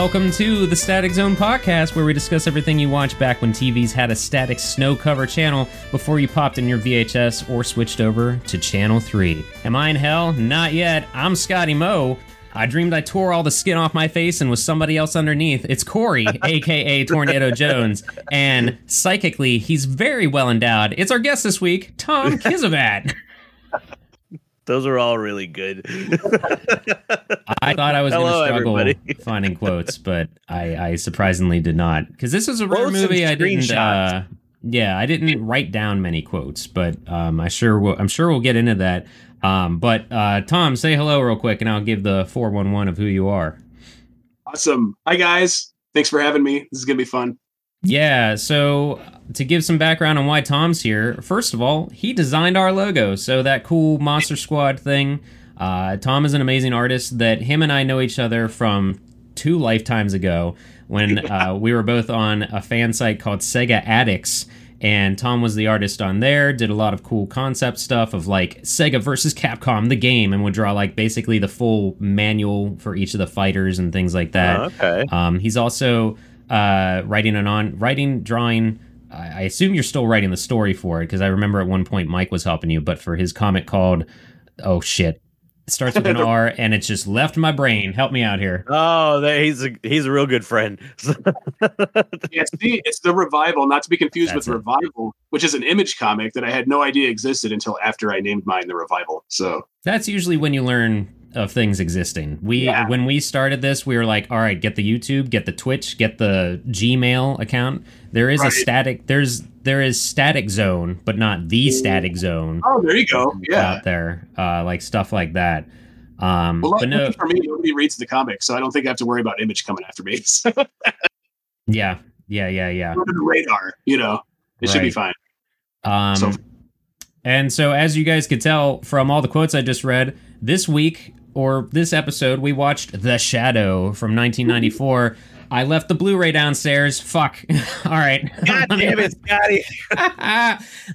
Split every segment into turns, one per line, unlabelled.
Welcome to the Static Zone podcast, where we discuss everything you watched back when TVs had a static snow cover channel before you popped in your VHS or switched over to Channel 3. Am I in hell? Not yet. I'm Scotty Moe. I dreamed I tore all the skin off my face and was somebody else underneath. It's Corey, aka Tornado Jones, and psychically, he's very well endowed. It's our guest this week, Tom Kyzivat.
Those are all really good.
I thought I was going to struggle
everybody.
finding quotes, but I, I surprisingly did not. Because this is a rare movie. I didn't. Uh, yeah, I didn't write down many quotes, but um, I sure will, I'm sure we'll get into that. Um, but uh, Tom, say hello real quick, and I'll give the four one one of who you are.
Awesome. Hi guys. Thanks for having me. This is gonna be fun.
Yeah, so to give some background on why Tom's here, first of all, he designed our logo. So that cool Monster Squad thing. Uh, Tom is an amazing artist that him and I know each other from two lifetimes ago when uh, we were both on a fan site called Sega Addicts. And Tom was the artist on there, did a lot of cool concept stuff of like Sega versus Capcom, the game, and would draw like basically the full manual for each of the fighters and things like that.
okay.
Um, he's also uh, writing an on writing drawing. I I assume you're still writing the story for it because I remember at one point Mike was helping you, but for his comic called oh shit, it starts with an R and it's just left my brain. Help me out here.
Oh, he's a he's a real good friend.
Yeah, it's the, it's the revival, not to be confused
That's
with
it.
revival, which is an image comic that I had no idea existed until after I named mine the revival. So
That's usually when you learn of things existing. We
Yeah.
when we started this, we were like, all right, get the YouTube, get the Twitch, get the Gmail account. There is a static. There's there is static zone, but not the static zone.
oh, there you go. Yeah.
out there, uh, like stuff like that. Um,
Well,
but no,
for me, nobody reads the comic, so I don't think I have to worry about image coming after me. So
yeah, yeah, yeah, yeah.
radar, you know, it should be fine.
Um,
So-
and so, as you guys could tell from all the quotes I just read, this week or this episode, we watched The Shadow from 1994. I left the Blu-ray downstairs. Fuck. all right.
God
Let me-
damn it, Scotty!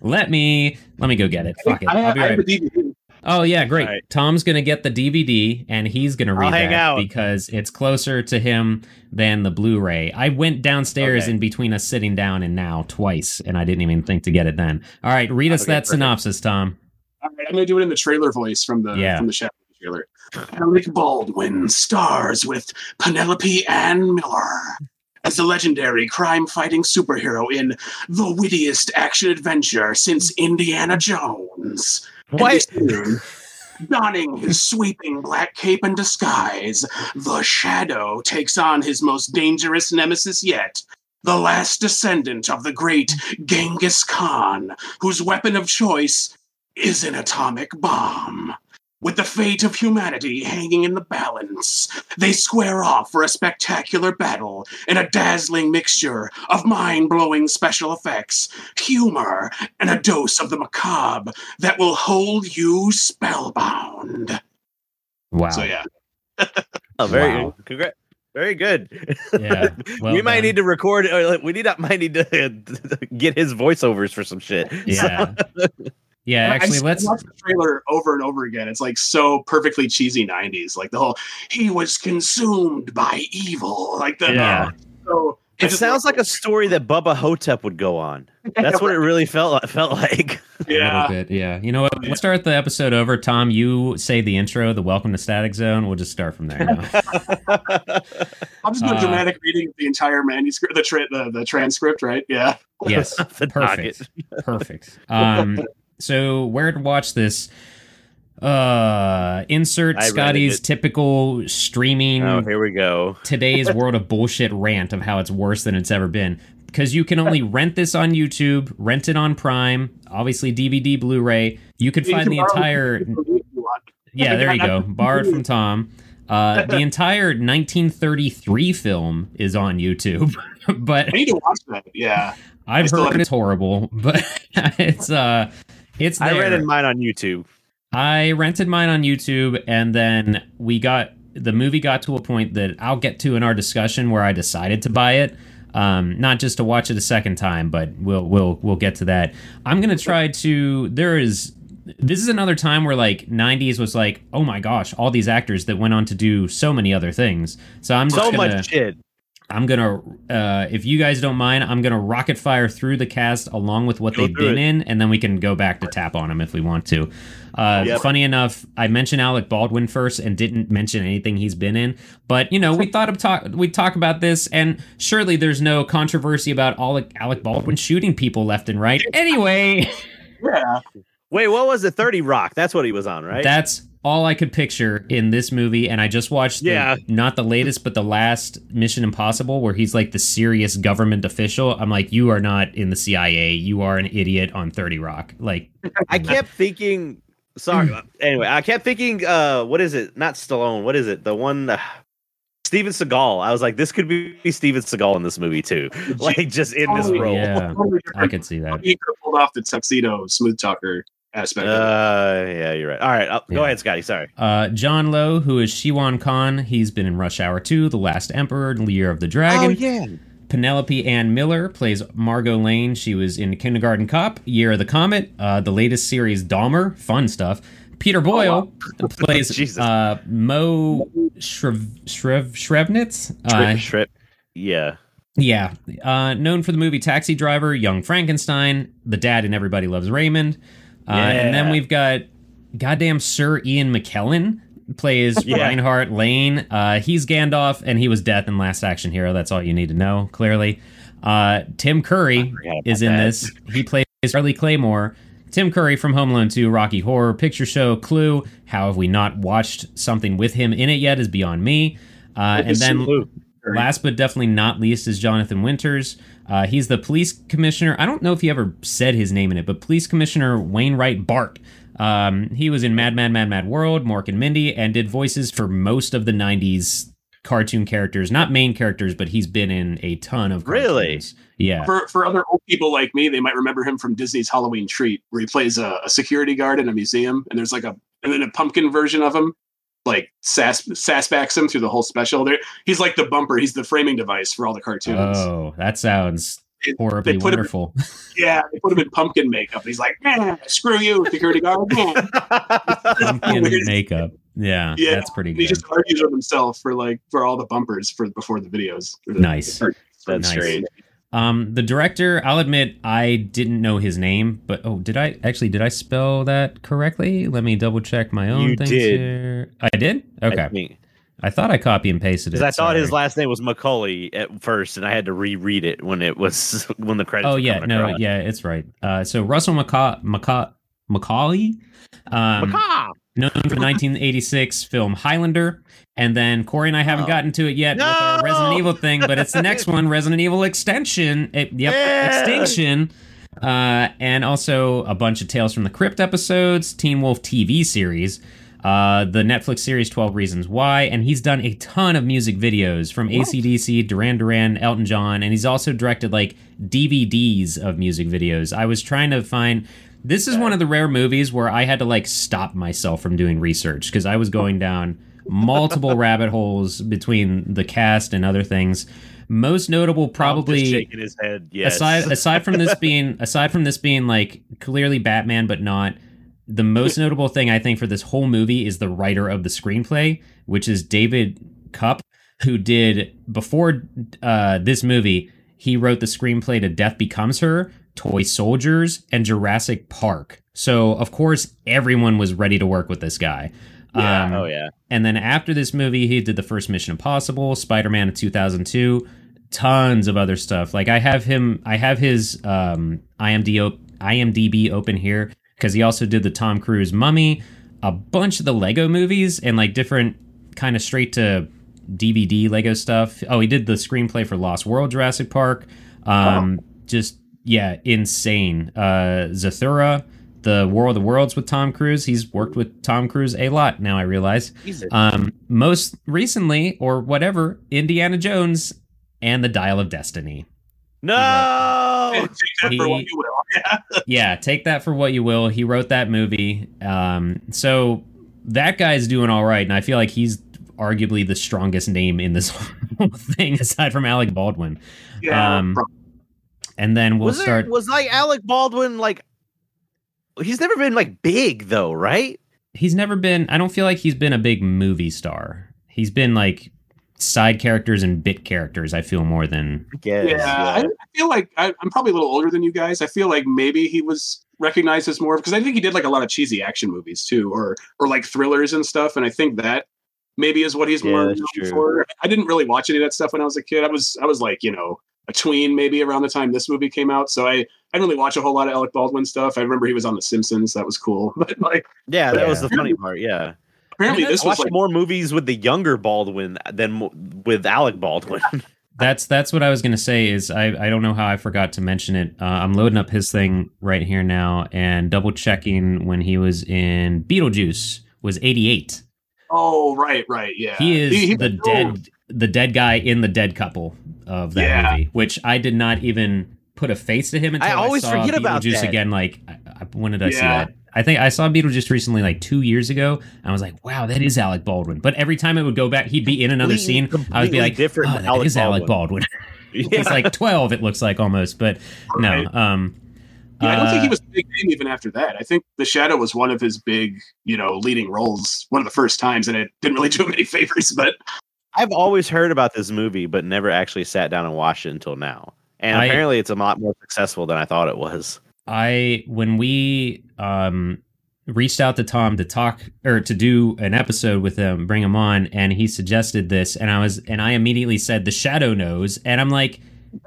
let me let me go get it. Fuck it.
I,
I'll be right. Oh yeah, great.
All right.
Tom's gonna get the DVD and he's gonna read
I'll hang
that
out.
because it's closer to him than the Blu-ray. I went downstairs
Okay.
in between us sitting down and now twice, and I didn't even think to get it then. All right, read us
Okay,
that
perfect.
synopsis, Tom.
All right, I'm gonna do it in the trailer voice from the
Yeah.
from the Shadow trailer. Alec Baldwin stars with Penelope Ann Miller as the legendary crime-fighting superhero in the wittiest action adventure since Indiana Jones.
What?
Donning his sweeping black cape and disguise, the Shadow takes on his most dangerous nemesis yet. The last descendant of the great Genghis Khan, whose weapon of choice is an atomic bomb. With the fate of humanity hanging in the balance, they square off for a spectacular battle in a dazzling mixture of mind blowing special effects, humor, and a dose of the macabre that will hold you spellbound.
Wow.
So, yeah.
Oh, very
Wow.
congrats. Very good.
Yeah, well
we might
done.
need to record. uh, We need. Might need to get his voiceovers for some shit.
Yeah. Yeah,
I
actually,
just
let's.
watch the trailer over and over again. It's like so perfectly cheesy '90s, like the whole "he was consumed by evil," like the
Yeah.
So
It sounds
love
like a story that Bubba Ho-Tep would go on. That's what it really felt like, felt like.
A
Yeah,
little bit, yeah. You know what? Let's start the episode over. Tom, you say the intro, the welcome to Static Zone. We'll just start from there. Now.
I'm just do a
Uh,
dramatic reading of the entire manuscript, the tra- the, the transcript, right? Yeah.
yes, perfect, perfect. Um, so where to watch this? Uh, insert
I
Scotty's typical streaming
Oh, here we go.
today's world of bullshit rant of how it's worse than it's ever been. Because you can only rent this on YouTube, rent it on Prime, obviously DVD, Blu-ray. You could find the entire
if you want.
yeah, there you go. Borrowed from Tom. Uh, the entire 1933 film is on YouTube, but
I need to watch that. Yeah.
I've
still
heard it's horrible. But it's uh, it's there.
I rented mine on YouTube.
I rented mine on YouTube, and then we got the movie got to a point that I'll get to in our discussion where I decided to buy it. Um, not just to watch it a second time, but we'll we'll we'll get to that. I'm gonna try to. There is this is another time where like 90s was like, oh my gosh, all these actors that went on to do so many other things. So I'm
So
gonna,
much shit.
I'm gonna, uh, if you guys don't mind, I'm gonna rocket fire through the cast along with what they've been
it.
in, and then we can go back to tap on them if we want to. Uh,
Yep.
Funny enough, I mentioned Alec Baldwin first and didn't mention anything he's been in, but you know we thought of talk we talk about this, and surely there's no controversy about Alec Alec Baldwin shooting people left and right. Anyway,
Yeah.
Wait, what was it? 30 Rock. That's what he was on, right?
that's all I could picture in this movie, and I just watched the,
Yeah.
not the latest, but the last Mission Impossible, where he's like the serious government official. I'm like, you are not in the CIA. You are an idiot on 30 Rock. Like,
I kept thinking. Sorry.
Mm.
anyway, I kept thinking. Uh, what is it? Not Stallone. What is it? The one. Uh, Steven Seagal. I was like, this could be Steven Seagal in this movie too. Like just in this role.
yeah, I could see that.
He could pulled off the tuxedo smooth talker aspect.
Uh, yeah, you're right. All right, uh,
Yeah.
go ahead, Scotty. Sorry.
Uh, John Lone, who is Shiwan Khan, he's been in Rush Hour 2, The Last Emperor, and Year of the Dragon.
Oh yeah.
Penelope Ann Miller plays Margot Lane. She was in Kindergarten Cop, Year of the Comet, uh, the latest series Dahmer, fun stuff. Peter Boyle plays uh, Mo Shrev, Shrev, Shrevnitz. Uh,
Trip, trip. Yeah.
yeah, uh, known for the movie Taxi Driver, Young Frankenstein, the dad in Everybody Loves Raymond. Uh, And then we've got goddamn Sir Ian McKellen plays
Yeah.
Reinhardt Lane. Uh, he's Gandalf, and he was Death in Last Action Hero. That's all you need to know, clearly. Uh, Tim Curry is in
that.
this. He plays Charlie Claymore. Tim Curry from Home Alone 2, Rocky Horror Picture Show, Clue. How have we not watched something with him in it yet is beyond me. Uh, and then Last but definitely not least is Jonathan Winters. Uh, he's the police commissioner. I don't know if he ever said his name in it, but police commissioner Wainwright Barth. Um, he was in Mad Mad Mad Mad World, Mork and Mindy, and did voices for most of the '90s cartoon characters. Not main characters, but he's been in a ton of
Really?
cartoons. Yeah.
For for other old people like me, they might remember him from Disney's Halloween Treat, where he plays a, a security guard in a museum, and there's like a and then a pumpkin version of him, like sass sass backs him through the whole special. There, he's like the bumper. He's the framing device for all the cartoons.
Oh, that sounds horribly
they put him-
wonderful.
Yeah, they put him in pumpkin makeup. And he's like, "Man, screw you, security guard. Man."
Pumpkin makeup. Yeah,
Yeah,
that's pretty
And he
good.
just argues with himself for like for all the bumpers for before the videos. The-
Nice.
for-
That's
Nice.
great.
Um, the director, I'll admit, I didn't know his name, but oh, did I actually did I spell that correctly? Let me double check my own
You
things
did.
here. I did. Okay,
I
I, thought I copy and pasted it.
I thought his last name was Macaulay at first, and I had to reread it when it was when the credits.
Oh yeah, no,
across.
yeah, it's right. Uh, so Russell McCaw, McCaw, Macaulay, um,
Macaw!
Known for the 1986 film Highlander, and then Corey and I haven't
Oh.
gotten to it yet with our Resident Evil thing, but it's the next one, Resident Evil Extension. It, yep,
Yeah!
Extinction. Uh, and also a bunch of Tales from the Crypt episodes, Teen Wolf TV series, uh, the Netflix series 12 Reasons Why, and he's done a ton of music videos from ACDC, Duran Duran, Elton John, and he's also directed like DVDs of music videos. I was trying to find. This is one of the rare movies where I had to like stop myself from doing research because I was going down multiple rabbit holes between the cast and other things. Most notable, probably
shaking his head. Yes.
aside aside from this being aside from this being like clearly Batman but not the most notable thing I think for this whole movie is the writer of the screenplay, which is David Koepp, who did before uh, this movie. He wrote the screenplay to Death Becomes Her, Toy Soldiers, and Jurassic Park. So of course everyone was ready to work with this guy.
yeah.
Um,
oh yeah.
and then after this movie, he did the first Mission Impossible, Spider Man in 2002, tons of other stuff. Like I have him, I have his um, IMDb, op- IMDb open here because he also did the Tom Cruise Mummy, a bunch of the Lego movies, and like different kind of straight to DVD Lego stuff. Oh, he did the screenplay for Lost World, Jurassic Park. Um, Just yeah, insane. Uh, Zathura. The War of the Worlds with Tom Cruise. He's worked with Tom Cruise a lot now, I realize. Um, most recently, or whatever, Indiana Jones and the Dial of Destiny.
no.
Take that for what
He-
you will. Yeah.
Yeah, take that for what you will. He wrote that movie. Um, so that guy's doing all right, and I feel like he's arguably the strongest name in this whole thing, aside from Alec Baldwin.
Yeah.
Um. And then we'll
was there, was like Alec Baldwin like he's never been like big though, right?
He's never been. I don't feel like he's been a big movie star. He's been like side characters and bit characters. I feel more than
I guess,
yeah, I, I feel like I, I'm probably a little older than you guys. I feel like maybe he was recognized as more because I think he did like a lot of cheesy action movies too, or or like thrillers and stuff. And I think that maybe is what he's
Yeah,
more known for. I didn't really watch any of that stuff when I was a kid. I was I was like you know a tween maybe around the time this movie came out, so I I didn't really watch a whole lot of Alec Baldwin stuff. I remember he was on The Simpsons. That was cool, but like
yeah, that was the funny part. Yeah,
apparently this was
watched
like
more movies with the younger Baldwin than with Alec Baldwin.
That's that's what I was gonna say. Is I I don't know how I forgot to mention it. Uh, I'm loading up his thing right here now and double checking when he was in Beetlejuice was 88.
oh right right yeah
He is
he-
the
oh,
dead the dead guy in the dead couple of that
Yeah.
movie, which I did not even put a face to him until
I
I,
always
saw
forget
Beetlejuice
about that.
again. Like, I, I, when did I see that? I think I saw Beetlejuice recently, like two years ago. And I was like, "Wow, that is Alec Baldwin." But every time it would go back, he'd be in another scene. I would be like,
different
"Oh, that
Alec
is Alec
Baldwin."
Baldwin."
Yeah.
He's like twelve. It looks like almost, but no. Um,
Yeah, I don't think he
uh,
was a big name even after that. I think The Shadow was one of his big, you know, leading roles, one of the first times, and it didn't really do him any favors. But
I've always heard about this movie, but never actually sat down and watched it until now. And
I-
apparently, it's a lot more successful than I thought it was.
I when we um reached out to Tom to talk or to do an episode with him, bring him on, and he suggested this, and I was and I immediately said the Shadow Knows, and I'm like,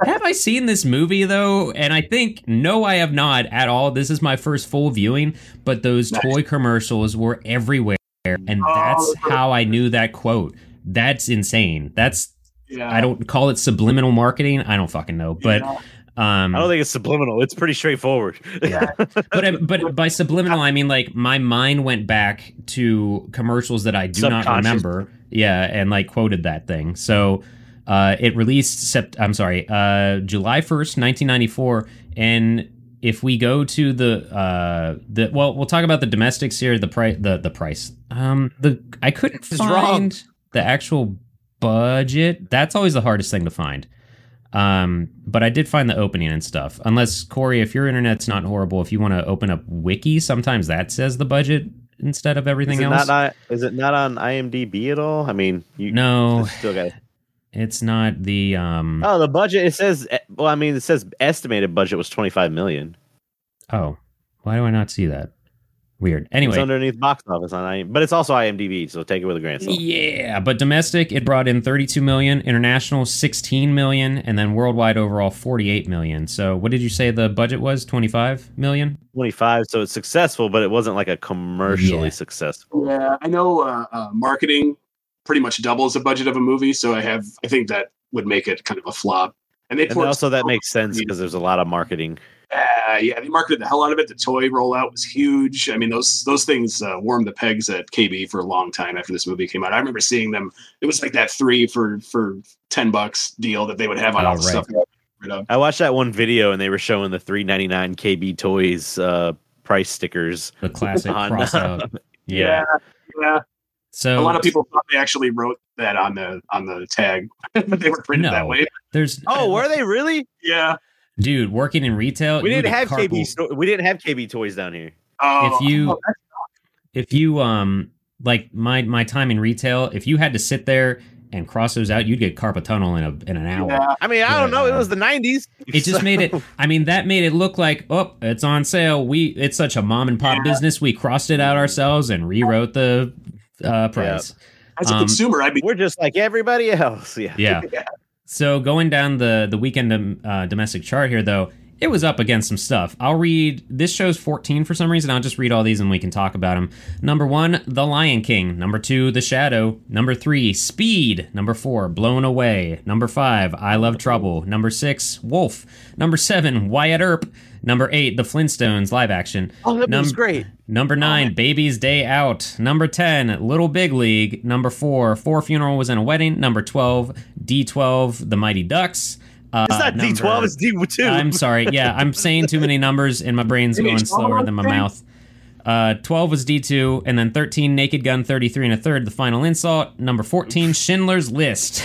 have I seen this movie though? And I think no, I have not at all. This is my first full viewing, but those
Nice.
toy commercials were everywhere, and
Oh,
that's how I knew that quote. That's insane. That's
yeah,
I don't call it subliminal marketing. I don't fucking know, but
Yeah.
um,
I don't think it's subliminal. It's pretty straightforward.
Yeah.
but I, but by subliminal I mean like my mind went back to commercials that I do not remember. Yeah, and like quoted that thing. So uh, it released sept- I'm sorry, uh, July 1st, 1994 and if we go to the uh the well we'll talk about the domestics here the price the the price. Um the I couldn't
It's wrong.
find the actual budget. That's always the hardest thing to find. Um, but I did find the opening and stuff. Unless Corey, if your internet's not horrible, if you want to open up Wiki, sometimes that says the budget instead of everything
it,
else.
not, is it not on IMDb at all? I mean, you
no,
still got.
it's not the um.
Oh, the budget. It says. Well, I mean, it says estimated budget was twenty five million.
Oh, why do I not see that? Weird. Anyway, it's
underneath box office on IMDb, but it's also IMDb, so take it with a grain of salt.
yeah, but domestic it brought in 32 million, international 16 million, and then worldwide overall 48 million. So what did you say the budget was? 25 million?
Twenty five, so it's successful, but it wasn't like a commercially
Yeah.
successful.
yeah, I know uh, uh, marketing pretty much doubles the budget of a movie, so I have I think that would make it kind of a flop. And they
And also that makes sense because there's a lot of marketing.
Uh, yeah, they marketed the hell out of it. The toy rollout was huge. I mean, those those things uh, warmed the pegs at KB for a long time after this movie came out. I remember seeing them. It was like that three for for ten bucks deal that they would have on
Oh,
all the
right.
stuff. they got rid of.
I watched that one video and they were showing the three ninety nine KB Toys uh, price stickers.
The classic
On-
cross out. Yeah.
Yeah, yeah.
So
A lot of people thought they actually wrote that on the on the tag, but they were printed
No.
that way.
there's
Oh, were they really?
Yeah.
Dude working in retail.
We didn't have
carpool-
KB. We didn't have KB Toys down here.
Oh,
If you-
oh,
if you um like my my time in retail, if you had to sit there and cross those out, you'd get carpal tunnel in a in an hour.
yeah.
I mean, I don't know. It was the nineties.
It just made it. I mean, that made it look like oh, it's on sale. We it's such a mom and pop
Yeah.
business. We crossed it out ourselves and rewrote the uh, price.
As a
Um,
consumer, I mean,
We're just like everybody else. Yeah.
Yeah. So going down the the weekend um, uh, domestic chart here, though, it was up against some stuff. I'll read. This show's 14 for some reason. I'll just read all these and we can talk about them. Number one, The Lion King. Number two, The Shadow. Number three, Speed. Number four, Blown Away. Number five, I Love Trouble. Number six, Wolf. Number seven, Wyatt Earp. Number eight, The Flintstones live action.
Oh, that was great.
Number oh, nine, Baby's Day Out. Number 10, Little Big League. Number four, Four Funeral Was in a Wedding. Number 12, D12, The Mighty Ducks. Uh,
It's not D twelve.
number-
It's D two.
I'm sorry. Yeah, I'm saying too many numbers and my brain's going slower than my mouth. Uh, 12 was D2, and then 13, Naked Gun 33 and a third, The Final Insult. Number 14, Schindler's List.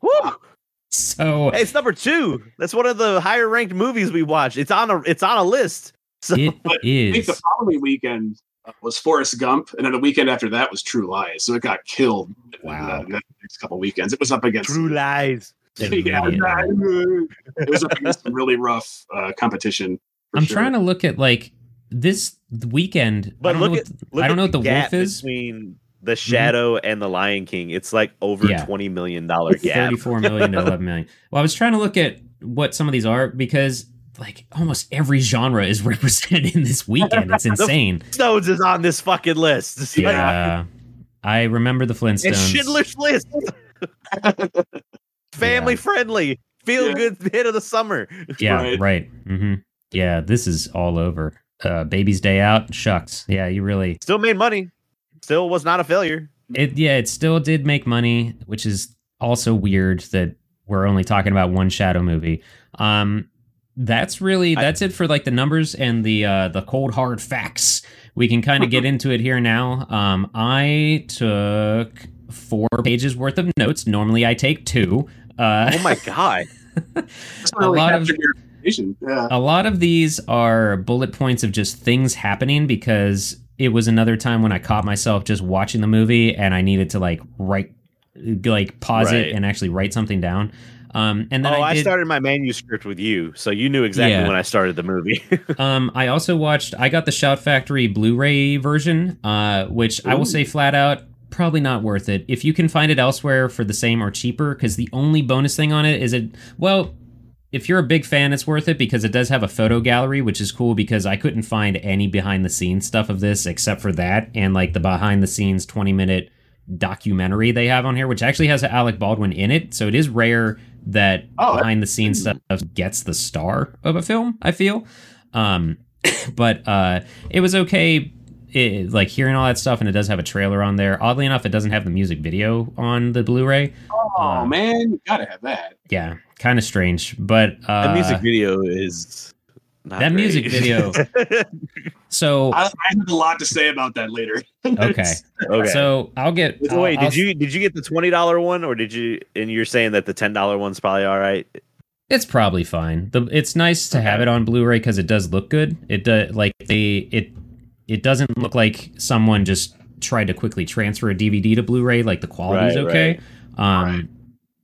Woo!
so,
Hey, it's number two. That's one of the higher ranked movies we watched. It's on a. It's on a list. So
It
But I think the following weekend uh, was Forrest Gump, and then the weekend after that was True Lies. So it got killed.
Wow.
In the next couple weekends, it was up against.
True Lies.
yeah, it was up against some really rough uh, competition.
I'm
sure.
trying to look at like this weekend.
But
I don't
look
know
at
what,
look
I don't
at
know what the
gap
wolf is.
between the Shadow and the Lion King. It's like over
Yeah.
twenty million dollar gap.
34 million to 11 million. Well, I was trying to look at what some of these are because like almost every genre is represented in this weekend. It's insane.
Stones is on this fucking list.
Yeah. I remember the Flintstones.
it's Schindler's List. Family
Yeah.
friendly, feel
Yeah.
good hit of the summer.
Yeah,
Right.
right. hmm Yeah, this is all over. Uh, Baby's Day Out. Shucks. Yeah, you really.
Still made money. Still was not a failure.
It yeah, it still did make money, which is also weird that we're only talking about one Shadow movie. Um, that's really
I-
that's it for like the numbers and the uh, the cold hard facts. We can kind of get into it here now. Um, I took four pages worth of notes. Normally, I take two. Uh,
Oh my god.
A lot of-
captured your imagination. Yeah.
a lot of these are bullet points of just things happening because it was another time when I caught myself just watching the movie and I needed to like write, like pause
Right.
it and actually write something down. Um, and then
oh,
I,
I, started my manuscript with you, so you knew exactly
Yeah.
when I started the movie.
Um, I also watched. I got the Shout Factory Blu-ray version, uh, which I will say flat out, probably not worth it. If you can find it elsewhere for the same or cheaper, because the only bonus thing on it is it. Well, if you're a big fan, it's worth it because it does have a photo gallery, which is cool because I couldn't find any behind the scenes stuff of this except for that and like the behind the scenes 20 minute documentary they have on here, which actually has Alec Baldwin in it. So it is rare that
Oh,
behind the scenes stuff gets the star of a film, I feel. Um, but uh, it was okay. It, like hearing all that stuff, and it does have a trailer on there. Oddly enough, it doesn't have the music video on the Blu-ray.
Oh
uh,
man, you gotta have that.
Yeah, kind of strange, but uh,
the music video is not
that music video- So
I, I have a lot to say about that later.
okay,
okay.
so I'll get.
So
I'll-
wait,
I'll-
did you did you get the twenty dollar one, or did you? And you're saying that the ten dollar one's probably all right.
It's probably fine. The, it's nice to have it on Blu-ray because it does look good. It does like they it it doesn't look like someone just tried to quickly transfer a DVD to Blu-ray. Like the quality's
Right,
okay. Um,
Right.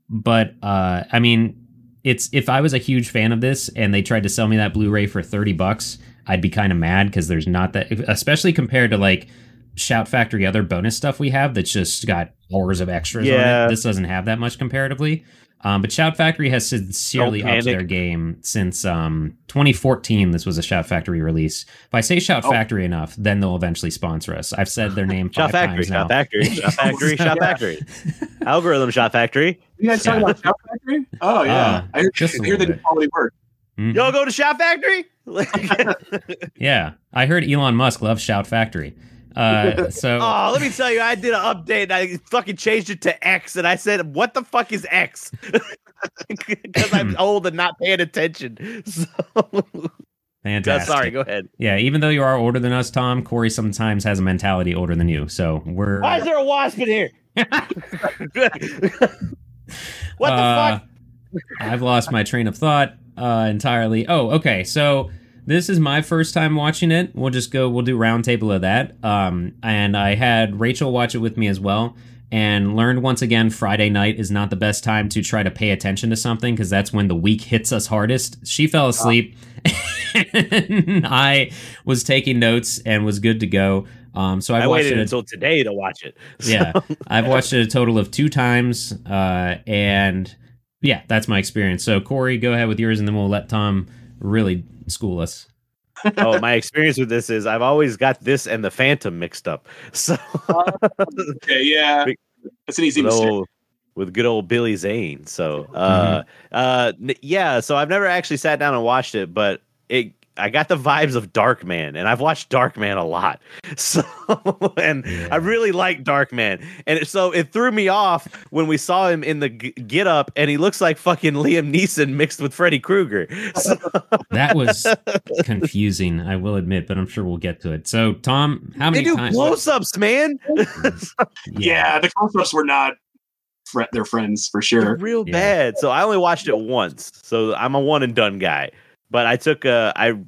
but uh, I mean, it's if I was a huge fan of this and they tried to sell me that Blu-ray for thirty bucks, I'd be kind of mad because there's not that, especially compared to like Shout Factory other bonus stuff we have that's just got hours of extras on
Yeah.
it. This doesn't have that much comparatively. Um, but Shout Factory has sincerely upped their game since um, 2014. This was a Shout Factory release. If I say Shout
Oh.
Factory enough, then they'll eventually sponsor us. I've said their name
Shot
five
factory,
times now.
shot factory, shot factory, shot
Yeah.
factory. Algorithm shot factory.
You guys talking
Yeah.
about Shout Factory? Oh yeah,
Uh,
I hear,
just a
I hear they
little
do quality work.
Mhm.
Y'all go to shot factory.
Yeah, I heard Elon Musk loves Shout Factory. Uh, so
Oh, let me tell you, I did an update. And I fucking changed it to X, and I said, "What the fuck is X?" Because I'm old and not paying attention. So,
fantastic.
sorry, go ahead.
Yeah, even though you are older than us, Tom, Corey sometimes has a mentality older than you. So we're
Why is there a wasp in here? what the
Uh,
fuck?
I've lost my train of thought uh, entirely. Oh, okay. So this is my first time watching it. We'll just go. We'll do roundtable of that. Um, and I had Rachel watch it with me as well, and learned once again Friday night is not the best time to try to pay attention to something because that's when the week hits us hardest. She fell asleep. and I was taking notes and was good to go. Um, so I,
I waited
it.
until today to watch it. So-
yeah i've watched it a total of two times uh and yeah that's my experience so corey go ahead with yours and then we'll let tom really school us
oh, my experience with this is I've always got this and the Phantom mixed up. So
Okay, yeah,
Big-
that's an easy
with,
mistake.
old, with good old Billy Zane. So uh
Mm-hmm.
uh yeah, so I've never actually sat down and watched it, but it I got the vibes of Darkman, and I've watched Darkman a lot. So, and
Yeah.
I really like Darkman, and so it threw me off when we saw him in the g- get up, and he looks like fucking Liam Neeson mixed with Freddy Krueger. So,
that was confusing i will admit but i'm sure we'll get to it so tom how
they
many
do
times
close-ups, man.
Yeah, the close-ups were not fr- their friends for sure.
They're real
Yeah.
bad. So I only watched it once. So I'm a one and done guy. But I took uh I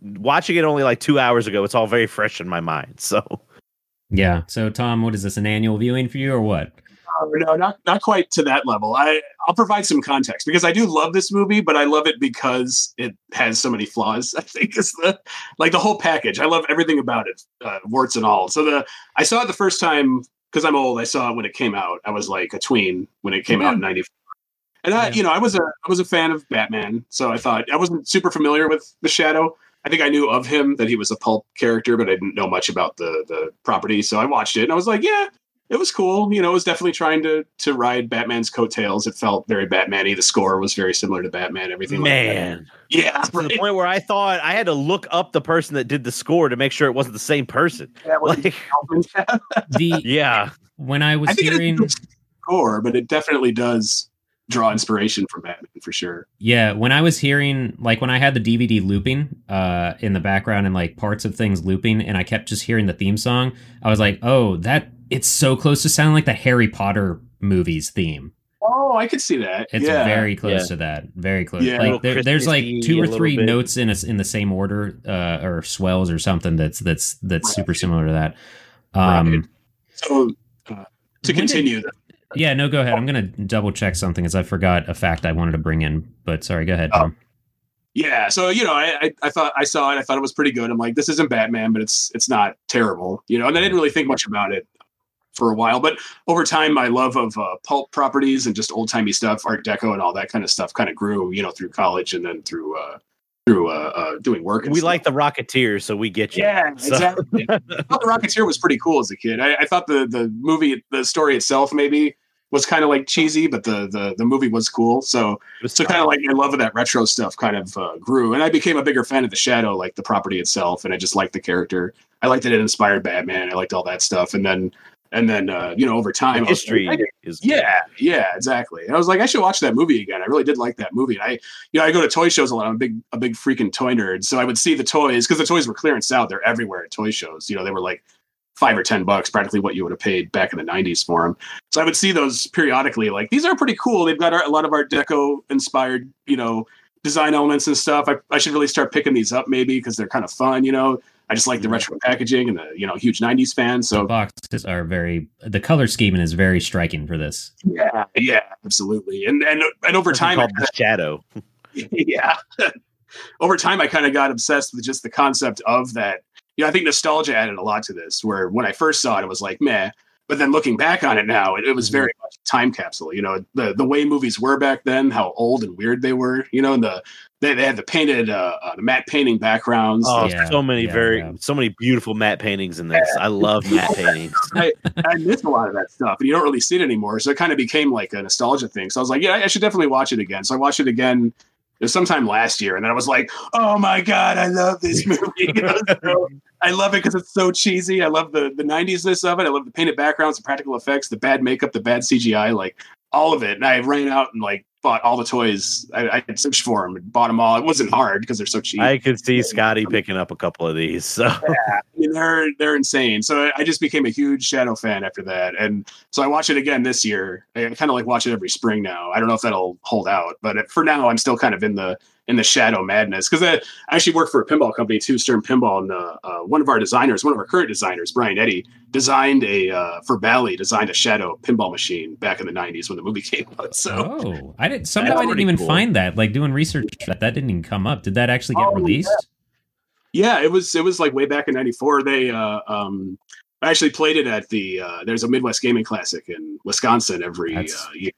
watching it only like two hours ago. It's all very fresh in my mind. So
Yeah. So Tom, what is this? An annual viewing for you or what?
Uh, no, not not quite to that level. I I'll provide some context because I do love this movie, but I love it because it has so many flaws. I think is the like the whole package. I love everything about it, uh, warts and all. So the I saw it the first time because I'm old. I saw it when it came out. I was like a tween when it came out in '94. And I,
Yeah.
you know, I was a I was a fan of Batman, so I thought I wasn't super familiar with the Shadow. I think I knew of him that he was a pulp character, but I didn't know much about the the property. So I watched it and I was like, yeah, it was cool. You know, it was definitely trying to to ride Batman's coattails. It felt very Batman-y. The score was very similar to Batman. Everything, like that.
man,
yeah,
to the point where I thought I had to look up the person that did the score to make sure it wasn't the same person.
Yeah,
Like,
The
yeah,
when I was
I think
hearing
is score, but it definitely does draw inspiration from Batman for sure.
Yeah, when I was hearing like when I had the DVD looping uh in the background and like parts of things looping and I kept just hearing the theme song, I was like, "Oh, that it's so close to sounding like the Harry Potter movies theme."
Oh, I could see that.
It's
yeah.
very close
Yeah.
to that. Very close.
Yeah.
like there, there's like two or three
bit.
notes in a, in the same order uh or swells or something that's that's that's
Right.
super similar to that. Um
Right. So uh, to
When did-
continue,
yeah, no go ahead. I'm going to double check something cuz I forgot a fact I wanted to bring in, but sorry, go ahead,
Oh.
Tom.
Yeah, so you know, I, I I thought I saw it. I thought it was pretty good. I'm like, this isn't Batman, but it's it's not terrible, you know. And I didn't really think much about it for a while, but over time, my love of uh, pulp properties and just old timey stuff, Art Deco, and all that kind of stuff, kind of grew, you know, through college and then through uh, through uh, uh, doing work. And
we
stuff.
like the Rocketeer, so we get you.
Yeah,
So-
exactly. I thought the Rocketeer was pretty cool as a kid. I, I thought the the movie, the story itself, maybe was kind of like cheesy, but the the the movie was cool. So so kind of like my love of that retro stuff kind of uh, grew, and I became a bigger fan of the Shadow, like the property itself, and I just liked the character. I liked that it inspired Batman. I liked all that stuff, and then and then uh, you know over time, was
history
like,
is
yeah, yeah, exactly. And I was like, I should watch that movie again. I really did like that movie. And I, you know, I go to toy shows a lot. I'm a big, a big freaking toy nerd. So I would see the toys because the toys were clearance out. They're everywhere at toy shows. You know, they were like five or ten bucks, practically what you would have paid back in the '90s for them. So I would see those periodically. Like these are pretty cool. They've got a lot of Art Deco inspired, you know, design elements and stuff. I, I should really start picking these up maybe because they're kind of fun. You know, I just like the retro packaging and the you know huge '90s fan.
So the
So
boxes are very the color scheming is very striking for this.
yeah, yeah, absolutely. And and and over
something
time, I
called the Shadow.
yeah. Over time, I kind of got obsessed with just the concept of that. You know, I think nostalgia added a lot to this. Where when I first saw it, it was like meh, but then looking back on it now, it, it was very much a time capsule. You know, the the way movies were back then, how old and weird they were. You know, and the they, they had the painted, uh, uh, the matte painting backgrounds.
Oh,
Yeah,
so many
yeah,
very,
yeah.
so many beautiful matte paintings in this. I love matte paintings.
I miss a lot of that stuff, and you don't really see it anymore. So it kind of became like a nostalgia thing. So I was like, yeah, I should definitely watch it again. So I watched it again. It was sometime last year, and then I was like, "Oh my god, I love this movie! You know, so- I love it because it's so cheesy. I love the the '90s-ness of it. I love the painted backgrounds, the practical effects, the bad makeup, the bad CGI, like all of it. And I ran out and like bought all the toys. I, I had searched for them and bought them all. It wasn't hard because they're so cheap.
I could see Scotty picking up a couple of these. So
I mean, they're they're insane. So I just became a huge Shadow fan after that, and so I watch it again this year. I kind of like watch it every spring now. I don't know if that'll hold out, but for now, I'm still kind of in the in the Shadow madness because I actually work for a pinball company too, Stern Pinball, and uh, uh, one of our designers, one of our current designers, Brian Eddy, designed a uh, for Bally designed a Shadow pinball machine back in the '90s when the movie came out. So.
Oh, I didn't. Somehow I didn't even
cool.
find that. Like doing research, that that didn't even come up. Did that actually get
Oh,
released?
Yeah, it was it was like way back in '94. They uh, um, I actually played it at the uh, there's a Midwest Gaming Classic in Wisconsin every
That's-
uh, year.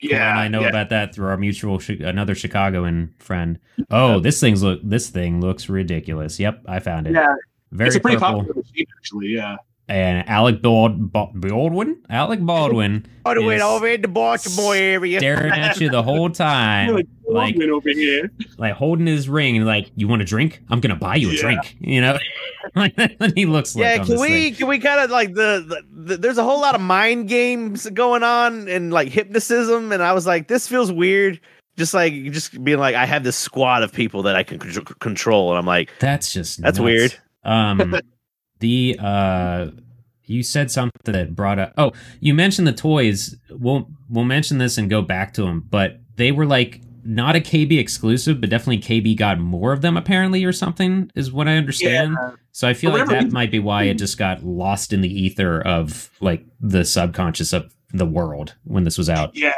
Yeah,
and I know
yeah.
about that through our mutual chi- another Chicagoan friend. Oh, this thing's look. This thing looks ridiculous. Yep, I found it.
Yeah,
Very
it's a pretty
purple.
popular machine actually. Yeah,
And Alec Bald, Bald, Baldwin, Alec Baldwin,
all the way
Is
over in the Baltimore area.
staring at you the whole time,
like,
like
over here.
like holding his ring and like, you want a drink? I'm gonna buy you a
Yeah.
drink. You know, like he looks like.
yeah, can we
thing.
can we kind of like the, the, the there's a whole lot of mind games going on and like hypnotism, and I was like, this feels weird. Just like just being like, I have this squad of people that I can con- control, and I'm like,
That's just
That's
nuts.
weird.
Um, the uh, you said something that brought up. Oh, you mentioned the toys. We'll we'll mention this and go back to them, but they were like not a KB exclusive, but definitely KB got more of them apparently or something is what I understand.
Yeah.
So I feel like that might be why it just got lost in the ether of like the subconscious of the world when this was out.
Yeah,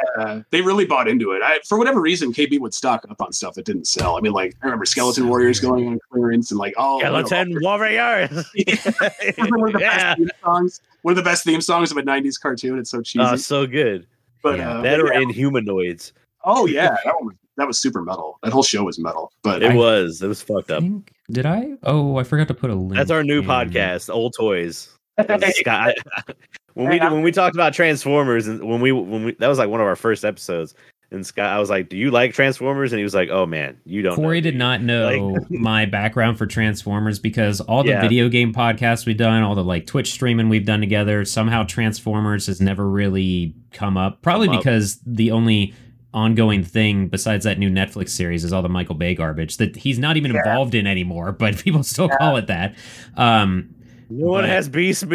they really bought into it. I, for whatever reason, KB would stock up on stuff that didn't sell. I mean, like I remember Skeleton Warriors going on clearance and like, oh,
Skeleton Warriors.
one of the
yeah.
best theme songs. One of the best theme songs of a '90s cartoon. It's so cheesy.
Oh, so good.
but
yeah.
uh,
That or
yeah.
Inhumanoids.
oh yeah, that one was, that was super metal. That whole show was metal. But
It
I-
was. It was fucked up.
think did I? Oh, I forgot to put a link.
That's our new
in.
podcast, Old Toys. Scott, when we when we talked about Transformers and when we when we that was like one of our first episodes. And Scott, I was like, "Do you like Transformers?" And he was like, "Oh man, you don't."
Corey
know,
did not know my background for Transformers because all the
Yeah.
video game podcasts we've done, all the like Twitch streaming we've done together, somehow Transformers has never really come up. Probably
Come up.
because the only ongoing thing besides that new Netflix series is all the Michael Bay garbage that he's not even
Yeah.
involved in anymore, but people still call it that. Um,
No one
But-
has beast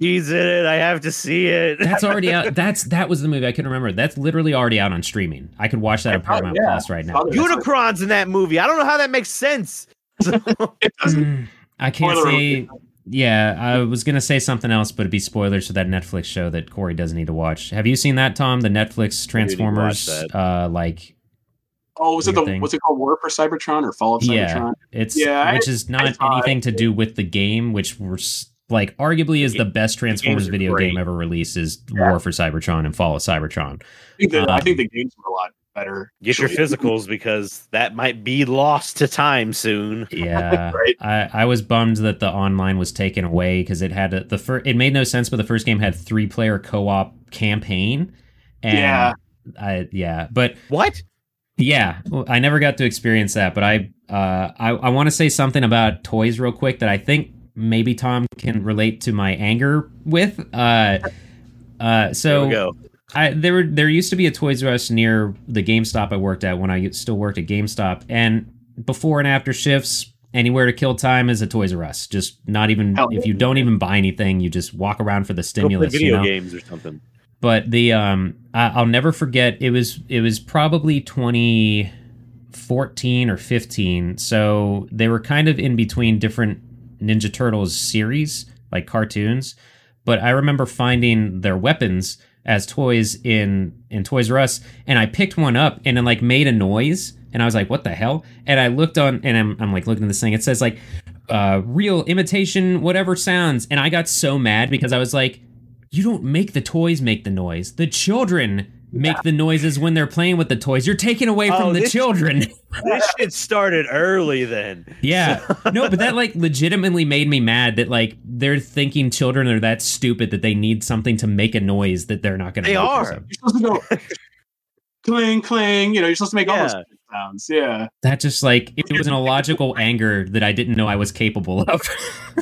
machines in it. I have to see it.
that's already out. That's that was the movie I can remember. That's literally already out on streaming. I could watch that on
Oh,
Paramount
yeah.
Plus right now.
Other-
Unicron's in that movie. I don't know how that makes sense.
it doesn't.
Mm, I can't
Spoiler
say. Yeah, I was gonna say something else, but it'd be spoilers for that Netflix show that Corey doesn't need to watch. Have you seen that, Tom? The Netflix Transformers, uh, like
Oh, was it the
thing.
what's it called? War for Cybertron or Fall of
Yeah.
Cybertron?
it's
Yeah, I-
which is not
saw
anything to do with the game, which was like arguably is the best Transformers
are
video
great.
game ever released. Is
Yeah.
War for Cybertron and Fall of Cybertron.
I think, the, I
Um,
think the games were a lot better.
Get your physicals because that might be lost to time soon.
Yeah,
Right.
I, I was bummed that the online was taken away because it had a, the first. It made no sense, but the first game had three player co op campaign. And
Yeah.
I yeah, but
What?
yeah, I never got to experience that. But I uh I, I want to say something about toys real quick that I think maybe Tom can relate to my anger with. Uh, uh, so
there go.
I there were there used to be a Toys R Us near the GameStop I worked at when I still worked at GameStop, and before and after shifts, anywhere to kill time is a Toys R Us. Just not even
Hell
if you don't even buy anything, you just walk around for the stimulus.
video
you know?
games or something.
But the um, I, I'll never forget. It was it was probably twenty fourteen or fifteen. So they were kind of in between different Ninja Turtles series, like cartoons. But I remember finding their weapons as toys in in Toys R Us, and I picked one up and it like made a noise, and I was like, "What the hell?" And I looked on, and I'm I'm like looking at this thing. It says like, uh, "Real imitation, whatever sounds," and I got so mad because I was like, "You don't make the toys make the noise. The children." Make the noises when they're playing with the toys. You're taking away from
Oh,
the
this-
children.
this shit started early then.
Yeah. No, but that like legitimately made me mad that like they're thinking children are that stupid that they need something to make a noise that they're not going to
They are.
You're supposed to go cling, cling. You know, you're supposed to make all those
Yeah.
Sounds. Yeah.
That just like it was an illogical anger that I didn't know I was capable of.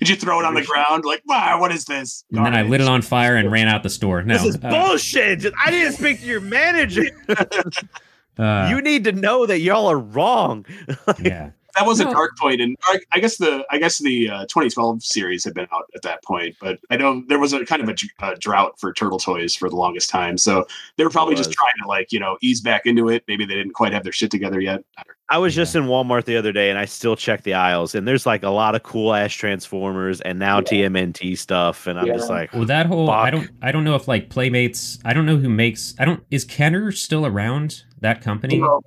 Did you throw it on the ground? Like, wow, what is this?
and then I lit it on fire and ran out the store. No.
this is
uh,
bullshit. I didn't speak to your manager.
uh,
you need to know that y'all are wrong.
yeah.
That was
No.
a dark point, and I, I guess the I guess the uh, 2012 series had been out at that point. But I know there was a kind of a, a drought for turtle toys for the longest time, so they were probably just trying to like you know ease back into it. Maybe they didn't quite have their shit together yet. I don't
I was just in Walmart the other day and I still check the aisles and there's like a lot of cool ass Transformers and now TMNT stuff and I'm
Yeah.
just like
Well, that whole I don't I don't know if like Playmates. I don't know who makes. I don't is Kenner still around that company?
know.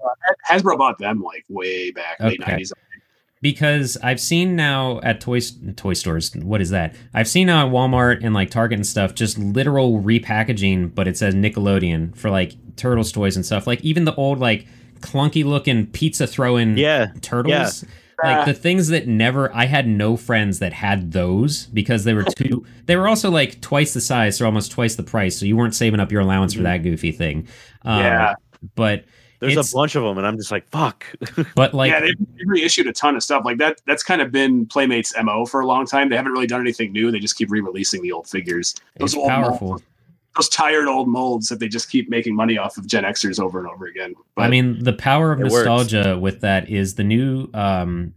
Hasbro bought them like way back late
Okay.
90s.
because I've seen now at toy toy stores. What is that? I've seen now at Walmart and like Target and stuff, just literal repackaging, but it says Nickelodeon for like Turtles toys and stuff. Like even the old like clunky looking pizza throwing
yeah
turtles.
Uh,
Like the things that never I had no friends that had those because they were too they were also like twice the size, so almost twice the price. So you weren't saving up your allowance for that goofy thing. Um,
Yeah.
But
there's
It's-
a bunch of them and I'm just like fuck
but like
yeah, they've, they've reissued a ton of stuff like that. That's kind of been Playmates' mo for a long time. They haven't really done anything new. They just keep re-releasing the old figures.
it's
old
powerful.
molds, those tired old molds that they just keep making money off of Gen Xers over and over again. But
I mean, the power of
It works.
nostalgia with that is the new um,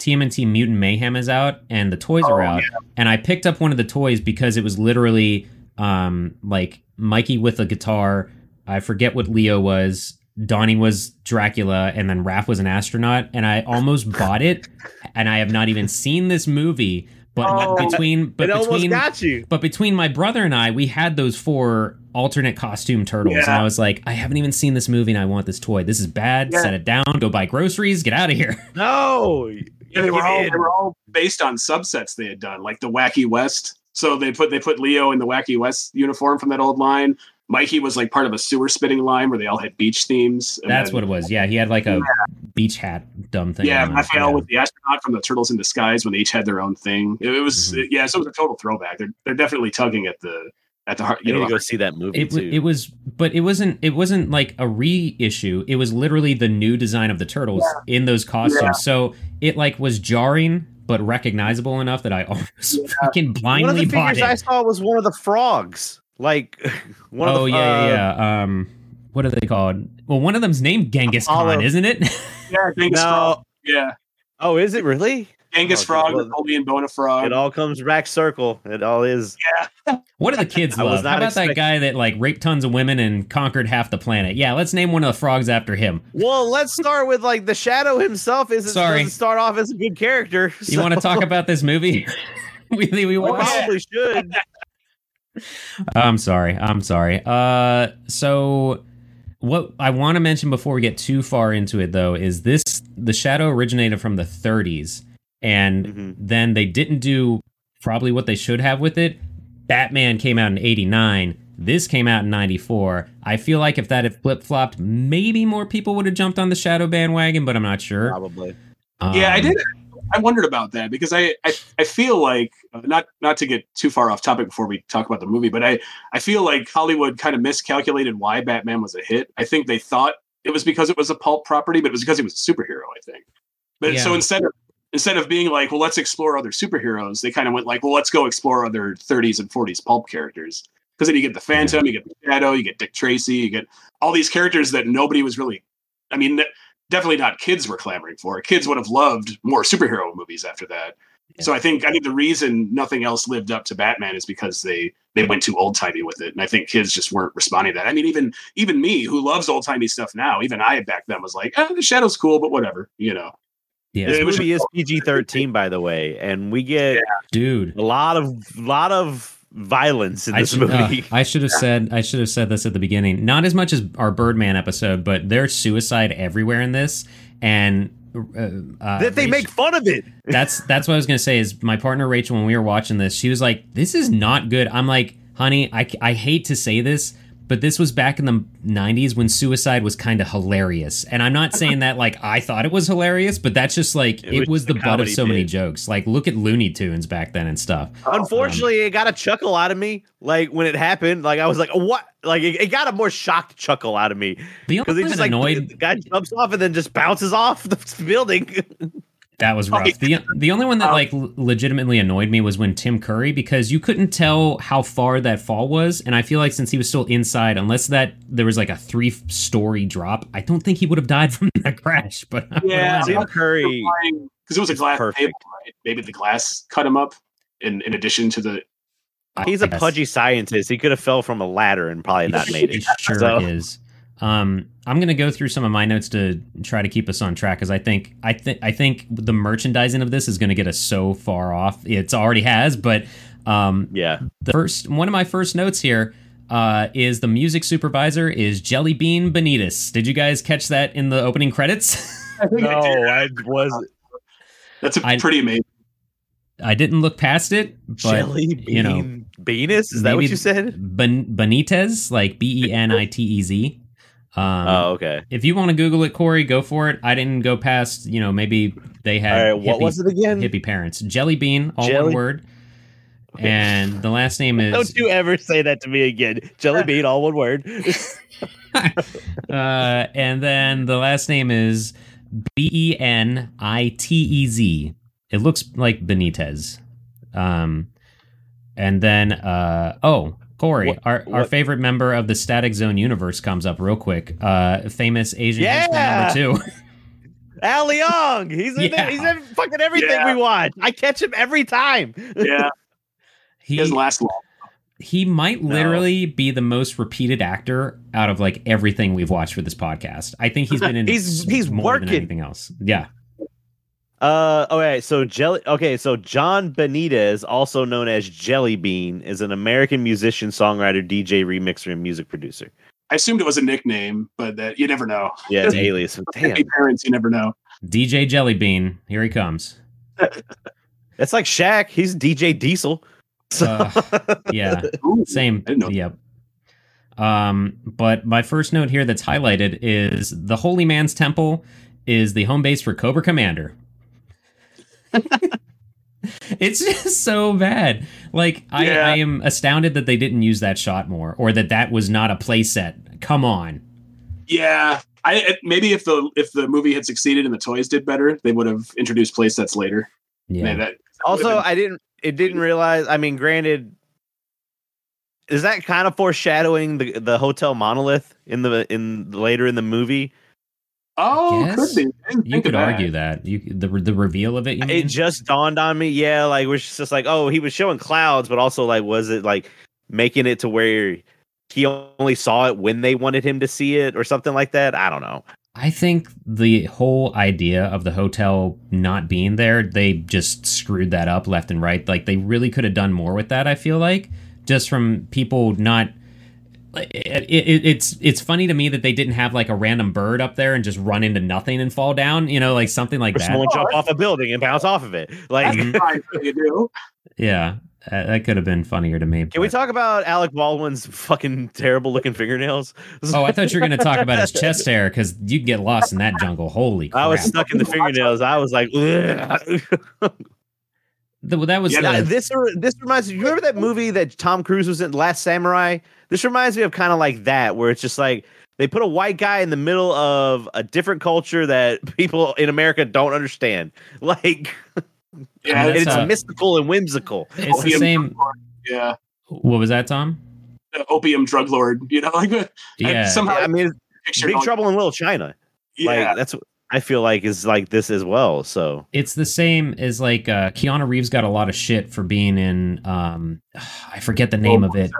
TMNT Mutant Mayhem is out, and the toys are
Oh,
out. And I picked up one of the toys because it was literally um, like Mikey with a guitar, I forget what Leo was. Donnie was Dracula, and then Raph was an astronaut, and I almost bought it, and I have not even seen this movie. But
Oh,
between but between
got you.
but between my brother and I, we had those four alternate costume turtles, and I was like, I haven't even seen this movie, and I want this toy. This is bad.
Yeah.
Set it down. Go buy groceries. Get out of here.
No.
Yeah, they were all they were all based on subsets they had done, like the Wacky West. So they put they put Leo in the Wacky West uniform from that old line. Mikey was like part of a sewer spitting line where they all had beach themes. and
That's
then-
what it was. Yeah, he had like a beach hat, dumb thing.
Yeah. Raphael
Yeah.
with the astronaut from the Turtles in Disguise when they each had their own thing. It, it was
Mhm.
yeah, so it was a total throwback. They're they're definitely tugging at the at the heart.
You
You
need
know,
to go see that movie
It,
too.
w- it was, but it wasn't. It wasn't like a reissue. It was literally the new design of the turtles in those costumes.
Yeah.
So it like was jarring, but recognizable enough that I almost fucking blindly
one of
blindly
the
bought
figures I saw was one of the frogs. Like one of
Oh
the,
yeah,
uh,
yeah, yeah. Um, what are they called? Well, one of them's named Genghis
Apollo.
Khan, isn't it?
yeah, Genghis Frog. Yeah,
Oh, is it really?
Genghis
Oh,
Frog,
well,
Napoleon Bonafrog.
It all comes back circle. It all is. Yeah.
what do the kids
I was
love? How
not
about that guy that like raped tons of women and conquered half the planet? Yeah, let's name one of the frogs after him.
Well, let's start with like the shadow himself. Isn't
Sorry.
doesn't start off as a good character.
You want to talk about this movie? we we
We
watched?
probably should.
I'm sorry. I'm sorry. Uh, so what I want to mention before we get too far into it, though, is this the shadow originated from the 30s, and
Mhm.
then they didn't do probably what they should have with it. Batman came out in 89. This came out in 94. I feel like if that had flip flopped, maybe more people would have jumped on the shadow bandwagon, but I'm not sure.
Probably.
yeah, I
Um,
did. I wondered about that because I, I I feel like uh, not not to get too far off topic before we talk about the movie, but I I feel like Hollywood kind of miscalculated why Batman was a hit. I think they thought it was because it was a pulp property, but it was because he was a superhero. I think. But so instead of instead of being like, well, let's explore other superheroes, they kind of went like, well, let's go explore other 30s and 40s pulp characters. Because then you get the Phantom, you get the Shadow, you get Dick Tracy, you get all these characters that nobody was really. I mean, definitely not kids were clamoring for. Kids would have loved more superhero movies after that. So I think I think the reason nothing else lived up to Batman is because they they went too old timey with it, and I think kids just weren't responding to that. I mean, even even me who loves old timey stuff now, even I back then was like, oh, the Shadow's cool, but whatever, you know.
Yeah,
This
It was
movie is PG thirteen, by the way, and we get
dude.
a lot of lot of violence in
I
this
should, uh,
movie.
I should have said I should have said this at the beginning. Not as much as our Birdman episode, but there's suicide everywhere in this, and uh, uh,
that they
Rach-
make fun of it.
That's that's what I was gonna say. Is my partner Rachel when we were watching this, she was like, "This is not good." I'm like, "Honey, I, I hate to say this, but this was back in the '90s when suicide was kind of hilarious." And I'm not saying that like I thought it was hilarious, but that's just like
It
it,
was
was, the butt of so many jokes. Like look at Looney Tunes back then and stuff.
Unfortunately, it got a chuckle out of me. Like when it happened, like I was like, "What?" Like it, it got a more shocked chuckle out of me because
only
he
one
just like
annoyed
the guy jumps off and then just bounces off the building.
That was rough. The the only one that um, like legitimately annoyed me was when Tim Curry because you couldn't tell how far that fall was, and I feel like since he was still inside, unless that there was like a three story drop, I don't think he would have died from that crash. But
Yeah.
Tim Curry,
because it was a
It's
glass
perfect.
table, right? Maybe the glass cut him up. In in addition to the
he's a
Yes.
pudgy scientist. He could have fell from a ladder and probably not made it.
sure
So-
is. Um, I'm gonna go through some of my notes to try to keep us on track because I think I think I think the merchandising of this is gonna get us so far off. It's already has, but um,
Yeah,
the first one of my first notes here uh, is the music supervisor is Jelly Bean Benitez. Did you guys catch that in the opening credits?
I think I
no, I was
that's a
I-
pretty amazing.
I didn't look past it, but
jelly bean
you know,
Venus. Is that what you said?
ben- Benitez, like B E N I T E Z. Um,
oh, okay.
If you want to Google it, Corey, go for it. I didn't go past, you know, maybe they had
right, what
hippie,
was it again?
hippie parents. Jelly Bean, all
Jelly-
one word. And the last name is
Don't you ever say that to me again. Jelly bean, all one word.
uh, and then the last name is B E N I T E Z. It looks like Benitez. Um, and then uh, oh, Corey,
What-
our, our favorite member of the Static Zone universe comes up real quick. Uh, famous Asian
Yeah!
number two.
Al Leong. He's in
Yeah.
there. He's in fucking everything
Yeah.
we watch. I catch him every time.
Yeah, he
he
doesn't last long.
he might literally be the most repeated actor out of like everything we've watched for this podcast. I think he's been in
He's- he's
more than anything else. Yeah.
Uh, okay, so Jelly. Okay, so John Benitez, also known as Jelly Bean, is an American musician, songwriter, DJ, remixer, and music producer.
I assumed it was a nickname, but that you never know.
Yeah, it's alias. Damn,
parents, you never know.
DJ Jellybean, here he comes.
that's like Shaq. He's DJ Diesel. So
Uh, Yeah.
Ooh,
Same.
I didn't know.
Yep. Um, but my first note here that's highlighted is the Holy Man's Temple is the home base for Cobra Commander. It's just so bad. Like I,
Yeah.
I am astounded that they didn't use that shot more, or that that was not a playset. Come on.
Yeah, I maybe if the if the movie had succeeded and the toys did better, they would have introduced playsets later.
Yeah.
Man, that, that
also,
been-
I didn't. It didn't realize. I mean, granted, is that kind of foreshadowing the the hotel monolith in the in later in the movie?
Oh, could be.
You could
that.
argue that you the the reveal of it. You
It
mean?
just dawned on me. Yeah, like we're just like, oh, he was showing clouds, but also like, was it like making it to where he only saw it when they wanted him to see it or something like that? I don't know.
I think the whole idea of the hotel not being there, they just screwed that up left and right. Like they really could have done more with that. I feel like just from people not. It, it, it's it's funny to me that they didn't have like a random bird up there and just run into nothing and fall down. You know, like something like
Or
that.
someone jump off a building and bounce off of it. Like,
Mhm.
That's fine for you do.
Yeah, that could have been funnier to me.
can we talk about Alec Baldwin's fucking terrible looking fingernails?
Oh, I thought you were going to talk about his chest hair because you'd get lost in that jungle. Holy crap!
I was stuck in the fingernails. I was like,
The- well, that was
Yeah,
the-
this this reminds me. You remember that movie that Tom Cruise was in, Last Samurai? This reminds me of kind of like that, where it's just like they put a white guy in the middle of a different culture that people in America don't understand. Like,
Yeah,
That's,
and it's
uh,
mystical and whimsical.
it's the same.
Yeah,
What was that, Tom?
the opium drug lord. You know, like I
Yeah,
somehow
I mean, Big
going-
Trouble in Little China. Like
Yeah,
that's what I feel like is like this as well. So
it's the same as like uh, Keanu Reeves got a lot of shit for being in. Um, I forget the name of it.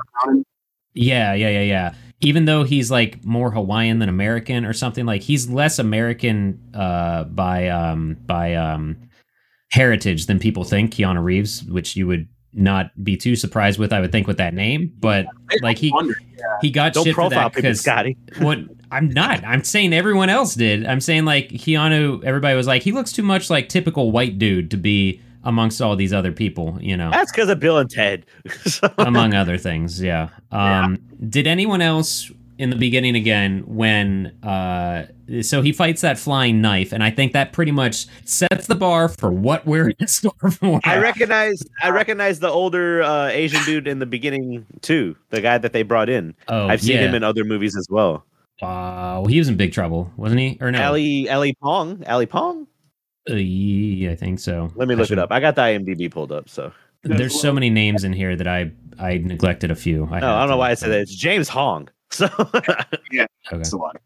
Yeah, yeah, yeah, yeah. Even though he's like more Hawaiian than American or something, like he's less American uh, by um, by um, heritage than people think. Keanu Reeves, which you would not be too surprised with, I would think, with that name. But like he
wonder.
he got
don't
shit for that because
Scotty.
what I'm not. I'm saying everyone else did. I'm saying like Keanu. Everybody was like, he looks too much like typical white dude to be amongst all these other people. You know,
That's because of Bill and Ted.
Among other things. Yeah. Um, Did anyone else in the beginning again when? Uh, so he fights that flying knife, and I think that pretty much sets the bar for what we're in store for.
I recognize I recognize the older uh, Asian dude in the beginning too. The guy that they brought in.
oh,
I've seen
yeah.
him in other movies as well.
Uh, well, he was in big trouble, wasn't he? Or no?
Ali Ali Pong. Ali Pong.
Uh, yeah, I think so.
Let me look
should-
it up. I got the IMDb pulled up. So
There's so many names in here that I I neglected a few.
no, I don't know why I said that. It's James Hong. So yeah,
Okay.
That's a lot.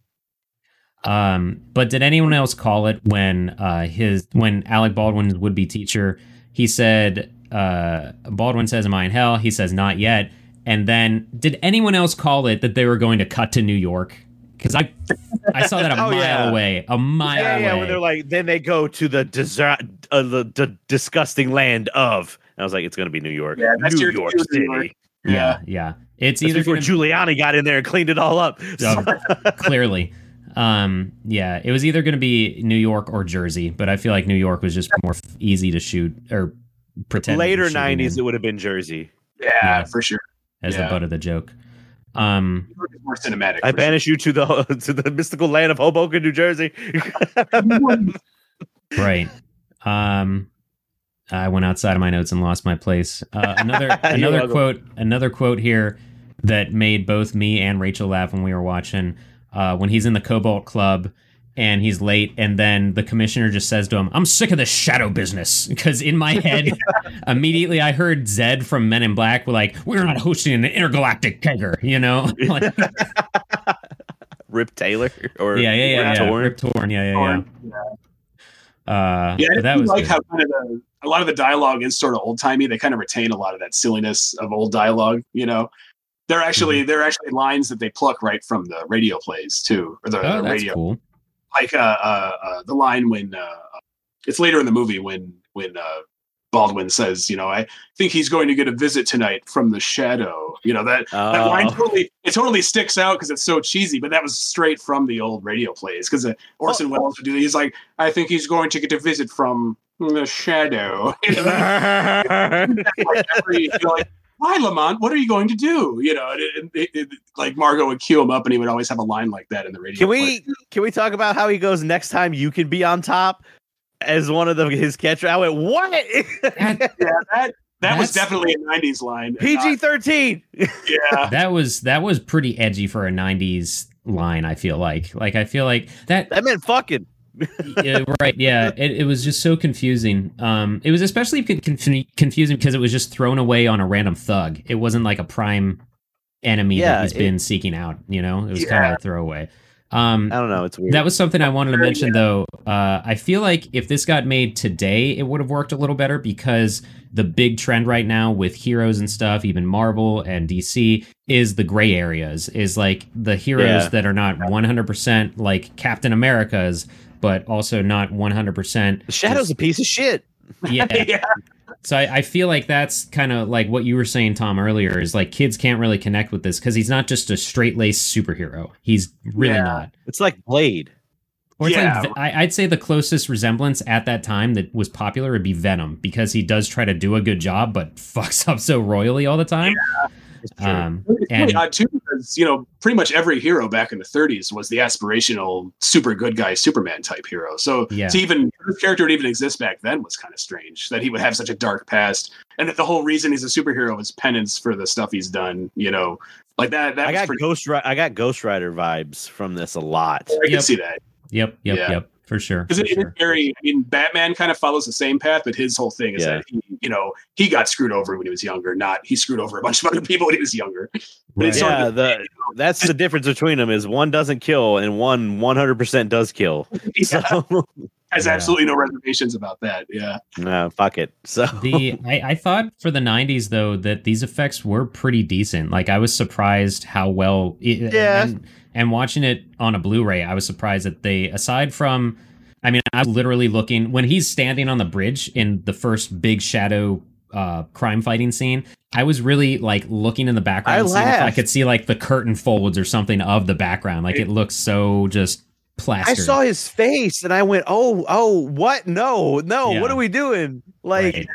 Um, but did anyone else call it when uh his when Alec Baldwin's would be teacher he said uh Baldwin says am I in hell he says not yet and then did anyone else call it that they were going to cut to New York because I I saw that a
Oh,
mile
yeah.
away a mile
yeah, yeah.
away
When they're like, then they go to the desert, uh, the, the disgusting land of. And I was like, it's gonna be New York.
Yeah, that's
New
your
York
cue,
City.
New York.
yeah yeah it's
That's
either
before
gonna,
Giuliani got in there and cleaned it all up.
Oh, clearly um yeah it was either going to be New York or Jersey but I feel like New York was just more f- easy to shoot or pretend
Later '90s, it would have been Jersey.
Yeah,
Yeah.
for sure.
as the butt of the joke um
New York is more cinematic.
I
for
banish you to the to the mystical land of Hoboken, New Jersey.
right um i went outside of my notes and lost my place uh, another another
welcome.
quote another quote here that made both me and rachel laugh when we were watching uh, when he's in the cobalt club and he's late and then the commissioner just says to him i'm sick of this shadow business because in my head immediately i heard zed from men in black were like we're not hosting an intergalactic kegger you know like,
Rip Taylor or
yeah yeah yeah,
Rip
yeah.
Torn.
Rip Torn, yeah yeah yeah
Yeah.
Uh,
Yeah,
but
I
that was
like
good.
how kind of the, a lot of the dialogue is sort of old timey. They kind of retain a lot of that silliness of old dialogue. You know, they're actually
Mm-hmm.
they're actually lines that they pluck right from the radio plays too, or the,
oh,
the
that's
radio
cool.
Like uh, uh, uh, the line when uh, it's later in the movie when when uh, Baldwin says, you know, I think he's going to get a visit tonight from the shadow. You know that that line
Oh.
totally it totally sticks out because it's so cheesy, but that was straight from the old radio plays because uh, Orson Welles would do. He's like, I think he's going to get a visit from the shadow. You know, like every, you know, like, why Lamont? What are you going to do? You know, and it, it, it- like Margot would cue him up, and he would always have a line like that in the radio.
Can
play.
we can we talk about how he goes next time you can be on top as one of the his catcher? I went, what?
That,
Yeah, that that was definitely a '90s line.
PG thirteen.
Yeah,
that was that was pretty edgy for a '90s line. I feel like, like I feel like that
That meant fucking.
Yeah, right yeah it, it was just so confusing um it was especially conf- confusing because it was just thrown away on a random thug it wasn't like a prime enemy
Yeah,
that he's
it-
been seeking out you know it was kind of a throwaway um
I don't know. It's weird.
that was something I wanted to mention, though. Uh, I feel like if this got made today, it would have worked a little better because the big trend right now with heroes and stuff, even Marvel and DC, is the gray areas. Is like the heroes
Yeah.
that are not 100% like Captain America's, but also not 100%.
the Shadow's a piece of shit.
Yeah.
yeah.
So I, I feel like that's kind of like what you were saying, Tom, earlier. Is like kids can't really connect with this because he's not just a straight laced superhero. He's really
Yeah.
not.
It's like Blade.
Or it's
Yeah.
like I, I'd say the closest resemblance at that time that was popular would be Venom because he does try to do a good job but fucks up so royally all the time.
It's true.
Um,
It's
and
odd too because you know pretty much every hero back in the 30s was the aspirational super good guy Superman type hero. So
Yeah.
to even his character to even exist back then was kind of strange that he would have such a dark past, and that the whole reason he's a superhero is penance for the stuff he's done. You know, like that. That
I got
pretty.
Ghost Rider. I got Ghost Rider vibes from this a lot.
I can see that
yep, yep,
Yeah.
yep, for sure.
because it, it's
sure.
very. I mean, Batman kind of follows the same path, but his whole thing is
Yeah.
that he, you know, he got screwed over when he was younger. Not he screwed over a bunch of other people when he was younger. But it's
Right.
sort
Yeah,
of
the that's the difference between them is one doesn't kill and one 100% does kill.
yeah,
So
has
Yeah.
absolutely no reservations about that. Yeah.
no, fuck it. So
the I, I thought for the 90s though that these effects were pretty decent like i was surprised how well it,
Yeah.
and, and watching it on a blu-ray i was surprised that they aside from i mean i was literally looking when he's standing on the bridge in the first big shadow uh crime fighting scene i was really like looking in the background
I
seeing if i could see like the curtain folds or something of the background like it looks so just
plastic.
I
saw his face and I went, "Oh, oh, what? No, no.
Yeah.
What are we doing?" Like
Right.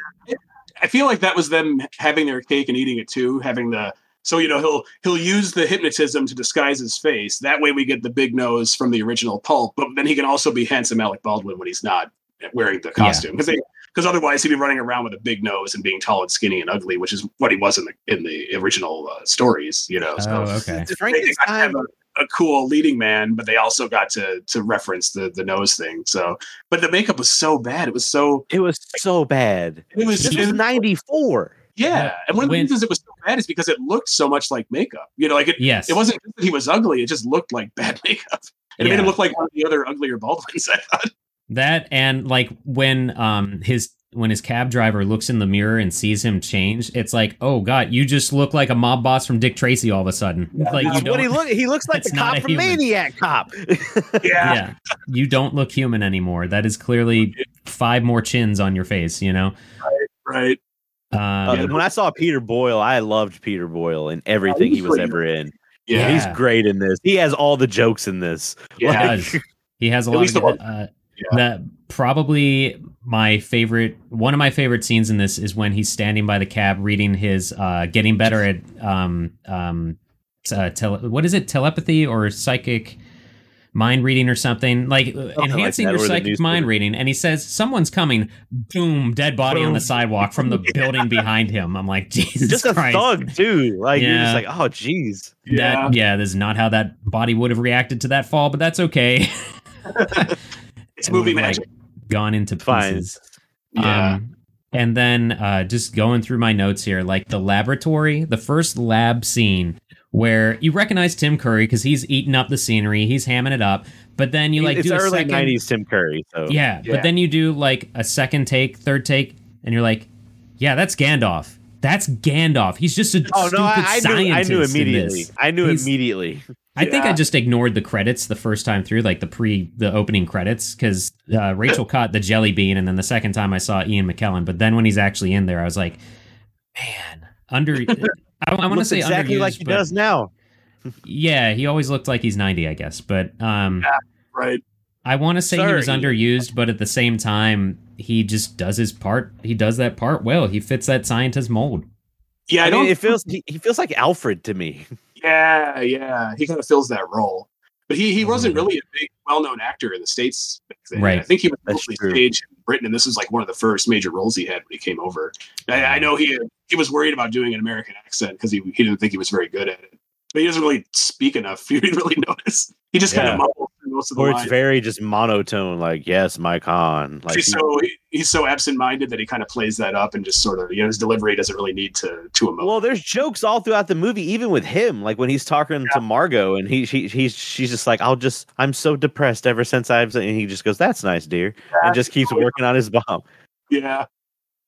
I feel like that was them having their cake and eating it too, having the so you know he'll he'll use the hypnotism to disguise his face. That way we get the big nose from the original pulp, but then he can also be handsome Alec Baldwin when he's not wearing the costume because because otherwise he'd be running around with a big nose and being tall and skinny and ugly, which is what he was in the in the original uh, stories. You know, so
oh okay
they, they got to
Frankenstein.
have a, a cool leading man, but they also got to to reference the the nose thing. So, but the makeup was so bad; it was so
It was so bad.
it was.
This
it
was
was
94.
Yeah, and one of the
When-
reasons it was so bad is because it looked so much like makeup. You know, like it.
yes
It wasn't that he was ugly; it just looked like bad makeup. And it made him look like one of the other uglier Baldwins. I thought.
That and like when um his when his cab driver looks in the mirror and sees him change, it's like, oh god, you just look like a mob boss from Dick Tracy all of a sudden. like you
That's what he
don't,
look. He looks like
That's
the cop from
human.
Maniac Cop.
Yeah,
yeah, you don't look human anymore. That is clearly five more chins on your face. You know.
right.
Um,
Uh, when I saw Peter Boyle, I loved Peter Boyle and everything he was ever in.
Yeah,
Yeah.
He's great in this. He has all the jokes in this.
He
yeah.
does. He has a lot of good, uh, that probably my favorite one of my favorite scenes in this is when he's standing by the cab reading his uh getting better at um um uh, tele- what is it telepathy or psychic mind reading or something like
like
enhancing
that,
your psychic mind reading and he says someone's coming boom dead body on the sidewalk from the building behind him i'm like jesus
Just a
Christ.
thug too. Like you're just like, oh jeez.
Yeah.
that yeah this is not how that body would have reacted to that fall but that's okay
It's
It
movie
would've, like,
magic.
gone into
Fine.
pieces
yeah.
Um, and then uh, just going through my notes here, like the laboratory, the first lab scene where you recognize Tim Curry because he's eating up the scenery, he's hamming it up. But then you like
it's
do a
early
second,
'90s Tim Curry. So
yeah,
Yeah.
But then you do like a second take, third take, and you're like, yeah, that's Gandalf. That's Gandalf. He's just a
Oh
stupid
no, I, I knew. I knew immediately. I knew
He's-
immediately.
I think I just ignored the credits the first time through, like the pre the opening credits, because uh, Rachel caught the jelly bean, and then the second time I saw Ian McKellen. But then when he's actually in there, I was like, man, under. I, I want to say
exactly
underused,
like he
but-
does now.
Yeah, he always looked like he's ninety, I guess. But um,
Right.
I want to say he was underused, but at the same time, he just does his part. He does that part well. He fits that scientist mold.
Yeah, I,
I,
don't.
mean, it feels. He, he feels like Alfred to me.
yeah, yeah. He kind of fills that role, but he he wasn't
Mhm.
really a big, well-known actor in the states. back.
Right.
I think he was
That's
mostly
true.
Britain, and this is like one of the first major roles he had when he came over. I, I know he he was worried about doing an American accent because he he didn't think he was very good at it. But he doesn't really speak enough. You didn't really notice. He just kind of mumbles most of the
Or it's
lines.
very just monotone, like yes, my con. Like
he's
he-
so he's so absent-minded that he kind of plays that up and just sort of you know his delivery doesn't really need to to emote.
Well, there's jokes all throughout the movie, even with him. Like when he's talking to Margot, and he, she, he's, she's just like, "I'll just, I'm so depressed ever since I've," and he just goes, "That's nice, dear," and just keeps working on his bomb.
yeah,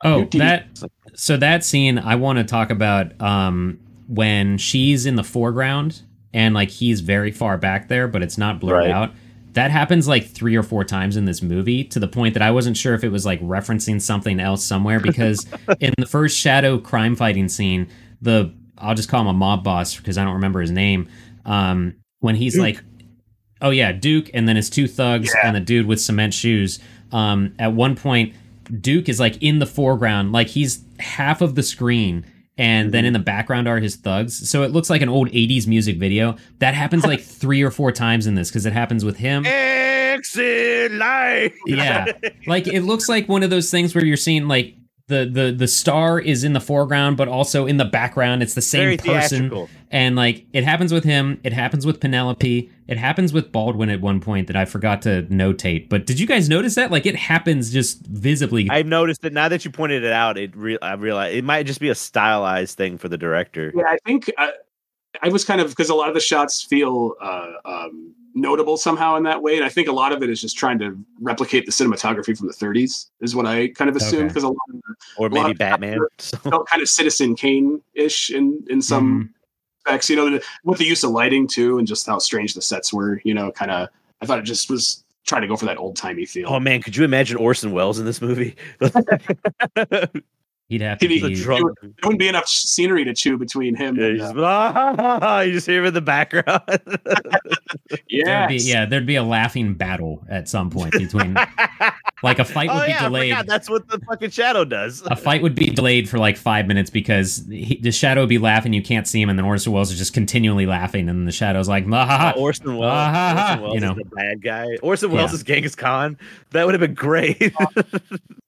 Oh, that so that scene I want to talk about um when she's in the foreground and like he's very far back there, but it's not blurred
Right.
out. That happens like three or four times in this movie to the point that I wasn't sure if it was like referencing something else somewhere because in the first shadow crime fighting scene, the I'll just call him a mob boss because I don't remember his name. Um, when he's
Duke.
like, oh yeah, Duke, and then his two thugs
Yeah.
and the dude with cement shoes. Um, at one point, Duke is like in the foreground, like he's half of the screen, and then in mm-hmm. the background are his thugs. So it looks like an old '80s music video. That happens like three or four times in this because it happens with him.
Exit life.
Yeah, like it looks like one of those things where you're seeing like the the the star is in the foreground, but also in the background. It's the same
Very
person,
theatrical.
and like it happens with him. It happens with Penelope. It happens with Baldwin at one point that I forgot to notate. But did you guys notice that? Like it happens just visibly.
I've noticed that now that you pointed it out, it re- I realize it might just be a stylized thing for the director.
yeah. I think I, I was kind of because a lot of the shots feel uh, um, notable somehow in that way, and I think a lot of it is just trying to replicate the cinematography from the 30s. Is what I kind of assumed
Okay.
because a lot of the
Or maybe Batman.
felt kind of Citizen Kane ish in in some
Mhm.
Effects, you know, the- with the use of lighting too, and just how strange the sets were, you know, kind of. I thought it just was trying to go for that old timey feel.
Oh man, could you imagine Orson Welles in this movie?
He'd have to
He'd be
be.
the
drunk.
there wouldn't be enough scenery to chew between him.
Yeah,
and,
you,
uh,
just, "Ah," you just hear him in the background.
There'd be, yeah, there'd be a laughing battle at some point between, like a fight would
oh
be
yeah,
delayed.
forgot that's what the fucking shadow does.
a fight would be delayed for like five minutes because he, the shadow would be laughing, you can't see him, and then Orson Welles is just continually laughing, and the shadow's like, "Ha ha ha."
Uh, Orson Welles,
ha, ha,
Orson Welles
you know.
is the bad guy. Orson Welles
Yeah.
is Genghis Khan. That would have been great.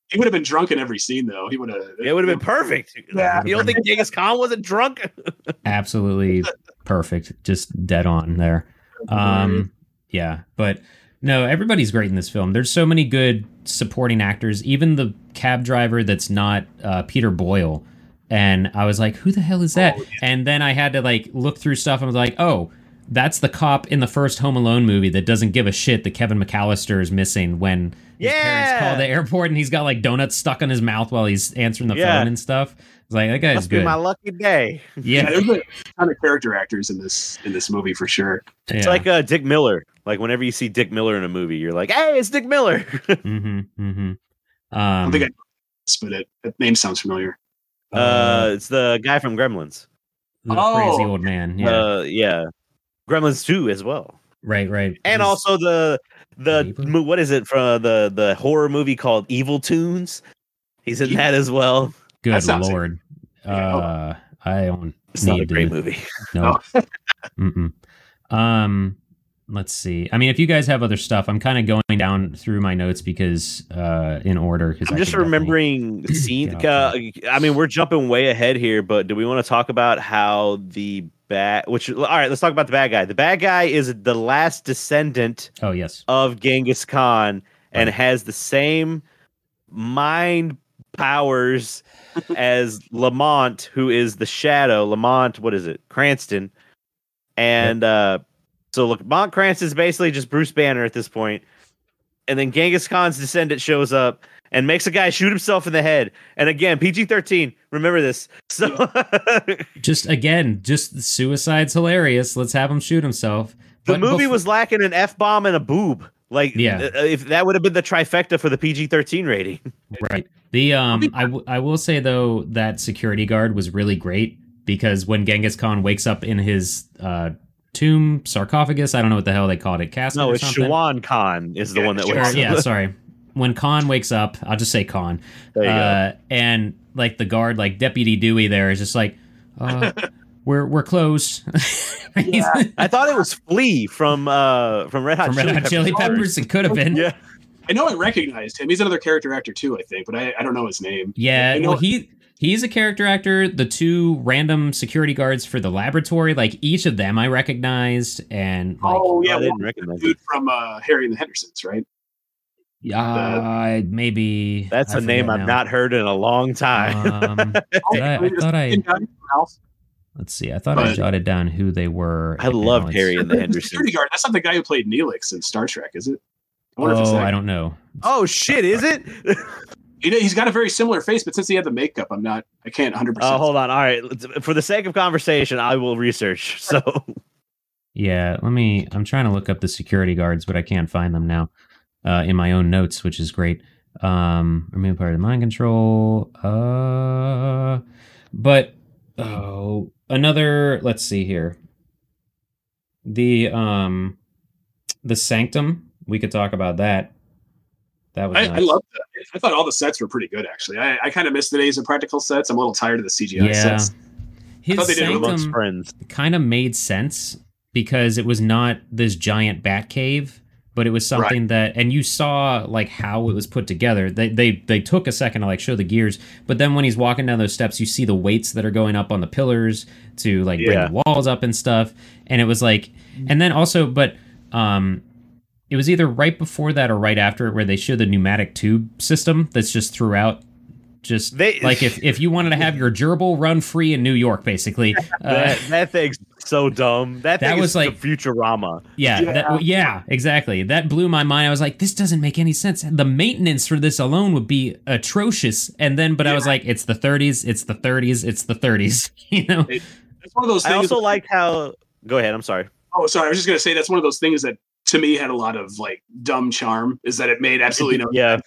He would have been drunk in every scene, though. He would have.
it would have been perfect.
Yeah.
You don't think Genghis Khan wasn't drunk?
absolutely perfect, just dead on there. Um, yeah, but no, everybody's great in this film. There's so many good supporting actors, even the cab driver that's not uh, Peter Boyle. And I was like, who the hell is that?
Oh, yeah.
And then I had to like look through stuff and was like, oh, that's the cop in the first Home Alone movie that doesn't give a shit that Kevin McAllister is missing when his parents call the airport and he's got like donuts stuck on his mouth while he's answering the
Yeah.
phone and stuff. It's like that guy's
Must be
good.
my lucky day.
Yeah,
yeah,
there's a ton of character actors in this in this movie for sure.
It's
yeah.
like uh, Dick Miller. Like whenever you see Dick Miller in a movie, you're like, "Hey, it's Dick Miller."
mm-hmm, mm-hmm.
I
Um,
don't think I know this, but it, that name sounds familiar.
uh, it's the guy from Gremlins.
the
Oh.
crazy old man. Yeah,
Uh, yeah, Gremlins two as well,
right, right.
and
His-
also the the mo- what is it from the the horror movie called Evil Toons? He's in
Evil-
that as well.
good
that sounds-
lord. Uh, I don't
It's not a great
to.
movie.
No. Um, let's see. I mean, if you guys have other stuff, I'm kind of going down through my notes because uh, in order. Because
I'm just remembering scene. Uh, I mean, we're jumping way ahead here, but do we want to talk about how the bad? Which all right, let's talk about the bad guy. The bad guy is the last descendant
Oh yes.
of Genghis Khan and has the same mind powers as Lamont, who is the shadow. Lamont, what is it? Cranston, And uh, so look, Mont Cranston is basically just Bruce Banner at this point, and then Genghis Khan's descendant shows up and makes a guy shoot himself in the head. And again, PG thirteen. Remember this. So
Just again, just suicide's hilarious. Let's have him shoot himself.
the
But
movie
bef-
was lacking an f bomb and a boob. Like,
Yeah.
uh, if that would have been the trifecta for the PG thirteen rating.
right. The um, I, w- I will say though that security guard was really great because when Genghis Khan wakes up in his uh tomb sarcophagus, I don't know what the hell they called it, casket
No, it's
something.
Shiwan Khan is the
Yeah,
one that
Shiwan.
wakes
Or,
up.
yeah, sorry. When Khan wakes up, I'll just say Khan.
There you go.
uh, and like the guard, like Deputy Dewey, there is just like, uh, we're we're closed. He's-
I thought it was Flea from uh from Red Hot
from Red Hot Chili Peppers, it could have been.
Yeah.
I know I recognized him. He's another character actor too, I think, but I, I don't know his name.
Yeah,
know-
well, he he's a character actor. The two random security guards for the laboratory, like each of them, I recognized, and like,
oh yeah,
I didn't
one
recognize
dude
it.
from uh, Harry and the Hendersons, right?
Uh, maybe
That's
I
a name I've
now.
not heard in a long time.
Um, I, I thought I
the guy from House.
let's see. I thought I
But-
jotted down who they were.
I loved Harry and the
The
Hendersons.
security guard. That's not the guy who played Neelix in Star Trek, is it? I wonder if it's
Oh, I don't know.
Oh shit, is it?
You know, he's got a very similar face, but since he had the makeup, I'm not. I can't 100. percent Oh,
hold on. All right, for the sake of conversation, I will research. So
Yeah, let me. I'm trying to look up the security guards, but I can't find them now uh, in my own notes, which is great. Um, remove part of the mind control. Uh, but oh, another. Let's see here. The um, the sanctum. We could talk about that. That was.
I, I
nuts.
love that. I thought all the sets were pretty good, actually. I, I kind of missed the days of practical sets. I'm a little tired of the CGI
Yeah.
sets.
His
thought they did it
sanctum
friends,
kind of made sense because it was not this giant bat cave but it was something that and you saw like how it was put together. They, they they took a second to like show the gears but then when he's walking down those steps you see the weights that are going up on the pillars to like bring the walls up and stuff and it was like and then also but um it was either right before that or right after it where they show the pneumatic tube system that's just throughout just
They-
like if if you wanted to have your gerbil run free in New York, basically. Uh,
that, that thing's so dumb. That,
That
thing
was
is
like-
the Futurama.
Yeah,
Yeah.
That, yeah, exactly. That blew my mind. I was like, this doesn't make any sense. The maintenance for this alone would be atrocious. And then, but I was like, it's the 30s, it's the 30s, it's the 30s. You know?
It's one of those
I
things.
also liked how. Go ahead. I'm sorry.
oh, sorry. I was just gonna say that's one of those things that to me had a lot of like dumb charm. Is that it made absolutely no
Yeah,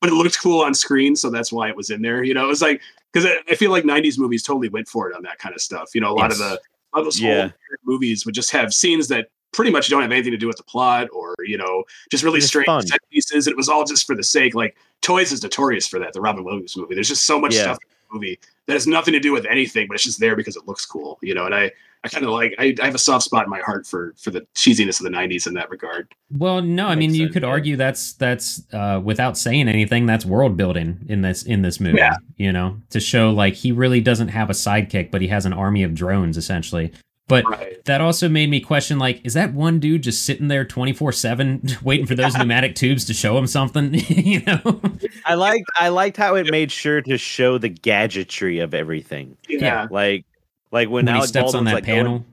but it looked cool on screen, so that's why it was in there. You know, it was like because I, I feel like '90s movies totally went for it on that kind of stuff. You know, a lot of the a lot of those
Yeah.
movies would just have scenes that pretty much don't have anything to do with the plot, or you know, just really
It's
strange
fun.
set pieces. And it was all just for the sake. Like Toys is notorious for that. The Robin Williams movie. There's just so much
Yeah.
stuff in the movie that has nothing to do with anything, but it's just there because it looks cool. You know, and I. I kind of like. I, I have a soft spot in my heart for for the cheesiness of the '90s in that regard.
Well, no, I mean, you
sense,
could
yeah.
argue that's, that's, uh, without saying anything, that's world building in this, in this movie,
Yeah.
you know, to show like he really doesn't have a sidekick, but he has an army of drones essentially. But
Right.
that also made me question like is that one dude just sitting there 24/7 waiting for those pneumatic tubes to show him something you know
I liked. I liked how it made sure to show the gadgetry of everything.
Yeah.
Like, like when,
when he
Alec
steps on
Baldwin's
that
like
panel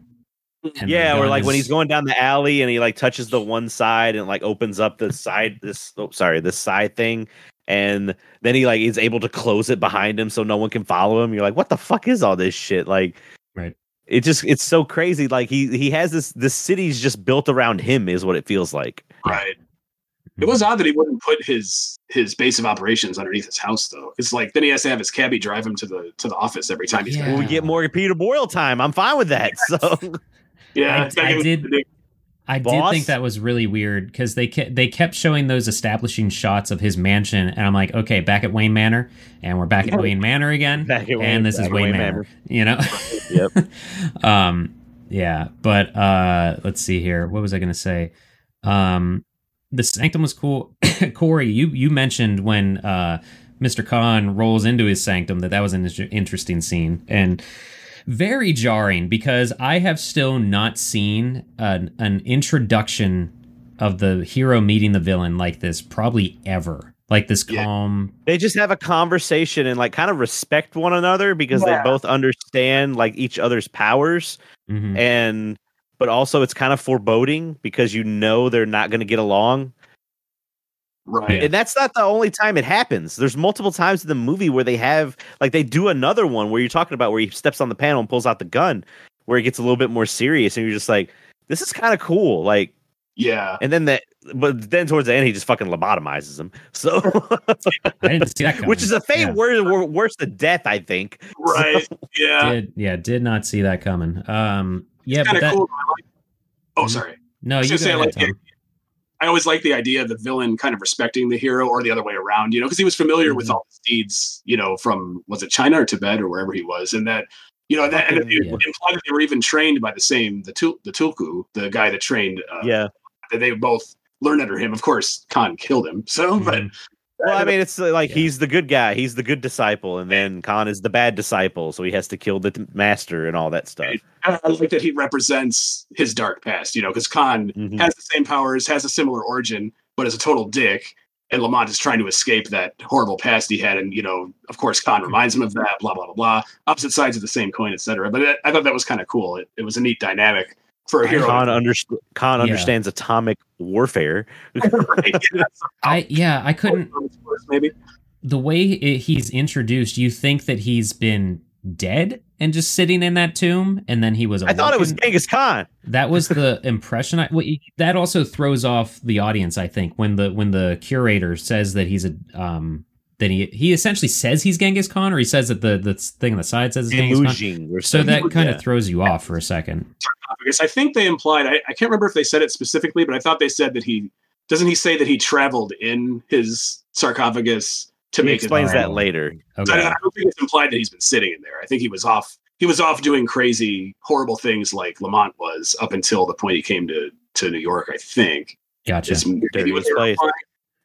and the
yeah, or
gun
like when he's going down the alley and he like touches the one side and like opens up the side this oh sorry, this side thing and then he like is able to close it behind him so no one can follow him. You're like, what the fuck is all this shit? Like
Right.
It just it's so crazy. Like he he has this this city's just built around him is what it feels like.
Right. It was odd that he wouldn't put his his base of operations underneath his house though. It's like then he has to have his cabbie drive him to the to the office every time he's
Yeah.
there.
When we get more Peter Boyle time, I'm fine with that. So
Yeah,
I- I did- I
Boss?
did think that was really weird because they kept, they kept showing those establishing shots of his mansion, and I'm like, okay, back at Wayne Manor, and we're back at Wayne Manor again,
Back at Wayne-
and this is
back at
Wayne,
Wayne
Manor, you know.
Yep.
um, yeah, but uh, let's see here. What was I going to say? Um, the sanctum was cool. Corey, you you mentioned when uh, Mr. Khan rolls into his sanctum that that was an interesting scene and very jarring because I have still not seen an, an introduction of the hero meeting the villain like this probably ever. Like this
Yeah.
calm.
they just have a conversation and like kind of respect one another because
Yeah.
they both understand like each other's powers
Mhm.
and but also it's kind of foreboding because you know they're not going to get along.
Right.
And that's not the only time it happens. There's multiple times in the movie where they have like they do another one where you're talking about where he steps on the panel and pulls out the gun, where it gets a little bit more serious, and you're just like, this is kind of cool. Like,
Yeah.
and then that, but then towards the end, he just fucking lobotomizes him. So,
I didn't see that coming.
which is a fate
Yeah.
worse, worse than death, I think.
Right. Yeah.
Did, yeah, did not see that coming. Um, yeah, but
kind of cool. I like- Oh,
Mhm.
sorry.
no, you
say, like. I always like the idea of the villain kind of respecting the hero or the other way around, you know, because he was familiar with
Mhm.
all the deeds, you know, from was it China or Tibet or wherever he was, and that you know that and it
Yeah.
implied that they were even trained by the same the Tul- the Tulku, the guy that trained. Uh,
Yeah.
that they both learned under him. Of course, Khan killed him. So, but
Mhm.
Well, I mean, it's uh, like
Yeah.
he's the good guy, he's the good disciple, and then Khan is the bad disciple, so he has to kill the t- master and all that stuff.
I I like that he represents his dark past, you know, because Khan
Mhm.
has the same powers, has a similar origin, but is a total dick. And Lamont is trying to escape that horrible past he had. And, you know, of course, Khan reminds him of that, blah, blah, blah, blah. Opposite sides of the same coin, etc. But it, I thought that was kind of cool. It, it was a neat dynamic for a hero.
Khan, underst- Khan
Yeah.
understands atomic warfare.
Right, yeah,
I yeah, I couldn't.
maybe.
The way it, he's introduced, you think that he's been dead and just sitting in that tomb, and then he was.
I thought it was
awoken.
Genghis Khan.
That was the impression. I well, that also throws off the audience. I think when the when the curator says that he's a um that he he essentially says he's Genghis Khan, or he says that the the thing on the side says it's Genghis Khan. So that kind of
Yeah.
throws you off for a second.
Because I think they implied, I, I can't remember if they said it specifically, but I thought they said that he, doesn't he say that he traveled in his sarcophagus to
he
make
explains that later.
I,
Okay.
I don't think it's implied that he's been sitting in there. I think he was off. He was off doing crazy, horrible things like Lamont was up until the point he came to to New York. I think.
Gotcha.
It's maybe
Dirty
what they were
place.
implying.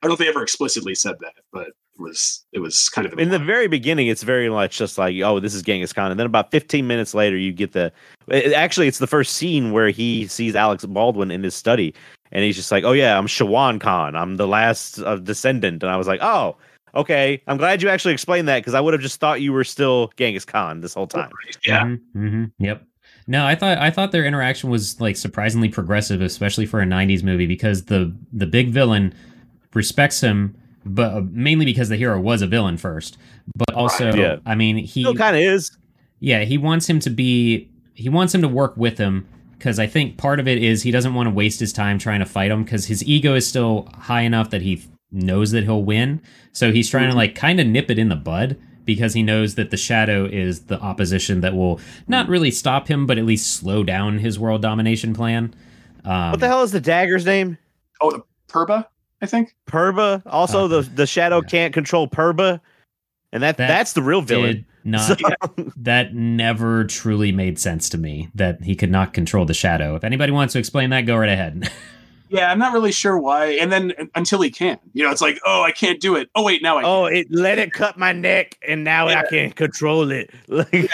I don't know if they ever explicitly said that, but it was it was kind of
In the very beginning, it's very much just like, oh, this is Genghis Khan, and then about 15 minutes later, you get the. it- actually, it's the first scene where he sees Alex Baldwin in his study, and he's just like, oh yeah, I'm Shiwan Khan, I'm the last uh, descendant, and I was like, oh, okay, I'm glad you actually explained that because I would have just thought you were still Genghis Khan this whole time.
yeah.
mm-hmm Yep. No, I thought I thought their interaction was like surprisingly progressive, especially for a '90s movie, because the the big villain respects him, but uh, mainly because the hero was a villain first. But also,
Right, yeah.
I mean, he
Still kind of is.
yeah, he wants him to be he wants him to work with him because I think part of it is he doesn't want to waste his time trying to fight him because his ego is still high enough that he knows that he'll win. So he's trying to like kind of nip it in the bud because he knows that the shadow is the opposition that will not really stop him, but at least slow down his world domination plan. Um,
What the hell is the dagger's name?
Oh, the Phurba, I think.
Phurba. Also,
Uh,
the the shadow
yeah.
can't control Phurba, and that,
That
that's the real villain.
Did not
So-
that never truly made sense to me that he could not control the shadow. If anybody wants to explain that, go right ahead.
Yeah, I'm not really sure why. And then until he can, you know, it's like, oh, I can't do it. Oh wait, now I.
oh, it let it cut my neck, and now I can't control it. Like,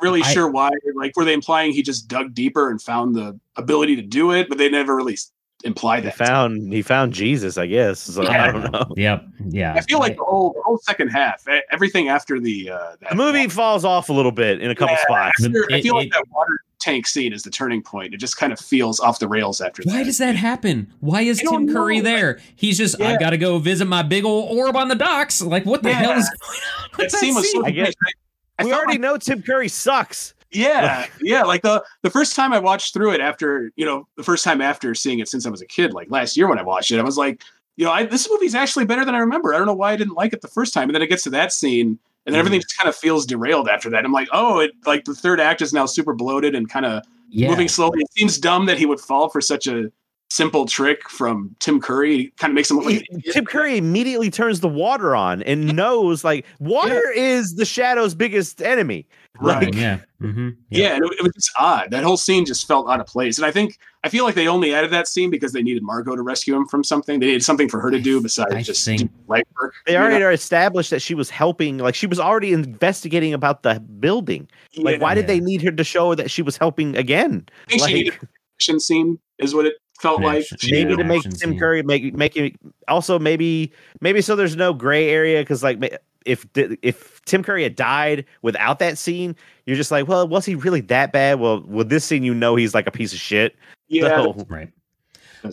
really
I-
sure why. Like, were they implying he just dug deeper and found the ability to do it? But they never really s- implied
he found he found Jesus, I guess. So I don't know.
Yep. Yeah.
I feel like the whole, the whole second half, everything after the uh, that
The movie falls off a little bit in a couple
Yeah.
spots.
after- I
It-
feel like
it-
that water tank scene is the turning point. It just kind of feels off the rails after
Why
that.
does that happen? Why is Tim Curry
know.
there? He's just,
Yeah.
I've got to go visit my big old orb on the docks. Like, what the
Yeah.
hell is going on?
that
with
scene was so
I guess-
I, I
we already
like-
know Tim Curry sucks.
Yeah, yeah. Like the the first time I watched through it after you know the first time after seeing it since I was a kid, like last year when I watched it, I was like, you know, I, this movie's actually better than I remember. I don't know why I didn't like it the first time, and then it gets to that scene, and then mm-hmm. everything just kind of feels derailed after that. I'm like, oh, it like the third act is now super bloated and kind of
Yeah.
moving slowly. It seems dumb that he would fall for such a simple trick from Tim Curry. It kind of makes him look like idiot.
Tim Curry immediately turns the water on and knows like water is the shadow's biggest enemy.
Right.
Like,
yeah. Mm-hmm.
Yeah, and it, it was just odd. That whole scene just felt out of place. And I think I feel like they only added that scene because they needed Margot to rescue him from something. They needed something for her to do besides
I
just
think-
do light work.
They
you know?
already are established that she was helping, like she was already investigating about the building. Like,
Yeah.
why did they need her to show that she was helping again?
I think
like-
she needed an action scene, is what it felt
An
like. She
maybe
needed
to make Tim
scene.
Curry make make it also maybe maybe so there's no gray area because like ma- if if Tim Curry had died without that scene, you're just like, well, was he really that bad? Well, with this scene, you know he's like a piece of shit.
Yeah,
So-
Right.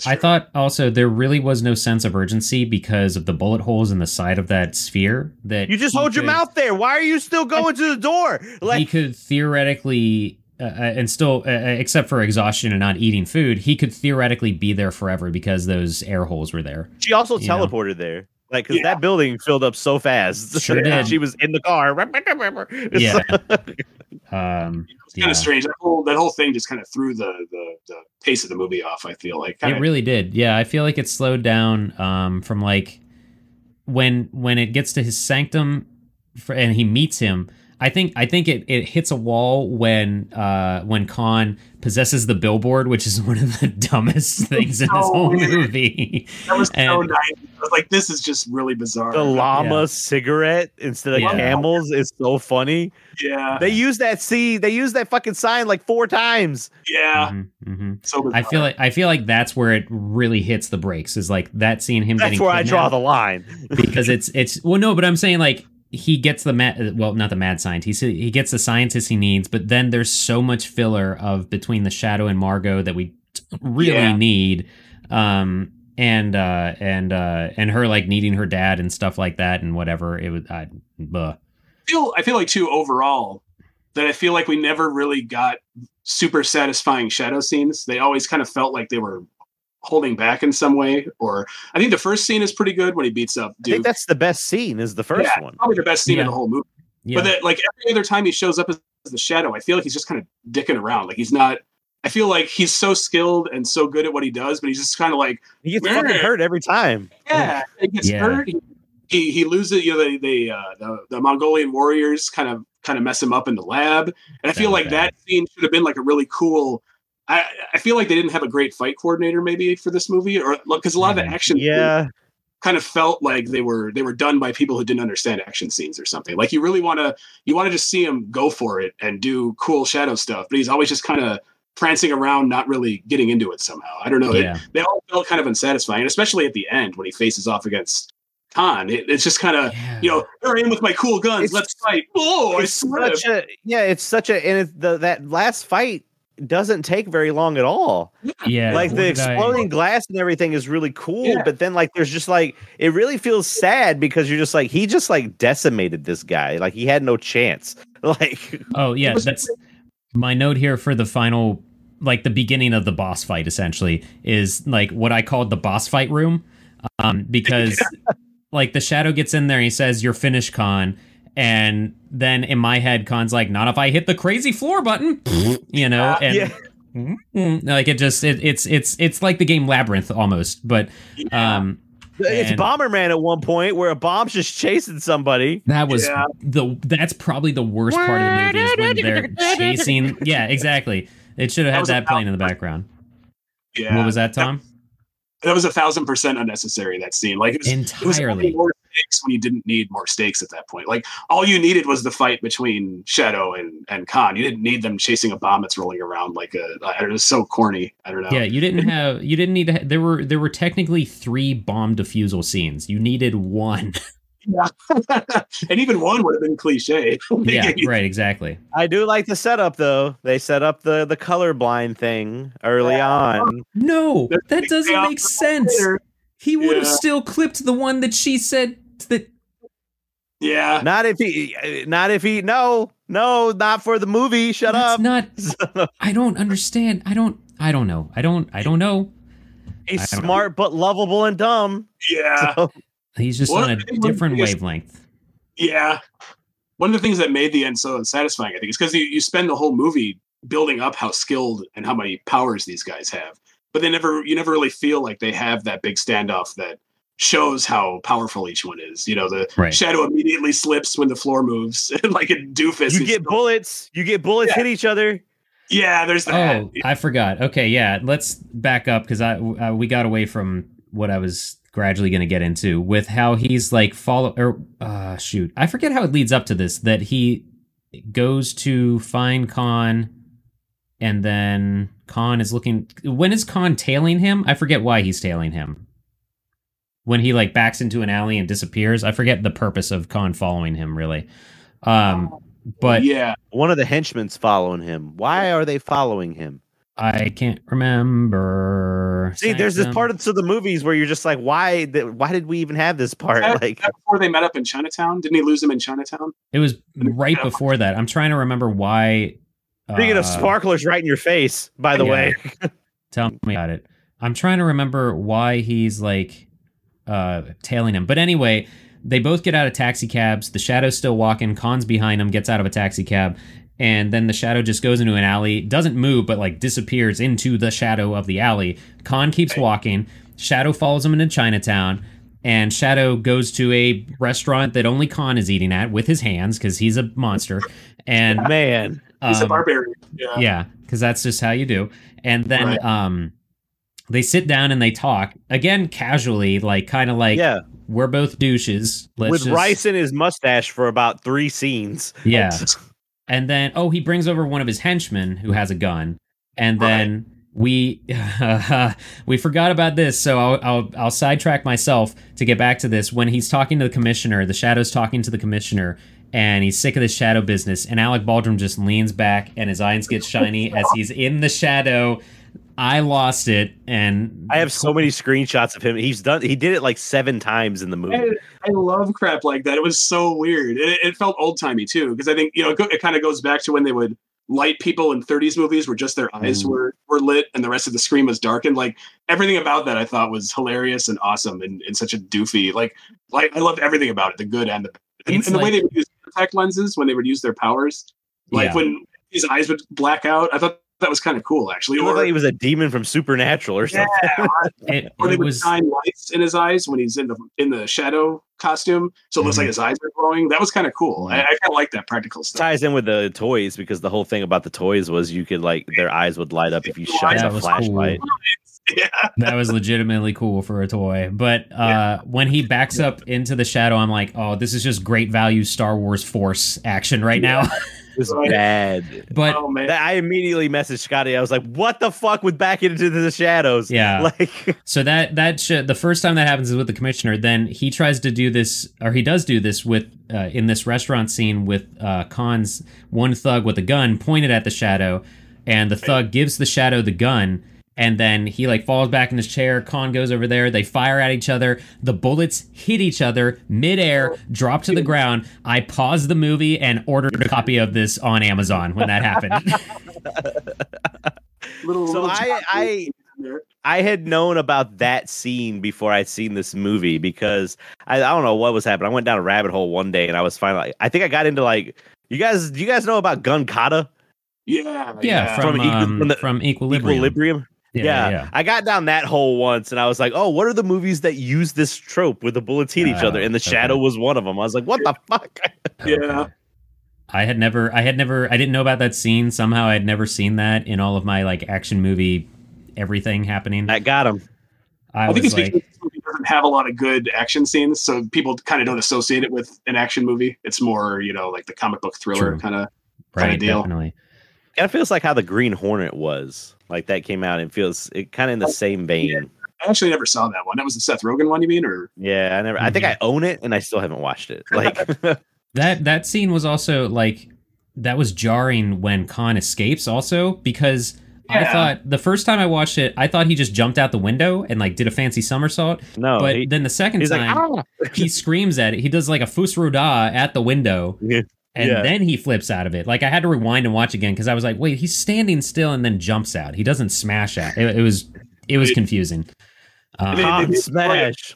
I thought also there really was no sense of urgency because of the bullet holes in the side of that sphere. That
you just
he
hold your mouth there. Why are you still going to the door?
he could theoretically, uh, uh, and still, uh, uh, except for exhaustion and not eating food, he could theoretically be there forever because those air holes were there.
she also
you know.
teleported there. Like, because
Yeah.
that building filled up so fast.
Sure
And
did.
she was in the car.
Yeah. Um,
It's kind
yeah.
of strange. That whole that whole thing just kind of threw the, the the pace of the movie off. I feel like kind
It really did. Yeah, I feel like it slowed down um, from like when when it gets to his sanctum for, and he meets him. I think I think it, it hits a wall when uh, when Khan possesses the billboard, which is one of the dumbest things in this
so
whole movie.
that was so
and-
nice. I was like, this is just really bizarre.
the llama cigarette instead of
Yeah.
camels is so funny.
yeah,
They use that see, they use that fucking sign like four times.
yeah.
Mhm, mhm.
So bizarre.
I feel like I feel like that's where it really hits the brakes. Is like that scene him
That's
getting
where I draw the line.
because it's it's well no but i'm saying like he gets the mad well not the mad scientist he, he gets the scientist he needs but then there's so much filler of between the shadow and margot that we really
Yeah.
need um and uh and uh and her like needing her dad and stuff like that and whatever it was I, buh.
feel I feel like too overall that I feel like we never really got super satisfying shadow scenes. They always kind of felt like they were holding back in some way. Or I think the first scene is pretty good when he beats up
I think that's the best scene is the first
Yeah,
one.
Probably the best scene
Yeah.
in the whole movie.
yeah
But that like every other time he shows up as the shadow, I feel like he's just kind of dicking around. Like he's not. I feel like he's so skilled and so good at what he does, but he's just kind of like
He gets
Yeah.
fucking hurt every time.
yeah, he gets
Yeah.
hurt. He, he he loses. You know, the the, uh, the the Mongolian warriors kind of kind of mess him up in the lab, and I feel
was
like
bad.
that scene should have been like a really cool. I I feel like they didn't have a great fight coordinator maybe for this movie, or because a lot of the
Mhm.
action
Yeah.
kind of felt like they were they were done by people who didn't understand action scenes or something. Like you really want to you want to just see him go for it and do cool shadow stuff, but he's always just kind of prancing around, not really getting into it somehow. I don't know. It-
yeah
they all felt kind of unsatisfying, especially at the end when he faces off against Khan. It, it's just kind of
yeah
you know, here I am with my cool guns.
It's-
Let's fight. Oh,
it's such a yeah, it's such a and it, the that last fight doesn't take very long at all.
yeah
like the
did I-
exploding glass and everything is really cool,
Yeah.
but then like there's just like it really feels sad because you're just like he just like decimated this guy. Like he had no chance. Like
Oh yeah,
was-
that's my note here for the final, like the beginning of the boss fight. Essentially, is like what I called the boss fight room, um, because like the shadow gets in there, and he says, "You're finished, Khan," and then in my head, Khan's like, "Not if I hit the crazy floor button," you know, and
yeah.
mm, like it just it, it's it's it's like the game Labyrinth almost, but
Yeah.
um,
it's
and-
Bomberman at one point where a bomb's just chasing somebody.
That was
Yeah.
the that's probably the worst part of the movie is when they're chasing. Yeah, exactly. It should have had
was a
that playing in the background.
yeah.
What was that, Tom?
That was a thousand percent unnecessary. That scene, like it was, it was
Entirely.
more stakes when you didn't need more stakes at that point. Like all you needed was the fight between Shadow and and Khan. You didn't need them chasing a bomb that's rolling around like a. I don't know, so corny. I don't know.
Yeah, you didn't have you didn't need to. Ha- there were there were technically three bomb defusal scenes. You needed one.
Yeah. and even one would have been cliche.
yeah, right, exactly.
I do like the setup though. They set up the the colorblind thing early
Yeah.
on.
No, that doesn't make sense.
later.
He would have still clipped the one that she said that.
Yeah.
Not if he not if he no, no, not for the movie. Shut
That's
up.
not. I don't understand. I don't. I don't know. I don't. I don't know.
He's
don't know.
smart but lovable and dumb.
Yeah.
So,
He's just
One
on a
the things- one of the
different
biggest-
wavelength.
Yeah. One of the things that made the end so unsatisfying, I think, is because you, you spend the whole movie building up how skilled and how many powers these guys have. But they never you never really feel like they have that big standoff that shows how powerful each one is. You know, the
Right.
shadow immediately slips when the floor moves, like a doofus.
you get
still-
bullets. You get bullets
Yeah.
hit each other.
yeah, there's that.
Oh, I forgot. Okay, yeah, let's back up because I uh, we got away from what I was gradually going to get into with how he's like follow or uh shoot, I forget how it leads up to this that he goes to find Khan and then Khan is looking when is Khan tailing him? I forget why he's tailing him. When he like backs into an alley and disappears. I forget the purpose of Khan following him really. Um, but
yeah,
One of the henchmen's following him. Why are they following him?
I can't remember.
See, there's this part of the movies where you're just like, why? th- Why did we even have this part?
That-
Like,
that before they met up in Chinatown, didn't he lose him in Chinatown?
It was right before that. I'm trying to remember why.
speaking of
uh,
sparklers right in your face, by the
yeah.
way.
Tell me about it. I'm trying to remember why he's like uh tailing him. But anyway, they both get out of taxi cabs. The shadow's still walking. Khan's behind him, gets out of a taxi cab, and then the shadow just goes into an alley, doesn't move, but like disappears into the shadow of the alley. Khan keeps walking. Shadow follows him into Chinatown. And Shadow goes to a restaurant that only Khan is eating at with his hands because he's a monster. And
Man,
He's a
um,
barbarian. Yeah.
yeah, because that's just how you do. And then
Right.
um, they sit down and they talk again casually, like kind of like
yeah,
we're both douches. Let's
with
just-
rice in his mustache for about three scenes.
Yeah, and then oh, he brings over one of his henchmen who has a gun, and then we we forgot about this. So I'll, I'll I'll sidetrack myself to get back to this. When he's talking to the commissioner, the shadow's talking to the commissioner. And he's sick of this shadow business. And Alec Baldwin just leans back and his eyes get shiny as he's in the shadow. I lost it, and
I have so many screenshots of him. He's done. He did it like seven times in the movie.
I, I love crap like that. It was so weird. It, it felt old timey too, because I think you know it, it kind of goes back to when they would light people in 30s movies where just their eyes
Mm.
were were lit and the rest of the screen was darkened. Like everything about that, I thought was hilarious and awesome and, and such a doofy. Like like I loved everything about it, the good and the bad. And,
It's
and the way they would use contact lenses when they would use their powers, like
Yeah.
when his eyes would black out. I thought that was kind of cool actually.
He looked
Or,
like he was a demon from Supernatural or something.
it,
or they
it
would
was
shine lights in his eyes when he's in the in the shadow costume, so it looks
Mhm.
like his eyes are glowing. That was kind of cool. I, I kind of like that practical stuff.
Ties in with the toys because the whole thing about the toys was you could like their eyes would light up if you shine
That
a
was
flashlight.
Yeah,
that was legitimately cool for a toy. But uh, when he backs up into the shadow, I'm like, oh, this is just great value Star Wars Force action right now.
It was
Right.
bad.
but
oh man,
I immediately messaged Scotty. I was like, "What the fuck with back into the shadows?"
yeah,
like
so that that sh- the first time that happens is with the commissioner. Then he tries to do this, or he does do this with uh, in this restaurant scene with uh, Khan's one thug with a gun pointed at the shadow, and the thug gives the shadow the gun. And then he like falls back in his chair. Khan goes over there. They fire at each other. The bullets hit each other midair, drop to the ground. I paused the movie and ordered a copy of this on Amazon when that happened.
little,
so
little
I I. I had known about that scene before I'd seen this movie because I, I don't know what was happening. I went down a rabbit hole one day and I was finally I think I got into like you guys do you guys know about Gun Kata
yeah,
yeah, from
From equi-
um,
from the-
from Equilibrium.
Equilibrium? Yeah, I got down that hole once and I was like, oh, what are the movies that use this trope with the bullets hit each other? Ah, and the
okay.
shadow was one of them. I was like, what the fuck?
yeah.
I had never, I had never, I didn't know about that scene. Somehow, I had never seen that in all of my like action movie, everything happening.
That got him.
I,
I, think
was
it's because
like,
this movie doesn't have a lot of good action scenes, so people kind of don't associate it with an action movie. It's more, you know, like the comic book thriller
True.
kind of.
right,
deal.
definitely.
Kind of feels like how the Green Hornet was. Like that came out and feels it kind of in the same vein.
I actually never saw that one. That was the Seth Rogen one, you mean? Or
Yeah, I never. I think
Mhm.
I own it, and I still haven't watched it. Like,
That that scene was also like that was jarring when Khan escapes, also because. I thought the first time I watched it, I thought he just jumped out the window and like did a fancy somersault.
no,
but
he-
then the second
he's like,
time,
ah!
he screams at it. He does like a fus roda at the window,
Yeah.
And
Yeah.
then he flips out of it. Like I had to rewind and watch again because I was like, wait, he's standing still and then jumps out. He doesn't smash out. It, it was it was confusing. Uh,
They-
Khan
they-
smash.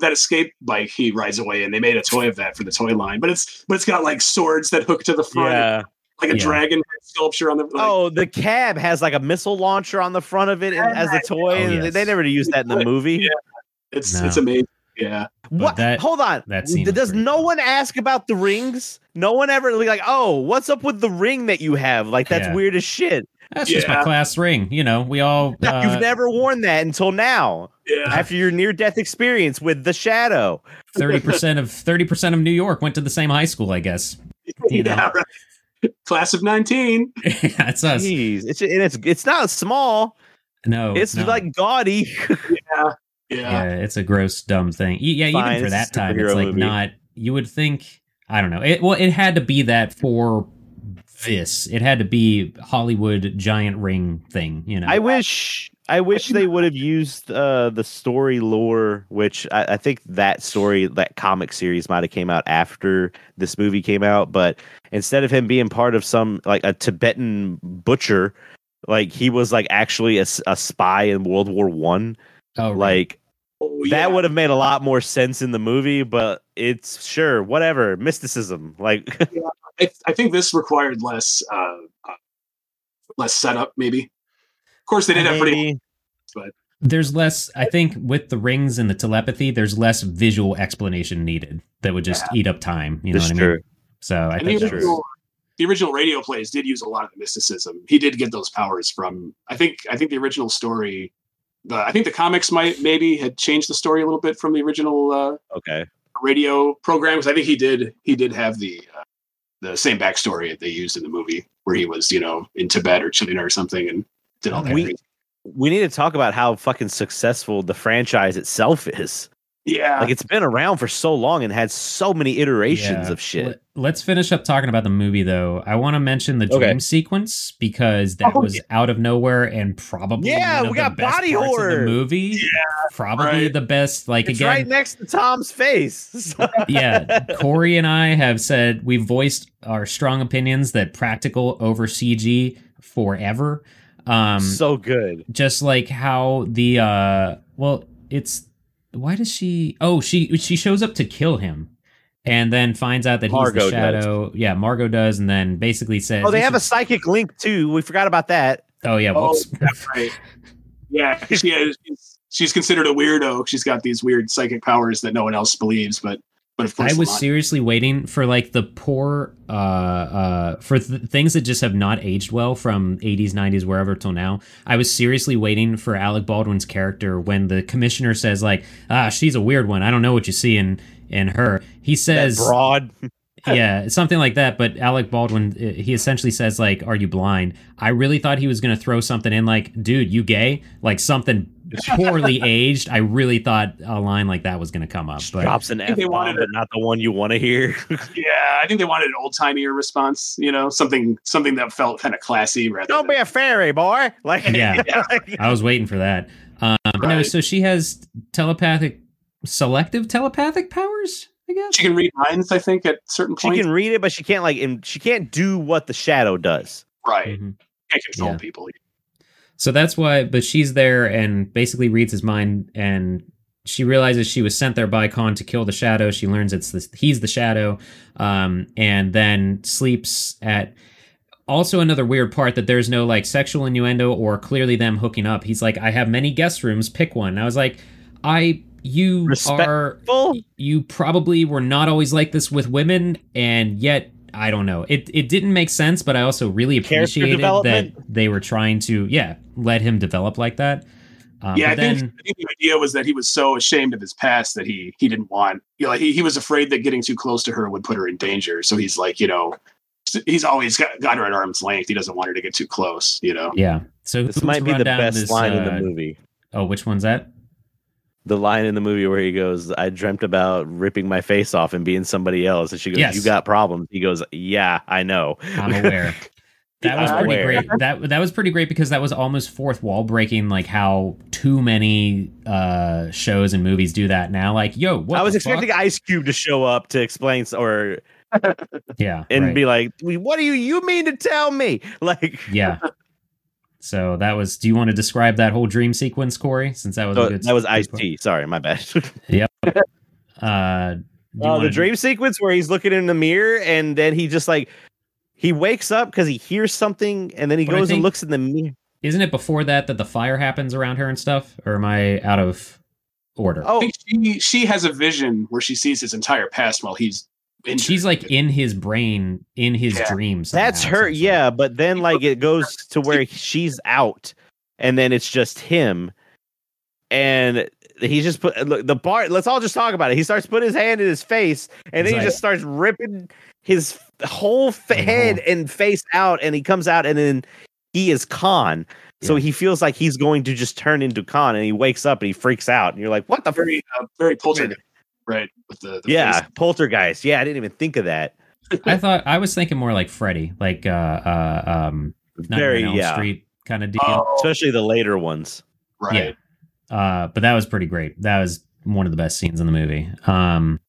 that escape bike he rides away, and they made a toy of that for the toy line. But it's but it's got like swords that hook to the front,
Yeah.
like a
Yeah.
dragon sculpture on the. Like,
Oh, the cab has like a missile launcher on the front of it and- as a toy.
Oh,
and
yes.
They never used that in the movie.
Yeah. it's
No.
it's amazing. Yeah,
What?
that-
Hold on.
that
Does no
cool.
one ask about the rings? No one ever like, oh, what's up with the ring that you have? Like that's
Yeah.
weird as shit.
that's just my class ring. You know, we all uh,
You've never worn that until now,
yeah.
after your near-death experience with the Shadow.
thirty percent of thirty percent of New York went to the same high school. I guess you know.
yeah right. Class of nineteen.
that's us.
Jeez, it's and it's it's not small.
No,
It's
no.
like gaudy.
Yeah, Yeah.
Yeah, it's a gross, dumb thing. Yeah,
Fine,
even for that time, it's like
movie.
not. You would think. I don't know. It, well, it had to be that for this. It had to be Hollywood giant ring thing. You know.
I wish I wish they would have used uh, the story lore, which I, I think that story, that comic series, might have came out after this movie came out. But instead of him being part of some like a Tibetan butcher, like he was like actually a, a spy in World War One.
oh, right.
Like
Oh, yeah.
that would have made a lot more sense in the movie. But it's sure whatever mysticism. Like
I, I think this required less uh, uh, less setup, maybe. Of course, they did have pretty.
maybe.
there's less. I think with the rings and the telepathy, there's less visual explanation needed that would just eat up time. You know
That's
what I mean?
true.
So I
And
think that was,
original, the original radio plays did use a lot of the mysticism. He did get those powers from. I think. I think the original story. The, I think the comics might maybe had changed the story a little bit from the original uh,
Okay.
radio program. Because I think he did. He did have the uh, the same backstory that they used in the movie, where he was, you know, in Tibet or China or something, and did all that.
We- We need to talk about how fucking successful the franchise itself is.
Yeah,
Like it's been around for so long and had so many iterations
Yeah.
of shit.
Let, us finish up talking about the movie, though. I want to mention the
Okay.
dream sequence because that
Oh,
was out of nowhere and probably
Yeah,
one of
we
the
got
best
body horror.
the movie. Yeah, probably
right.
the best. Like
It's
again,
right next to Tom's face.
yeah. Corey and I have said we've voiced our strong opinions that practical over CG forever. Um,
so good.
just like how the uh, well, it's why does she? Oh, she she shows up to kill him. And then finds out that he's
Margot
the
does.
shadow. Yeah, Margot does, and then basically says,
Oh, they
"You
have a psychic link too. We forgot about that.
Oh yeah,
Oh, that's right. Yeah, she is. She's, she's considered a weirdo. She's got these weird psychic powers that no one else believes, but but of course,
I was seriously waiting for like the poor uh uh for th- things that just have not aged well from 80s 90s wherever till now. I was seriously waiting for Alec Baldwin's character when the commissioner says like ah she's a weird one. I don't know what you see in in her. He
That
says
broad.
yeah, something like that. But Alec Baldwin, uh, he essentially says like, "Are you blind?" I really thought he was gonna throw something in like, "Dude, you gay?" Like something poorly aged. I really thought a line like that was gonna come up. But
Drops an
think
F
they
bomb,
wanted
but not the one you want to hear.
Yeah, I think they wanted an old timey response. You know, something something that felt kind of classy rather.
Don't
than,
be a fairy, boy. Like
Yeah. I was waiting for that. Um, but no, so she has telepathic, selective telepathic powers. I guess.
She can read minds. I think at certain points she
can read it, but she can't like. and She can't do what the shadow does.
right.
Mhm.
Can't control
Yeah.
people.
So that's why, but she's there and basically reads his mind, and she realizes she was sent there by Khan to kill the Shadow. She learns it's the, he's the Shadow, um, and then sleeps at. Also, another weird part that there's no like sexual innuendo or clearly them hooking up. He's like, I have many guest rooms, pick one. And I was like, I you
Respect-
are you probably were not always like this with women, and yet I don't know. It it didn't make sense, but I also really appreciated that they were trying to yeah let him develop like that. Um,
yeah, I
but
think,
then
I think the idea was that he was so ashamed of his past that he he didn't want. You know, he he was afraid that getting too close to her would put her in danger. So he's like, you know, he's always got, got her at arm's length. He doesn't want her to get too close. You know.
yeah, so
This might be the best
this,
line in
uh,
the movie.
Oh, which one's that?
The line in the movie where he goes, "I dreamt about ripping my face off and being somebody else," and she goes,
Yes.
"You got problems." He goes, "Yeah, I know."
I'm aware. That was
I'm
pretty
aware.
great. That that was pretty great because that was almost fourth wall breaking. Like how too many uh shows and movies do that now. Like, yo, what
I was
the
expecting
fuck?
Ice Cube to show up to explain or
yeah,
and
right.
be like, "What do you you mean to tell me?" Like,
yeah. So that was. Do you want to describe that whole dream sequence, Corey? Since that was a
oh,
good.
that was
good
Ice. T. Sorry, my bad.
Uh, do you
Oh,
wanna-
the dream sequence where he's looking in the mirror and then he just like he wakes up because he hears something and then he
But I
goes and looks in the mirror.
Isn't it before that that the fire happens around her and stuff? Or am I out of order?
I
Oh,
think she she has a vision where she sees his entire past while he's. Injured.
She's like in his brain, in his
Yeah.
dreams.
that's her.
essentially.
Yeah, but then like it goes to where she's out and then it's just him and he just put look the bar. let's all just talk about it he starts putting his hand in his face and then
It's
he
like-
just starts ripping his whole fa- head and face out and he comes out and then he is Khan So
Yeah.
he feels like he's going to just turn into Khan, and he wakes up and he freaks out, and you're like, "What the?" F-?
Very, uh, very poltergeist, right? With the, the
Yeah,
face.
poltergeist. Yeah, I didn't even think of that.
I thought I was thinking more like Freddy, like uh, uh um, Nightmare
Very
on Elm
yeah,
Street kind of deal.
Oh,
especially the later ones.
right.
Yeah. Uh, but that was pretty great. That was one of the best scenes in the movie. Um,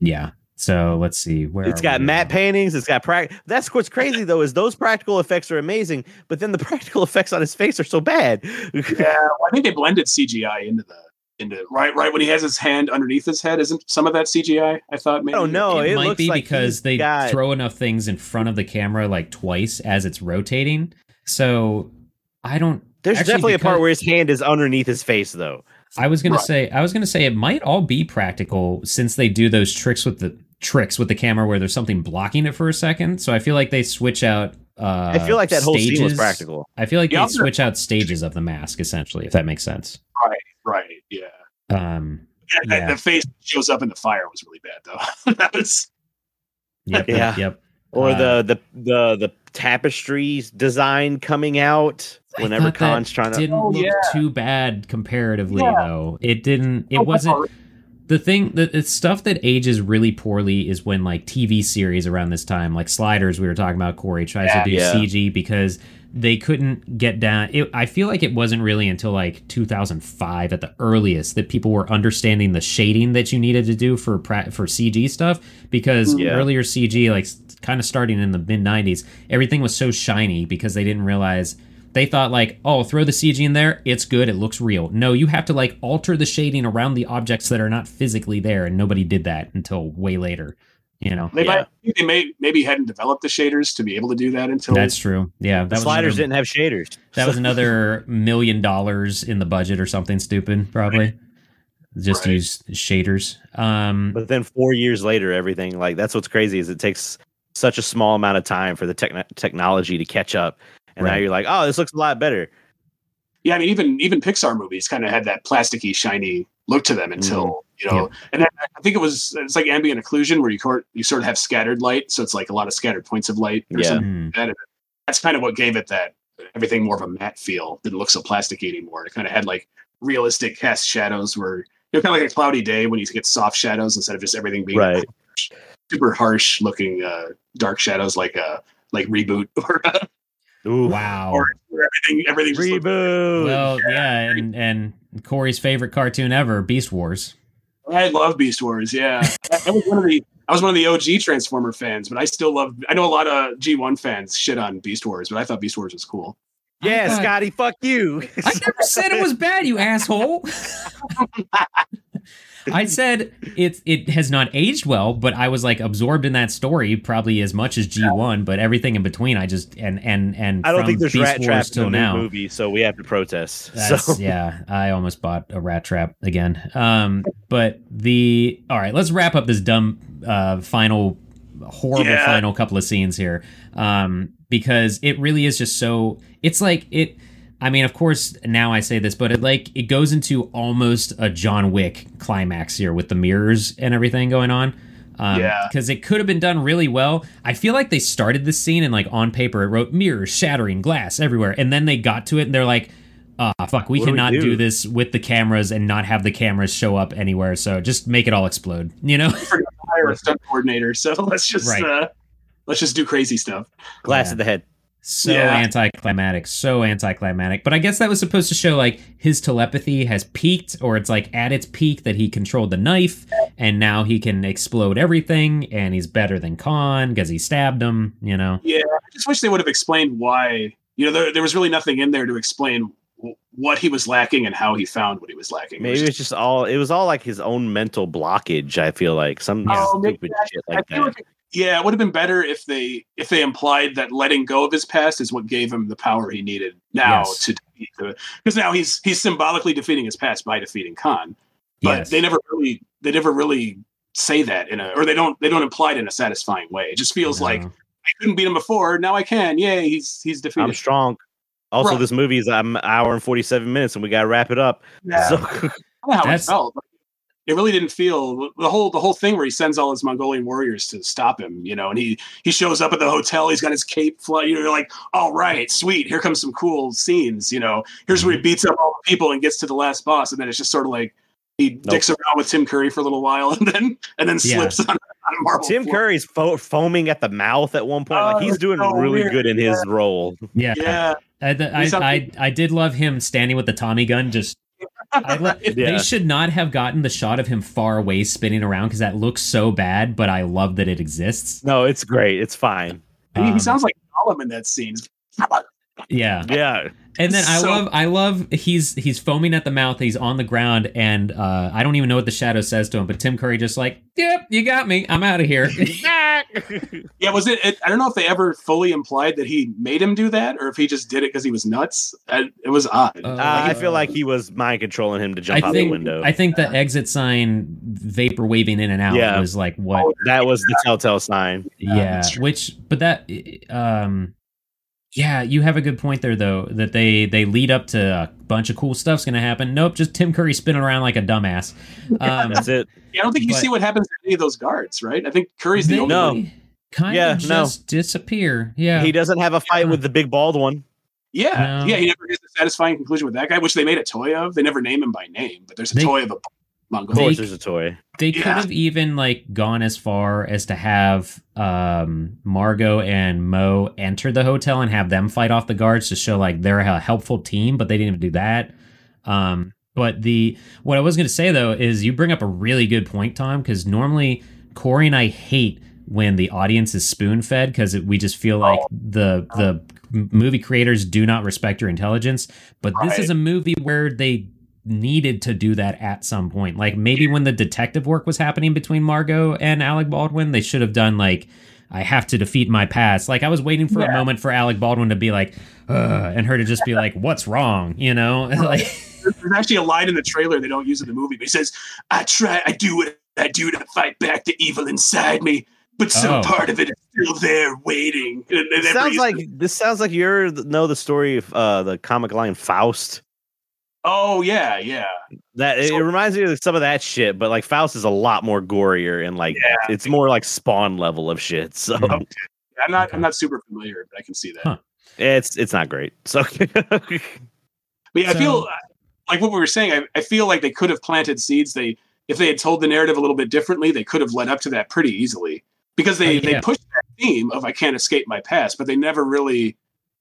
yeah. So let's see where
it's got
we
matte
now?
paintings. It's got prac. That's what's crazy though is those practical effects are amazing, but then the practical effects on his face are so bad.
Yeah, well, I think they blended CGI into the into right right when he has his hand underneath his head. Isn't some of that CGI? I thought maybe.
oh no
it,
it
might
looks
be
like
because they
got-
throw enough things in front of the camera like twice as it's rotating. So I don't.
There's
Actually,
definitely a part where his hand is underneath his face though.
I was gonna
Right.
say. I was gonna say it might all be practical since they do those tricks with the tricks with the camera where there's something blocking it for a second. So I feel like they switch out. Uh,
I feel like that whole scene was practical.
I feel like
Yeah,
they
I'm gonna-
switch out stages of the mask essentially, if that makes sense.
Right. Yeah.
Um,
Yeah,
Yeah.
The face shows up in the fire was really bad though. that was
yep,
Yeah.
yep, yep.
Or
Uh,
the the the the tapestries design coming out whenever Khan's trying to.
didn't
Oh,
look
yeah.
too bad comparatively
Yeah.
though. It didn't. It
Oh,
wasn't. the thing the, the stuff that ages really poorly is when like TV series around this time, like Sliders, we were talking about. Corey tries
Yeah.
to do
Yeah.
CG because they couldn't get down. It, I feel like it wasn't really until like 2005 at the earliest that people were understanding the shading that you needed to do for for CG stuff. Because hmm.
Yeah.
earlier CG, like kind of starting in the mid 90s, everything was so shiny because they didn't realize they thought like, oh, throw the CG in there, it's good, it looks real. No, you have to like alter the shading around the objects that are not physically there, and nobody did that until way later. You know,
They
Yeah.
might they may maybe hadn't developed the shaders to be able to do that until
that's true. Yeah, that
the
was
sliders
another,
didn't have shaders.
that was another million dollars in the budget or something stupid, probably. Just
Right.
use shaders. Um,
But then four years later, everything like that's what's crazy is it takes such a small amount of time for the techn technology to catch up, and now you're like, oh, this looks a lot better.
yeah, I mean even even Pixar movies kind of had that plasticky, shiny look to them until you know. And I think it was it's like ambient occlusion where you court, you sort of have scattered light, so it's like a lot of scattered points of light. or
Yeah.
something
hmm,
like that. That's kind of what gave it that everything more of a matte feel. Didn't look so plasticky anymore. It kind of had like realistic cast shadows where you know kind of like a cloudy day when you get soft shadows instead of just everything being
Right.
super harsh looking uh, dark shadows like uh like reboot or uh,
Ooh,
wow.
or, or everything everything just looked-
reboot.
well, yeah, and and Corey's favorite cartoon ever, Beast Wars.
I love Beast Wars. Yeah, I, I was one of the I was one of the OG Transformer fans, but I still love. I know a lot of G1 fans shit on Beast Wars, but I thought Beast Wars was cool.
yeah,
thought-
Scotty, fuck you.
I never said it was bad, you asshole. I said it it has not aged well, but I was like absorbed in that story probably as much as G one, but everything in between, I just and and and
I don't
from
think there's
Beast
rat
Wars
traps
till now.
movie, so we have to protest. So
yeah, I almost bought a rat trap again. Um, but the all right, let's wrap up this dumb uh, final, horrible
Yeah.
final couple of scenes here, um, because it really is just so. It's like it. I mean, of course, now I say this, but it like it goes into almost a John Wick climax here with the mirrors and everything going on. Um,
Yeah.
because it could have been done really well. I feel like they started this scene and like on paper it wrote mirrors shattering glass everywhere, and then they got to it and they're like, "Ah, fuck, we
What do we
cannot
do?"
do? this with the cameras and not have the cameras show up anywhere. So just make it all explode." You know?
Hire a stunt coordinator, so let's just
Right.
uh, let's just do crazy stuff.
glass
Yeah.
to the head.
So
Yeah.
anticlimactic, so anticlimactic. But I guess that was supposed to show like his telepathy has peaked, or it's like at its peak that he controlled the knife, and now he can explode everything, and he's better than Khan because he stabbed him. You know?
Yeah, I just wish they would have explained why. You know, there, there was really nothing in there to explain what he was lacking and how he found what he was lacking. It
Maybe
was
it's just all. It was all like his own mental blockage. I feel like some
Oh,
stupid
that-
shit
I
like
feel
that.
like, yeah, it would have been better if they if they implied that letting go of his past is what gave him the power he needed now
Yes.
to defeat the because now he's he's symbolically defeating his past by defeating Khan. But
Yes.
they never really they never really say that in a or they don't they don't imply it in a satisfying way. It just feels like I couldn't beat him before, now I can. Yay, he's he's defeated.
I'm strong. Also,
Right.
this movie is um, an hour and 47 minutes, and we got to wrap it up.
Yeah,
So,
I don't know how it
That's-
felt. It really didn't feel the whole the whole thing where he sends all his Mongolian warriors to stop him, you know, and he he shows up at the hotel, he's got his cape fly, you know, you're like, all right, sweet, here comes some cool scenes, you know. Here's where he
Mm-hmm.
beats up all the people and gets to the last boss, and then it's just sort of like he dicks around with Tim Curry for a little while and then and then
Yeah.
slips on, on a marble.
Tim
floor.
Curry's fo- foaming at the mouth at one point.
Oh,
like he's doing
so
really
weird.
good in his role.
Yeah.
Yeah.
I, I, I, I did love him standing with the Tommy gun. Just I lo-
Yeah.
they should not have gotten the shot of him far away spinning around because that looks so bad. But I love that it exists.
No, it's great. It's fine.
Um,
he sounds like Gollum in that scene.
Yeah,
Yeah.
and then I love I love he's he's foaming at the mouth. He's on the ground, and uh, I don't even know what the shadow says to him. But Tim Curry just like, yep, you got me. I'm out of here.
Yeah, was it, it? I don't know if they ever fully implied that he made him do that, or if he just did it because he was nuts. I, it was odd.
Uh,
Uh, I feel like he was mind controlling him to jump
I
out
think
the window.
I think the exit sign vapor waving in and out
Yeah.
was like what
Oh,
that was the telltale sign.
yeah
that's true.
which but that um yeah you have a good point there though that they they lead up to a bunch of cool stuff's gonna happen nope just tim curry spinning around like a dumbass um
That's it.
Yeah, I don't think you
But-
see what happens to any of those guards, right? I think Curry's the
they
only
No.
one.
kind
Yeah,
of
no.
just disappear yeah
He doesn't have a fight
Yeah.
with the big bald one.
Yeah,
No.
yeah. He never gets a satisfying conclusion with that guy, which they made a toy of. They never name him by name, but there's a
They-
toy of a
Of
Mongolian.
course,
They-
there's a toy.
they could have even like gone as far as to have um margot and mo enter the hotel and have them fight off the guards to show like they're a helpful team but they didn't even do that um but the what i was going to say though is you bring up a really good point tom because normally corey and i hate when the audience is spoon fed because we just feel like the the movie creators do not respect your intelligence but this is a movie where they needed to do that at some point. Like maybe when the detective work was happening between Margot and Alec Baldwin, they should have done like I have to defeat my past. Like I was waiting for a moment for Alec Baldwin to be like, Ugh, and her to just be like, "What's wrong?" You know, like
There's actually a line in the trailer they don't use in the movie, but he says, "I try, I do what I do to fight back the evil inside me, but some
Oh.
part of it is still there, waiting." And, and
It sounds like this sounds like you know the story of uh, the comic line Faust.
Oh yeah, yeah,
That it,
So-
it reminds me of some of that shit, but like Faust is a lot more gorier and like
Yeah.
it's more like Spawn level of shit. So
Mhm.
I'm not,
Okay.
I'm not super familiar, but I can see that.
Huh.
it's it's not great. So
But yeah, I feel like what we were saying. I, I feel like they could have planted seeds. They, if they had told the narrative a little bit differently, they could have led up to that pretty easily. Because they
Uh, yeah.
they pushed that theme of I can't escape my past, but they never really.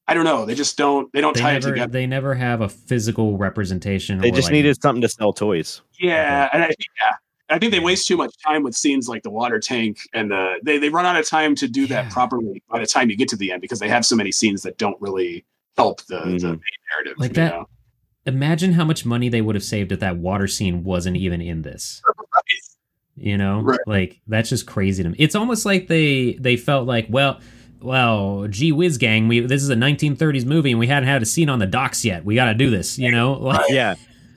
I don't know. They just don't. They don't
they
tie it
never
together.
they never have a physical representation.
they
or,
just
like-
needed something to sell toys.
Yeah, and I think yeah, I think they waste too much time with scenes like the water tank, and the they they run out of time to do that properly by the time you get to the end because they have so many scenes that don't really help the, the
Mhm.
main narrative.
Like that-
know?
Imagine how much money they would have saved if that water scene wasn't even in this. You know,
Right.
like that's just crazy to me. It's almost like they they felt like, well, well, gee whiz, gang, we this is a 1930s movie and we hadn't had a scene on the docks yet. We got to do this, you know? Like,
Yeah,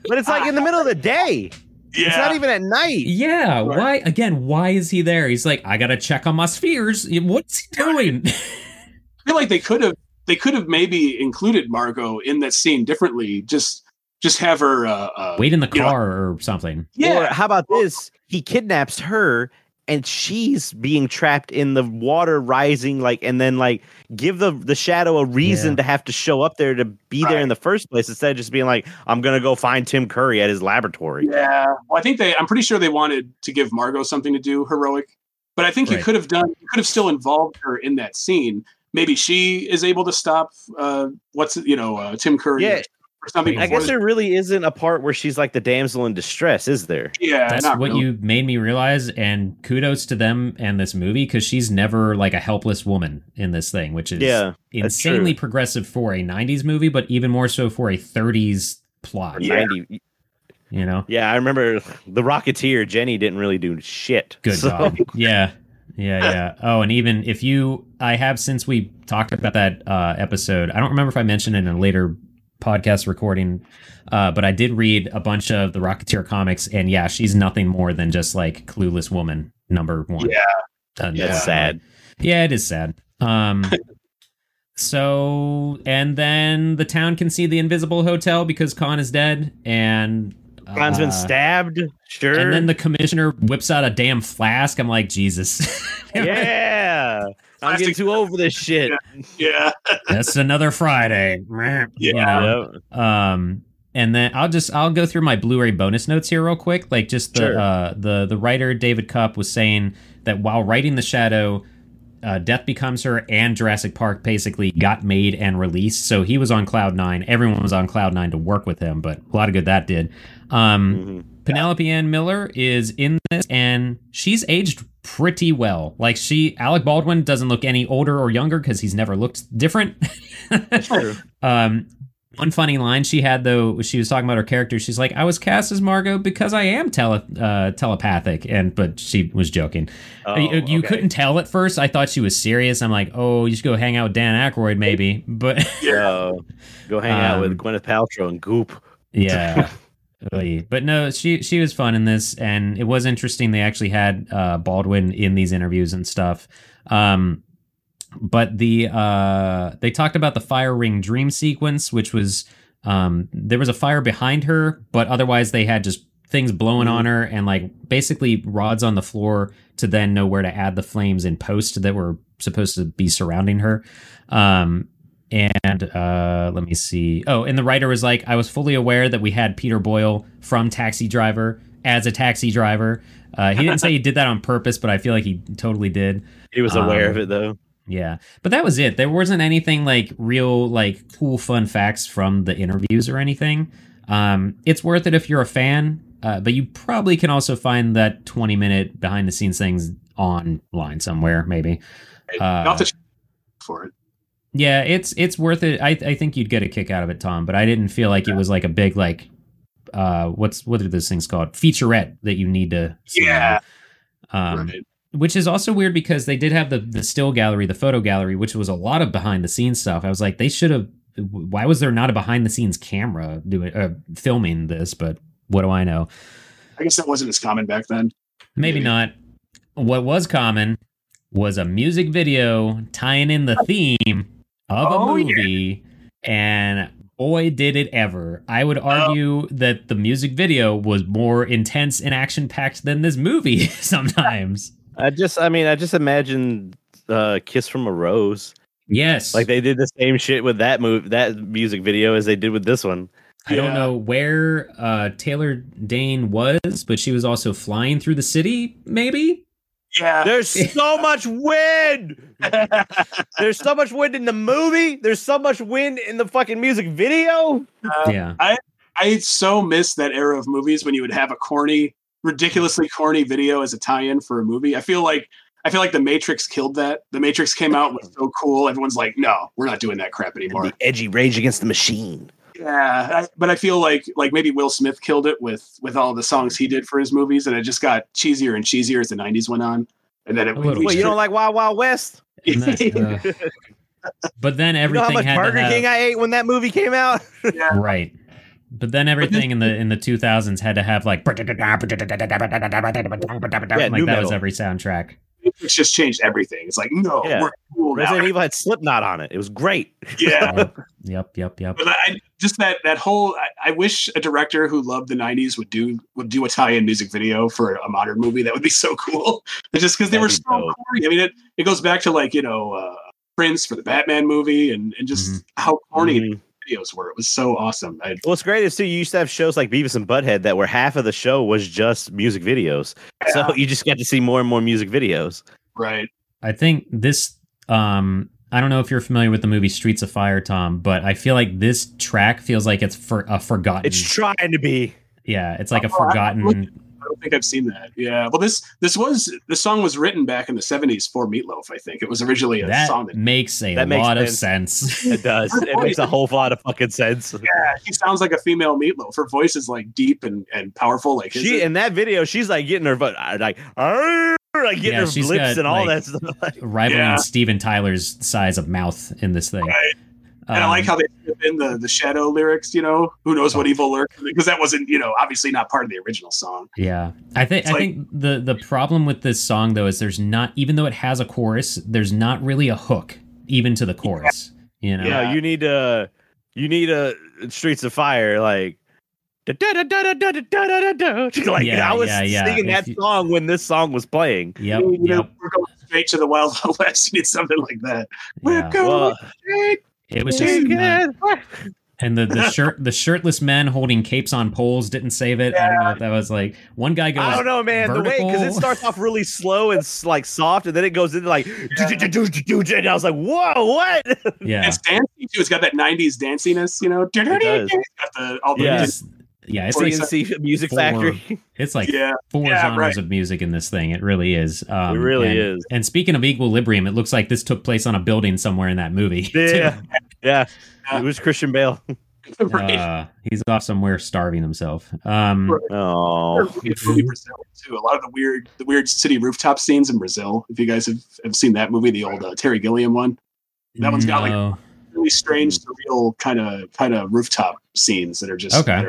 but it's like in the middle of the day.
Yeah,
It's not even at night.
yeah.
Right.
Why again? Why is he there? He's like, I got to check on my spheres. What's he doing?
I feel like they could have they could have maybe included Margot in that scene differently. Just just have her. Uh, uh,
Wait in the
you know,
car or something.
Or
yeah,
how about this? He kidnaps her and she's being trapped in the water rising like and then like give the the shadow a reason
Yeah.
to have to show up there to be there in the first place instead of just being like I'm going to go find Tim Curry at his laboratory.
yeah. Well, I think they. I'm pretty sure they wanted to give Margot something to do heroic, but I think you could have done. You could have still involved her in that scene. Maybe she is able to stop. Uh, what's you know uh, Tim Curry
Yeah.
Or something.
I
I guess there really isn't a part where she's like the damsel in distress, is there?
yeah,
That's what
really.
you made me realize, and kudos to them and this movie because she's never like a helpless woman in this thing, which is
Yeah,
insanely
true.
progressive for a '90s movie, but even more so for a '30s plot.
Yeah.
90.
You know,
Yeah, I remember the Rocketeer Jenny didn't really do shit.
good
So-
God, yeah, yeah, yeah. Oh, and even if you, I have since we talked about that uh, episode. I don't remember if I mentioned it in a later podcast recording, uh, but I did read a bunch of the Rocketeer comics, and yeah, she's nothing more than just like clueless woman number one.
Yeah.
Uh,
Yeah.
That's sad.
Yeah, it is sad. Um so and then the town can see the invisible hotel because Khan is dead and
been
Uh,
stabbed. Sure.
And then the commissioner whips out a damn flask. I'm like, Jesus.
yeah. I'm getting
Plastic-
too over this shit.
Yeah.
That's another Friday. You
Yeah.
know?
Yep.
Um, and then I'll just I'll go through my Blu-ray bonus notes here real quick. Like just the
Sure.
uh, the the writer David Koepp was saying that while writing The Shadow, uh, Death Becomes Her and Jurassic Park basically got made and released. So he was on cloud nine. Everyone was on cloud nine to work with him, but a lot of good that did. Um,
Mhm.
Penelope Ann Miller is in this, and she's aged pretty well. Like she, Alec Baldwin doesn't look any older or younger because he's never looked different.
True.
um, one funny line she had though, she was talking about her character. She's like, "I was cast as Margot because I am tele- uh, telepathic," and but she was joking.
Oh,
you you
okay.
couldn't tell at first. I thought she was serious. I'm like, "Oh, you should go hang out with Dan Aykroyd, maybe." But
Oh, go hang out with
Um,
Gwyneth Paltrow and Goop.
Yeah. But no, she she was fun in this, and it was interesting. They actually had uh, Baldwin in these interviews and stuff. Um, but the uh, they talked about the fire ring dream sequence, which was um, there was a fire behind her, but otherwise they had just things blowing on her and like basically rods on the floor to then know where to add the flames in post that were supposed to be surrounding her. Um, and uh, let me see. Oh, and the writer was like, I was fully aware that we had Peter Boyle from Taxi Driver as a taxi driver. Uh, he didn't say he did that on purpose, but I feel like he totally did.
He was aware of
Um,
it though.
Yeah, but that was it. There wasn't anything like real, like cool, fun facts from the interviews or anything. Um, it's worth it if you're a fan, uh, but you probably can also find that 20 minute behind the scenes things online somewhere, maybe. Uh,
I'll to for it.
Yeah, it's it's worth it. I I think you'd get a kick out of it, Tom. But I didn't feel like it was like a big like, uh, what's what are those things called? Featurette that you need to. see.
Yeah.
Um,
right.
which is also weird because they did have the the still gallery, the photo gallery, which was a lot of behind the scenes stuff. I was like, they should have. Why was there not a behind the scenes camera doing uh, filming this? But what do I know?
I guess that wasn't as common back then.
Maybe
Maybe.
not. What was common was a music video tying in the theme of a
Oh, yeah.
movie, and boy, did it ever! I would argue that the music video was more intense and action packed than this movie sometimes.
I just, I mean, I just imagine uh, "Kiss from a Rose."
Yes,
Like they did the same shit with that move, that music video as they did with this one.
I don't know where uh, Taylor Dayne was, but she was also flying through the city. Maybe.
Yeah.
There's so much wind. There's so much wind in the movie. There's so much wind in the fucking music video.
Uh,
yeah.
I I so miss that era of movies when you would have a corny, ridiculously corny video as a tie-in for a movie. I feel like I feel like The Matrix killed that. The Matrix came out was so cool. Everyone's like, "No, we're not doing that crap anymore."
The edgy Rage Against the Machine.
Yeah, I, but I feel like like maybe Will Smith killed it with with all the songs he did for his movies, and it just got cheesier and cheesier as the '90s went on. And then it
A little
you don't like Wild Wild West?
That, uh, but then
You know how much
had
Burger
to have,
King I ate when that movie came out?
yeah,
right. But then everything in the in the 2000s had to have like like that
metal.
was every soundtrack.
It's just changed everything. It's like, no,
Yeah.
we're cool now.
Resident Evil had Slipknot on it. It was great.
Yeah,
Yep, yep, yep, yep.
but I just that that whole. I, I wish a director who loved the '90s would do would do a tie-in music video for a modern movie. That would be so cool. Just because they were
That'd
so
be dope.
corny. I mean, it it goes back to like you know uh, Prince for the Batman movie, and and just
Mhm.
how corny
Mhm.
Videos were. It was so awesome. I,
What's great is too, you used to have shows like Beavis and Butthead that where half of the show was just music videos. So you just got to see more and more music videos.
right.
I think this um I don't know if you're familiar with the movie Streets of Fire, Tom, but I feel like this track feels like it's for a forgotten.
It's trying to be.
yeah, it's like a
Oh, I-
forgotten.
I don't think I've seen that. Yeah. Well, this this was the song was written back in the '70s for Meatloaf. I think it was originally a
That
song that
makes a
That makes
lot of
sense.
sense.
It does. It makes a whole lot of fucking sense.
yeah, she sounds like a female Meatloaf. Her voice is like deep and, and powerful. Like his.
She in that video, she's like getting her, but uh, like, "Arr!" like getting
Yeah,
her lips
got,
and all
like-
that stuff. Like,
Rivaling
Yeah.
Steven Tyler's size of mouth in this thing.
Right. And I
Um,
like how they slip in the the shadow lyrics. You know, who knows what evil lurks because that wasn't you know obviously not part of the original song.
Yeah, I think
It's
I
like-
think the the problem with this song though is there's not even though it has a chorus, there's not really a hook even to the chorus. You know,
you know,
Yeah.
you need a, you need a Streets of Fire. Like. Like
Yeah,
I was
yeah, yeah.
singing
If
that
you-
song when this song was playing.
Yep.
you know,
Yep.
we're going straight to the Wild Wild West. You need something like that. We're going
Well,
straight.
It was just
Take
uh, and the the shirt the shirtless men holding capes on poles didn't save it. I don't know if that was like one guy goes.
I don't know, man. The way because it starts off really slow and like soft, and then it goes into like, and I was like, "Whoa, what?"
Yeah.
It's dancing too. It's got that '90s danciness, you know.
does.
It's got the, all the
Yeah.
It's, yeah, it's like
Music
four-
Factory.
it's like
yeah.
four
Yeah,
genres
right.
of music in this thing. It really is. Um,
It really
and-
is.
And speaking of equilibrium, it looks like this took place on a building somewhere in that movie. too.
Yeah, yeah. It was Christian Bale.
right.
Uh, he's off somewhere starving himself. Um,
Right.
Oh,
It's Brazil too. A lot of the weird, the weird city rooftop scenes in Brazil. If you guys have, have seen that movie, the old uh, Terry Gilliam one, That one's got, like, really strange, surreal kind of kind of rooftop scenes that are just
Okay.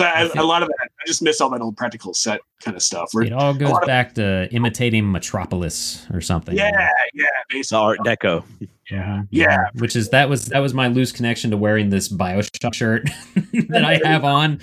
I don't know. Because I, I, a lot of that, I just miss all that old practical set kind of stuff. Where,
it all goes
lot of-
back to imitating Metropolis or something.
yeah, yeah,
it's
basically.
Art Deco.
Mhm.
Yeah.
Which is that was that was my loose connection to wearing this Bioshock shirt that I have on.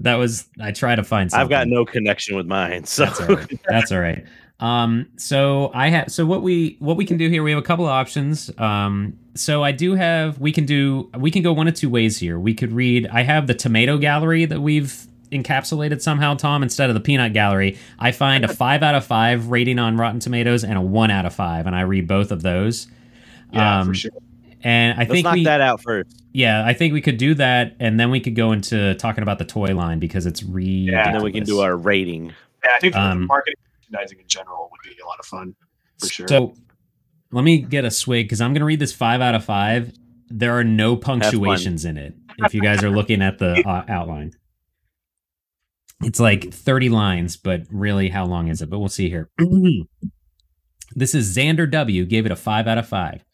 That was I try to find. Something.
I've got no connection with mine, so
That's all right. That's all right. Um, so I have so what we what we can do here. We have a couple of options. Um, so I do have we can do we can go one of two ways here. We could read. I have the tomato gallery that we've encapsulated somehow, Tom, instead of the peanut gallery. I find a five out of five rating on Rotten Tomatoes and a one out of five, and I read both of those.
yeah,
um,
for sure.
And I
let's
think
knock
we,
that out first,
yeah, I think we could do that, and then we could go into talking about the toy line because it's ridiculous.
and then we can do our rating.
Yeah, I think the
um,
marketing, merchandising in general would be a lot of fun for sure.
So let me get a swig because I'm going to read this five out of five. There are no punctuations in it. If you guys are looking at the uh, outline, it's like 30 lines, but really, how long is it? But we'll see here. this is Xander W. Gave it a five out of five.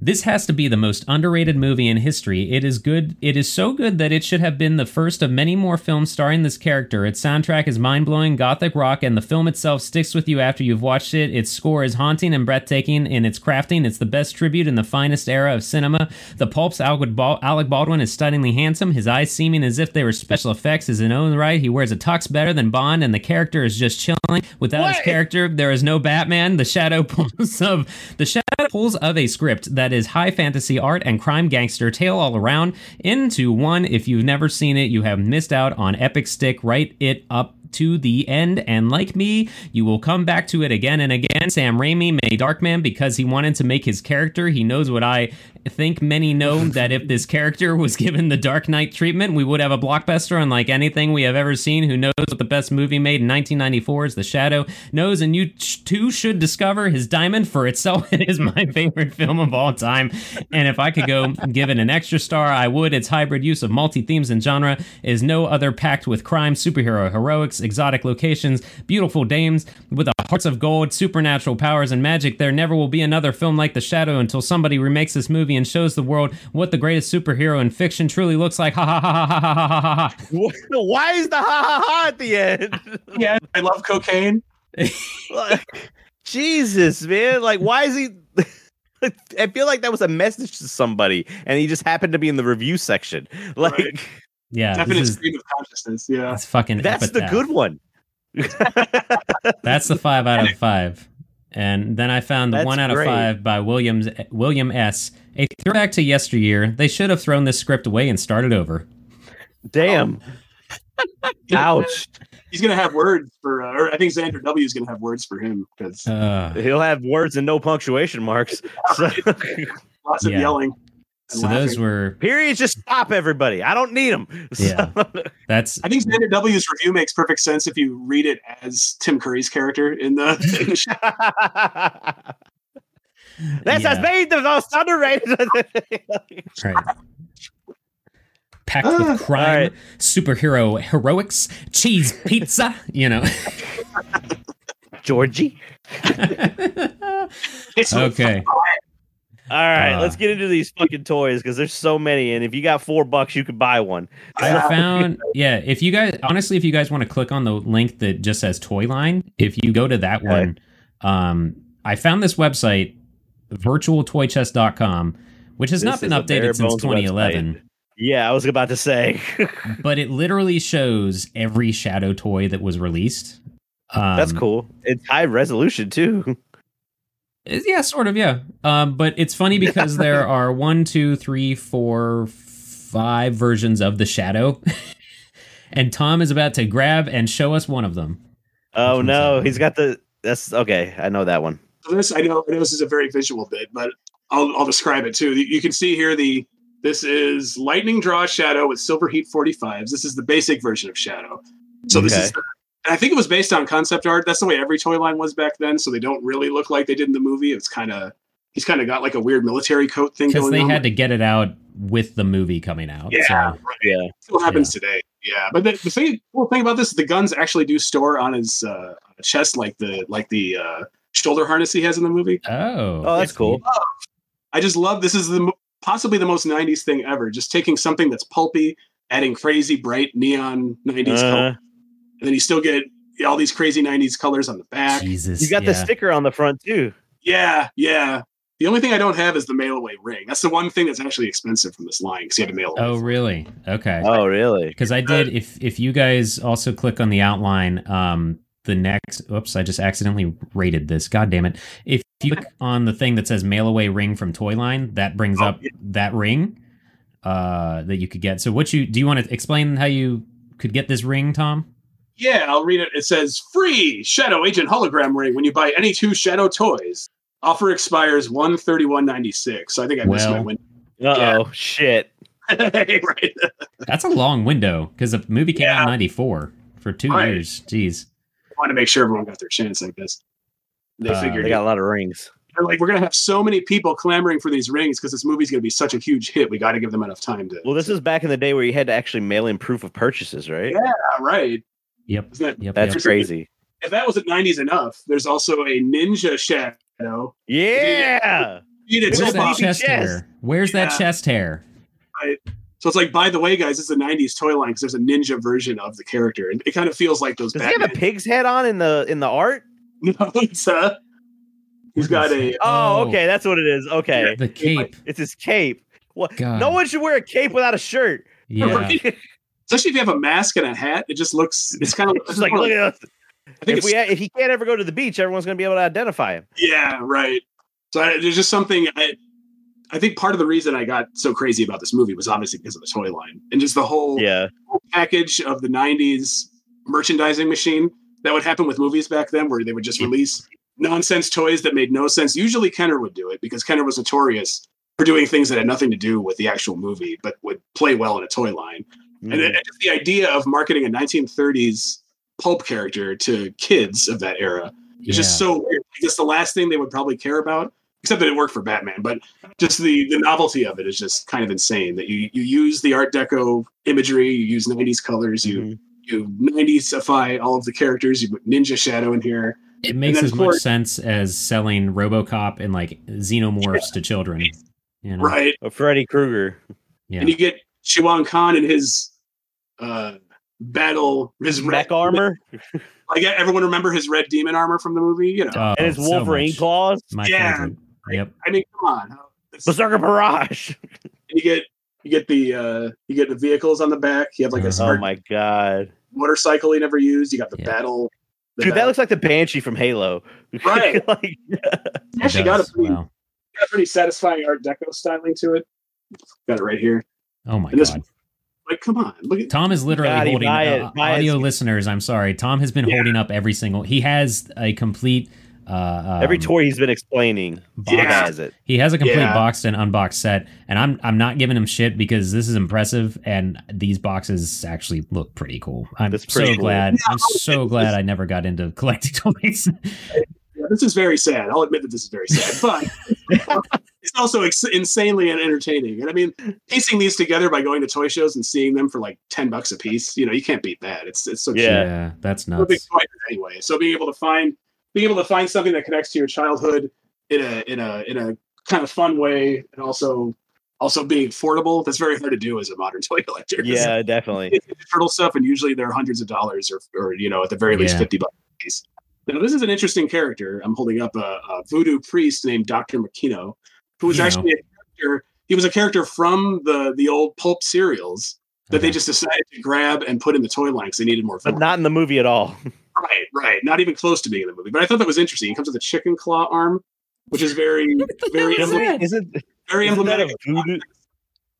This has to be the most underrated movie in history. It is good. It is so good that it should have been the first of many more films starring this character. Its soundtrack is mind-blowing gothic rock and the film itself sticks with you after you've watched it. Its score is haunting and breathtaking in its crafting. It's the best tribute in the finest era of cinema. The pulp's Alec Baldwin is stunningly handsome. His eyes seeming as if they were special effects is in own right. He wears a tux better than Bond and the character is just chilling. Without his character, there is no Batman. The shadow pulls of the shadow pulls of a script that is high fantasy art and crime gangster tale all around into one. If you've never seen it, you have missed out on epic stick. Write it up to the end, and like me, you will come back to it again and again. Sam Raimi made Darkman because he wanted to make his character. He knows what I think many know that if this character was given the Dark Knight treatment, we would have a blockbuster unlike anything we have ever seen. Who knows what the best movie made in 1994 is The Shadow knows, and you too should discover his diamond for itself. It is my favorite film of all time, and if I could go give it an extra star, I would. Its hybrid use of multi themes and genre is no other, packed with crime, superhero heroics, exotic locations, beautiful dames with hearts of gold, supernatural powers, and magic. There never will be another film like The Shadow until somebody remakes this movie and shows the world what the greatest superhero in fiction truly looks like. Ha ha ha ha ha ha ha ha.
Why is the ha ha ha at the end?
yeah, I love cocaine.
like, Jesus, man! Like, why is he? I feel like that was a message to somebody, and he just happened to be in the review section. Like.
Right
yeah,
Definite
is
stream of consciousness. Yeah.
that's fucking.
that's the good one.
That's the five out of five. And then I found the
That's
one out of
great.
five by Williams William S. A throwback to yesteryear. They should have thrown this script away and started over.
Damn. Ouch.
He's gonna have words for, uh, or I think Xander W is gonna have words for him because
Uh,
He'll have words and no punctuation marks. So,
lots of
Yeah.
yelling. And
so those were
periods just stop everybody. I don't need them.
Yeah. that's
I think Xander W's review makes perfect sense if you read it as Tim Curry's character in the. In the show.
this has
Yeah.
made the most underrated.
right. Packed with uh, crime,
All right.
superhero heroics, cheese pizza. You know.
Georgie.
It's so
okay.
All right,
Uh.
let's get into these fucking toys because there's so many, and if you got four bucks, you could buy one.
I found yeah. If you guys honestly, if you guys want to click on the link that just says toy line, if you go to that
Okay.
one, um, I found this website, virtualtoychest.com, which has not been
is a bare
updated since
bones
2011.
Yeah, I was about to say.
but it literally shows every Shadow toy that was released. Um,
That's cool. It's high resolution too.
Yeah, sort of, yeah. Um, but it's funny because there are one, two, three, four, five versions of the Shadow, and Tom is about to grab and show us one of them.
Oh
one's
no, he's got the. That's okay. I know that one.
This I know, I know this is a very visual bit, but I'll, I'll describe it too. You can see here the this is lightning draw shadow with silver heat 45s. This is the basic version of shadow. So this
Okay.
is the, and I think it was based on concept art. That's the way every toy line was back then. So they don't really look like they did in the movie. It's kind of he's kind of got like a weird military coat thing
Because
going
they
on.
had to get it out with the movie coming out.
yeah,
so-
right.
Yeah.
still happens today. Yeah, but the, the thing, cool thing about this, the guns actually do store on his uh, chest like the like the uh, shoulder harness he has in the movie.
Oh,
Oh, that's cool.
I just love this is the possibly the most '90s thing ever. Just taking something that's pulpy, adding crazy bright neon '90s
Uh,
color, and then you still get all these crazy '90s colors on the back.
Jesus.
you got the sticker on the front too.
Yeah, yeah. The only thing I don't have is the mail away ring. That's the one thing that's actually expensive from this line because you had to mail away.
Oh, really? Okay.
Oh, really?
Because I did. If if you guys also click on the outline, um, the next. Oops, I just accidentally rated this. God damn it! If you click on the thing that says "mail away ring" from Toyline, that brings
Oh,
up that ring, uh, that you could get. So, what you do you want to explain how you could get this ring, Tom?
Yeah, I'll read it. It says free Shadow Agent hologram ring when you buy any two Shadow toys. Offer expires one thirty one ninety six. So I think I missed my window.
Uh oh, shit.
right.
That's a long window because the movie came out in '94 for two
Right.
years. Jeez.
I want to make sure everyone got their chance. I guess they
Uh,
figured
They got a lot of rings.
they're like we're gonna have so many people clamoring for these rings because this movie's gonna be such a huge hit. We got to give them enough time to.
Well, this is back in the day where you had to actually mail in proof of purchases, right?
Yeah, right.
Yep.
Isn't that-
Yep.
That's
yep.
crazy.
if that wasn't nineties enough, there's also a Ninja Shadow.
Yeah.
You need a
Where's that chest,
chest.
hair? Where's that chest hair?
So it's like, by the way, guys, it's a '90s toy line because there's a ninja version of the character, and it kind of feels like those.
Does he have a pig's head on in the in the art?
No, it's uh, he's got a.
Oh,
Oh.
okay, that's what it is. Okay,
The cape.
it's his cape. What?
God.
No one should wear a cape without a shirt.
Yeah.
Especially if you have a mask and a hat, it just looks. It's kind of
It's like, look at us.
I think
If we if he can't ever go to the beach, everyone's gonna be able to identify him.
yeah, right. So I, there's just something. I, I think part of the reason I got so crazy about this movie was obviously because of the toy line and just the whole
Yeah,
package of the '90s merchandising machine that would happen with movies back then, where they would just release nonsense toys that made no sense. Usually, Kenner would do it because Kenner was notorious for doing things that had nothing to do with the actual movie, but would play well in a toy line. And,
Mhm.
it, and just the idea of marketing a 1930s pulp character to kids of that era is just so weird. I guess the last thing they would probably care about, except that it worked for Batman, but just the the novelty of it is just kind of insane. That you you use the Art Deco imagery, you use 90s colors, you
Mhm.
you 90sify all of the characters. You put Ninja Shadow in here.
It makes as
of
much sense as selling RoboCop and like xenomorphs to children. You know?
Right.
Oh, Freddy Krueger.
Yeah.
And you get Shiwan Khan and his uh battle his
Mech
red
armor
Like everyone remember his red demon armor from the movie, you know.
Oh,
and his
so
Wolverine
much.
claws.
My
Yeah.
favorite. Yep.
I mean, come on. It's-
Berserker Barrage.
you get you get the uh you get the vehicles on the back. You have like a.
Oh my god,
motorcycle he never used. You got the
Yeah.
battle. the
dude, that looks like the Banshee from Halo.
Right.
like,
It
actually got a pretty,
Wow.
got a pretty satisfying Art Deco styling to it. Got it right here.
Oh my
And this-
god.
Like, come on, look at
Tom is literally
Gotti,
holding
buy it,
uh,
buy it.
audio listeners. I'm sorry. Tom has been
Yeah.
holding up every single. He has a complete. Uh,
every
um,
toy he's been explaining, he
box.
has it.
He has a complete
Yeah.
boxed and unboxed set, and I'm I'm not giving him shit because this is impressive, and these boxes actually look pretty cool. I'm
That's
so
cool.
glad. I'm so glad I never got into collecting toys.
Yeah, this is very sad. I'll admit that this is very sad, but um, it's also ex- insanely entertaining. And I mean, piecing these together by going to toy shows and seeing them for like ten bucks a piece, you know, you can't beat that. It's it's so cheap.
Yeah.
that's
We're big
nuts.
toys anyway. So being able to find being able to find something that connects to your childhood in a in a in a kind of fun way, and also also being affordable. That's very hard to do as a modern toy collector.
Yeah, definitely.
turtle stuff, and usually they're hundreds of dollars, or or you know, at the very least
Yeah.
fifty bucks. A piece. Now, this is an interesting character. I'm holding up a, a voodoo priest named Dr. Mocquino, who was
You know.
actually a character he was a character from the the old pulp serials that they just decided to grab and put in the toy line because they needed more.
but
fun.
not in the movie at all.
right, right, not even close to being in the movie. But I thought that was interesting. He comes with a chicken claw arm, which is very, very,
hell is
emblem-
that?
Isn't,
very
isn't that a
emblematic.
voodoo?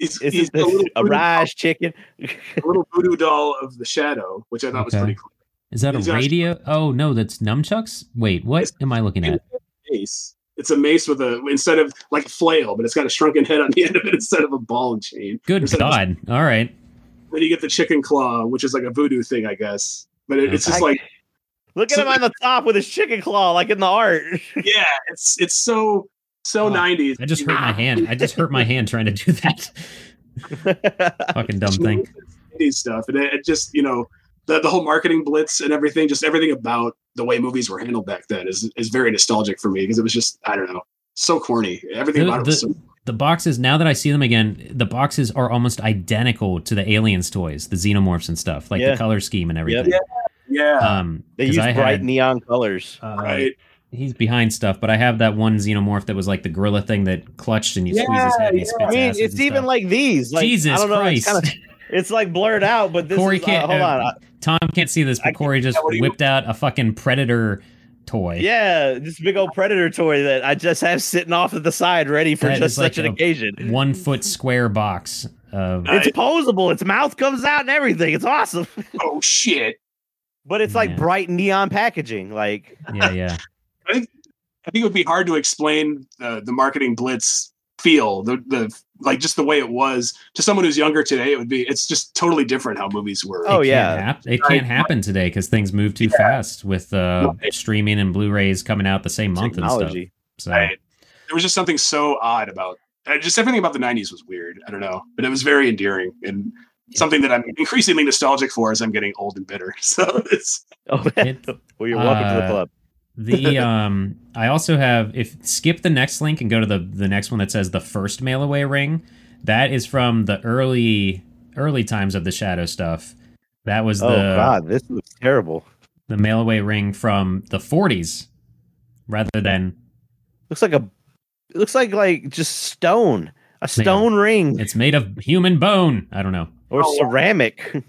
He's, he's
Isn't
a little,
this a
voodoo,
rise chicken?
a little voodoo doll of the shadow, which I thought was pretty cool.
Is that a
He's actually-
radio? Oh no, that's nunchucks. Wait, what am I looking at?
Mace. It's a mace with a instead of like a flail, but it's got a shrunken head on the end of it instead of a ball and chain.
Good
Instead of-
God! All right,
Then you get the chicken claw, which is like a voodoo thing, I guess. But it, it's just
Okay.
like,
Look at him on the top with his chicken claw, like in the art.
yeah, it's it's so so
Oh,
nineties.
I just hurt my hand. I just hurt my hand trying to do that. Fucking dumb thing.
stuff, and it, it just you know the the whole marketing blitz and everything, just everything about the way movies were handled back then is is very nostalgic for me because it was just I don't know so corny. Everything
The-
about it was
the-
so
The boxes. Now that I see them again, the boxes are almost identical to the aliens toys, the xenomorphs and stuff, like
Yeah.
the color scheme and everything.
yeah, yeah.
Um,
they
'cause
use
I
bright
had,
neon colors.
uh,
right.
He's behind stuff, but I have that one xenomorph that was like the gorilla thing that clutched and you squeeze his head and he
Yeah,
spits
I mean, it's
and
even
stuff.
like these. Like,
Jesus
I don't know.
Christ!
It's, kinda, it's like blurred out, but this
Corey
is.
can't.
uh, hold
uh,
on. I-
Tom can't see this,
I
but Corey just
what do you-
whipped out a fucking predator toy.
Yeah, this big old predator toy that I just have sitting off to the side, ready for
That
just
is like
such an occasion.
one foot square box of
It's posable. Its mouth comes out and everything. It's awesome.
Oh shit!
But it's like bright neon packaging. Like,
yeah, yeah.
I think it would be hard to explain uh, the marketing blitz feel the the like just the way it was to someone who's younger today. It would be it's just totally different how movies were.
Oh,
It can't
yeah.
hap- it can't happen today because things move too fast with uh, streaming and Blu-rays coming out the same month
technology.
and stuff. So
Right. There was just something so odd about uh, just everything about the '90s was weird. I don't know, but it was very endearing and something that I'm increasingly nostalgic for as I'm getting old and bitter. So it's
Oh,
It-
well, you're welcome to the
uh,
club.
The um, I also have if skip the next link and go to the the next one that says the first mail away ring. That is from the early early times of the shadow stuff. That was
Oh
the
God, this looks terrible.
the mail away ring from the 40s rather than
Looks like a. It looks like like just stone, a stone ring
it's made of human bone. I don't know.
or
Oh, wow.
ceramic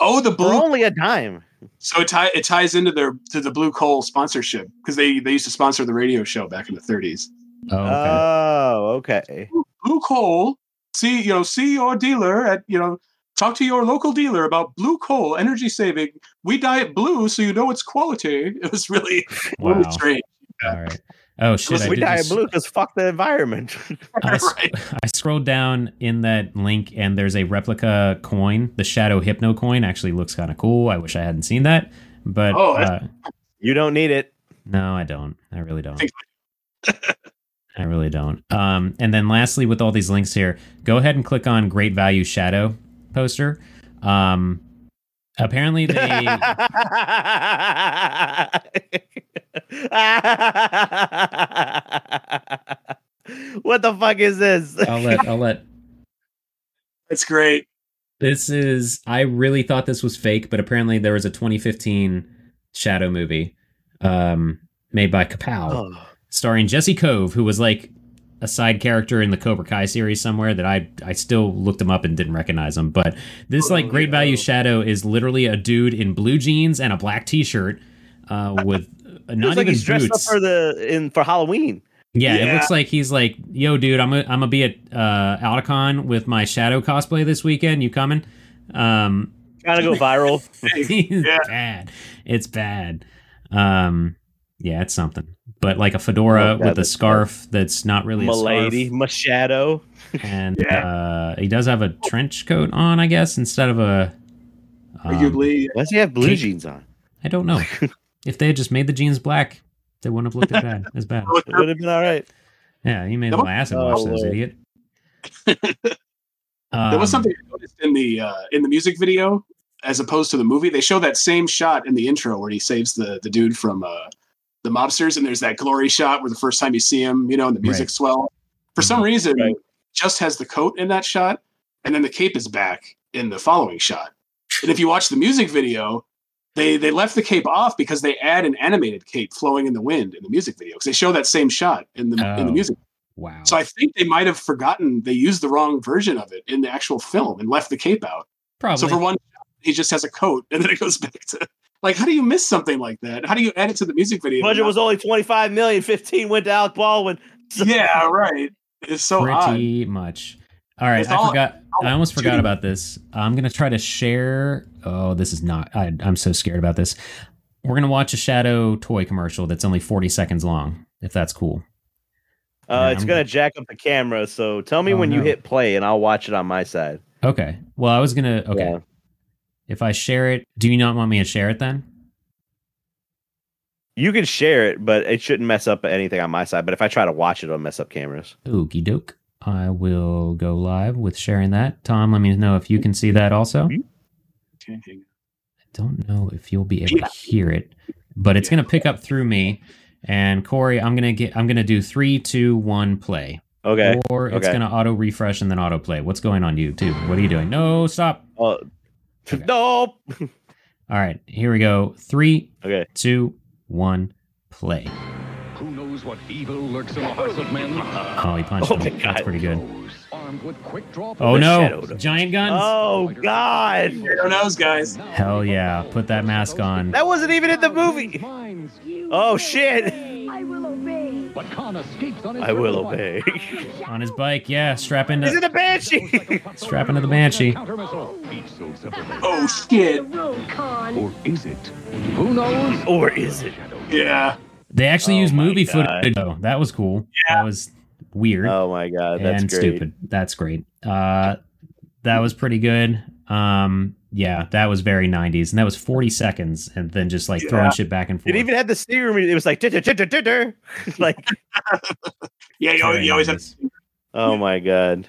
oh the
for
blue.
only a dime.
So it, tie, it ties into their to the Blue Coal sponsorship because they they used to sponsor the radio show back in the 30s.
Oh, okay.
Oh, okay.
Blue Coal, see you know see your dealer at you know talk to your local dealer about Blue Coal energy saving. We dye it blue so you know it's quality. It was really really
wow.
strange.
All right. Oh shit! I
we
did
dye
just-
blue because fuck the environment.
I,
Right.
I scrolled down in that link and there's a replica coin. The Shadow Hypno coin actually looks kind of cool. I wish I hadn't seen that, but
Oh,
uh,
you don't need it.
no, I don't. I really don't. I really don't. Um, and then lastly, with all these links here, go ahead and click on Great Value Shadow poster. Um, apparently they
what the fuck is this?
I'll let I'll let
It's great.
This is. I really thought this was fake, but apparently there was a 2015 Shadow movie, um, made by Kapow,
Oh,
starring Jesse Cove, who was like a side character in the Cobra Kai series somewhere that I I still looked him up and didn't recognize him. But this like
Oh,
Great Value. Shadow is literally a dude in blue jeans and a black T-shirt, uh, with not
looks like
even
he's dressed
boots.
up for the in for Halloween.
Yeah, it looks like he's like, "Yo, dude, I'm gonna I'm gonna be at uh, Alticon with my Shadow cosplay this weekend. You coming?" Um,
of go viral.
it's
Yeah.
bad. It's bad. Um, yeah, it's something. But like a fedora
Oh,
with a
that's
scarf that's not really a
Milady,
scarf,
my shadow.
and
Yeah.
uh, he does have a trench coat on, I guess, instead of a. um,
Arguably,
Why does he have blue
Kate-
jeans on?
I don't know. if they had just made the jeans black, they wouldn't have looked as bad. As bad.
It would have been all right.
Yeah, he made my
That
little acid
Oh,
wash those
Lord.
idiot.
there was
Um,
something I noticed in the uh, in the music video as opposed to the movie. They show that same shot in the intro where he saves the the dude from uh, the mobsters, and there's that glory shot where the first time you see him, you know, and the music
Right.
swell. For some mm-hmm. reason,
Right.
just has the coat in that shot, and then the cape is back in the following shot. And if you watch the music video, they they left the cape off because they add an animated cape flowing in the wind in the music video because they show that same shot in the in
Oh.
the music.
Wow.
So I think they might have forgotten they used the wrong version of it in the actual film and left the cape out.
Probably.
So for one, he just has a coat, and then it goes back to like, how do you miss something like that? How do you add it to the music video?
Budget was only 25 million, 15 went to Alec Baldwin. So-
yeah, right. It's so odd.
pretty much. All right,
It's
I
all-
forgot.
all
I almost forgot
shooting.
about this. I'm gonna try to share. Oh, this is not. I, I'm so scared about this. We're gonna watch a Shadow toy commercial that's only 40 seconds long. If that's cool.
Uh,
Yeah,
it's
I'm
gonna jack up the camera. So tell me
Oh,
when you hit play, and I'll watch it on my side.
Okay. Well, I was gonna. Okay.
Yeah.
If I share it, do you not want me to share it then?
You can share it, but it shouldn't mess up anything on my side. But if I try to watch it, it'll mess up cameras.
Okie doke. I will go live with sharing that. Tom, let me know if you can see that also.
Okay, hang on.
I don't know if you'll be able to hear it, but it's gonna pick up through me. And Corey, I'm gonna get. I'm gonna do three, two, one, play.
Okay.
Or it's
okay.
gonna auto refresh and then auto play. What's going on, you too? What are you doing? No, stop.
Uh,
Okay.
Nope.
All right, here we go. Three,
Okay.
two, one, play.
Who knows what evil lurks in the hearts of men?
Oh, he punched
Oh
him.
my
That's pretty good.
Armed with quick draw.
Oh no, giant guns.
Oh God.
Who knows, guys?
Hell yeah, put that mask on.
That wasn't even in the movie. Oh shit.
I will obey.
But Khan escapes on his
I will obey.
bike.
On his bike, yeah. Strap into.
He's in a banshee.
Strap into the Banshee.
Counter missile. Each so simple.
Oh shit!
Or is it? Who knows?
or is it?
Yeah,
They actually
Oh
used movie
God.
footage. though. that was cool. That was weird.
Oh my God, that's
and
great.
stupid. That's great. Uh, that was pretty good. Um, yeah, that was very 90s, and that was 40 seconds, and then just like throwing shit back and forth.
It even had the steering wheel. It was like, "Titter, titter, titter." like,
yeah. You, always- you always have
oh my god.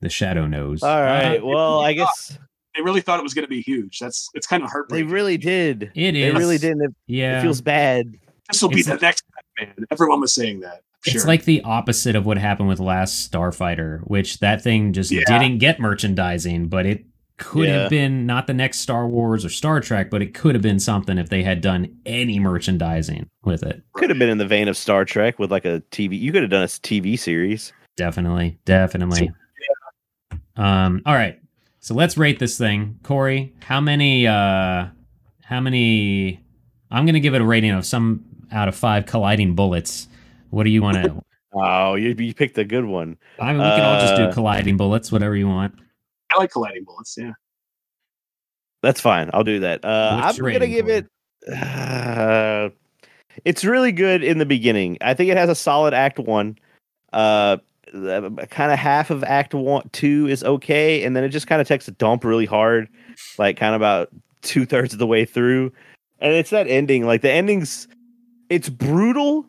the shadow knows.
All right.
Uh,
Well, I guess
they really thought it was going to be huge. That's it's kind of heartbreaking.
they really did.
It
They
is.
really did. It,
Yeah,
it feels bad.
this will be
it's
the
like-
next Batman. Everyone was saying that. Sure.
It's like the opposite of what happened with Last Starfighter, which that thing just
Yeah.
didn't get merchandising, but it could
Yeah.
have been not the next Star Wars or Star Trek, but it could have been something if they had done any merchandising with it.
Could have been in the vein of Star Trek with like a TV. You could have done a TV series.
Definitely, definitely. Um, all right. So let's rate this thing. Corey, how many uh how many I'm gonna give it a rating of some out of five colliding bullets. What do you want to
Oh, you, you picked a good one.
I mean we can all just do
Uh,
colliding bullets, whatever you want.
I like colliding bullets. Yeah.
That's fine. I'll do that. Uh, I'm gonna give
for
it. Uh, it's really good in the beginning. I think it has a solid Act One. Uh, kind of half of Act One, Two is okay, and then it just kind of takes a dump really hard, like kind of about two thirds of the way through. And it's that ending. Like the ending's, it's brutal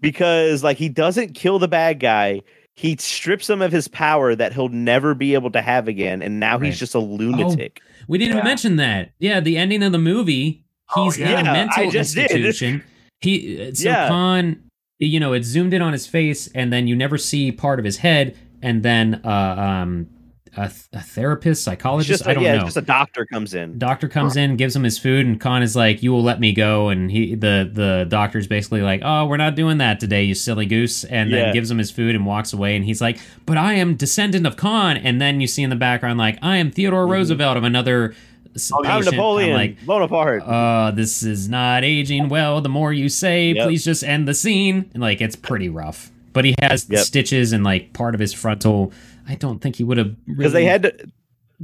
because like he doesn't kill the bad guy. He strips him of his power that he'll never be able to have again, and now
Right.
he's just a lunatic.
We didn't
Yeah.
mention that. Yeah, the ending of the movie,
Oh,
he's in
yeah.
a mental
I just did.
institution. He uh, so
Yeah.
Khan, you know, it zoomed in on his face, and then you never see part of his head, and then uh, um, a, th- a therapist, psychologist, I don't
yeah,
know.
just a doctor comes in.
Doctor comes in, gives him his food, and Khan is like, "You will let me go." And he, the the doctor's basically like, "Oh, we're not doing that today, you silly goose." And then gives him his food and walks away. And he's like, "But I am descendant of Khan." And then you see in the background like, "I am Theodore
Mhm.
Roosevelt of another s-
I'm
patient."
Napoleon
like,
Bonaparte.
uh, this is not aging well. The more you say,
Yep.
please just end the scene. And like, it's pretty rough. But he has
Yep.
stitches and like part of his frontal. I don't think he would have
because
really
they had to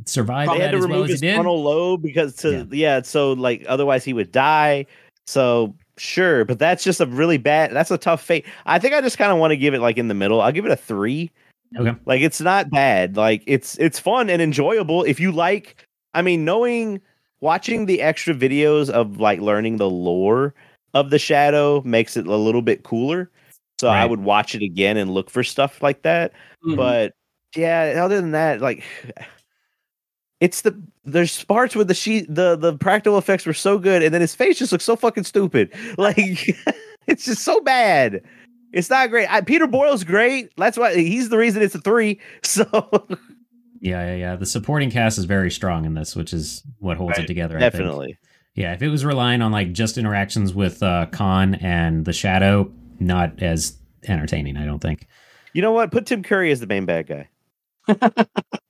survive.
they had to
as well
remove
as
his frontal lobe because to yeah. so like otherwise he would die. So sure, but that's just a really bad. That's a tough fate. I think I just kind of want to give it like in the middle. I'll give it a three.
Okay.
Like it's not bad. Like it's it's fun and enjoyable if you like. I mean, knowing watching the extra videos of like learning the lore of the shadow makes it a little bit cooler. So I would watch it again and look for stuff like that.
Mhm.
But yeah, other than that, like it's the there's parts where the sheet the the practical effects were so good, and then his face just looks so fucking stupid. Like it's just so bad. It's not great. I, Peter Boyle's great. That's why he's the reason it's a three. So
Yeah, yeah, yeah. The supporting cast is very strong in this, which is what holds it
Right.
together. I think.
definitely,
Yeah, if it was relying on like just interactions with uh, Khan and the Shadow, not as entertaining. I don't think.
You know what? Put Tim Curry as the main bad guy.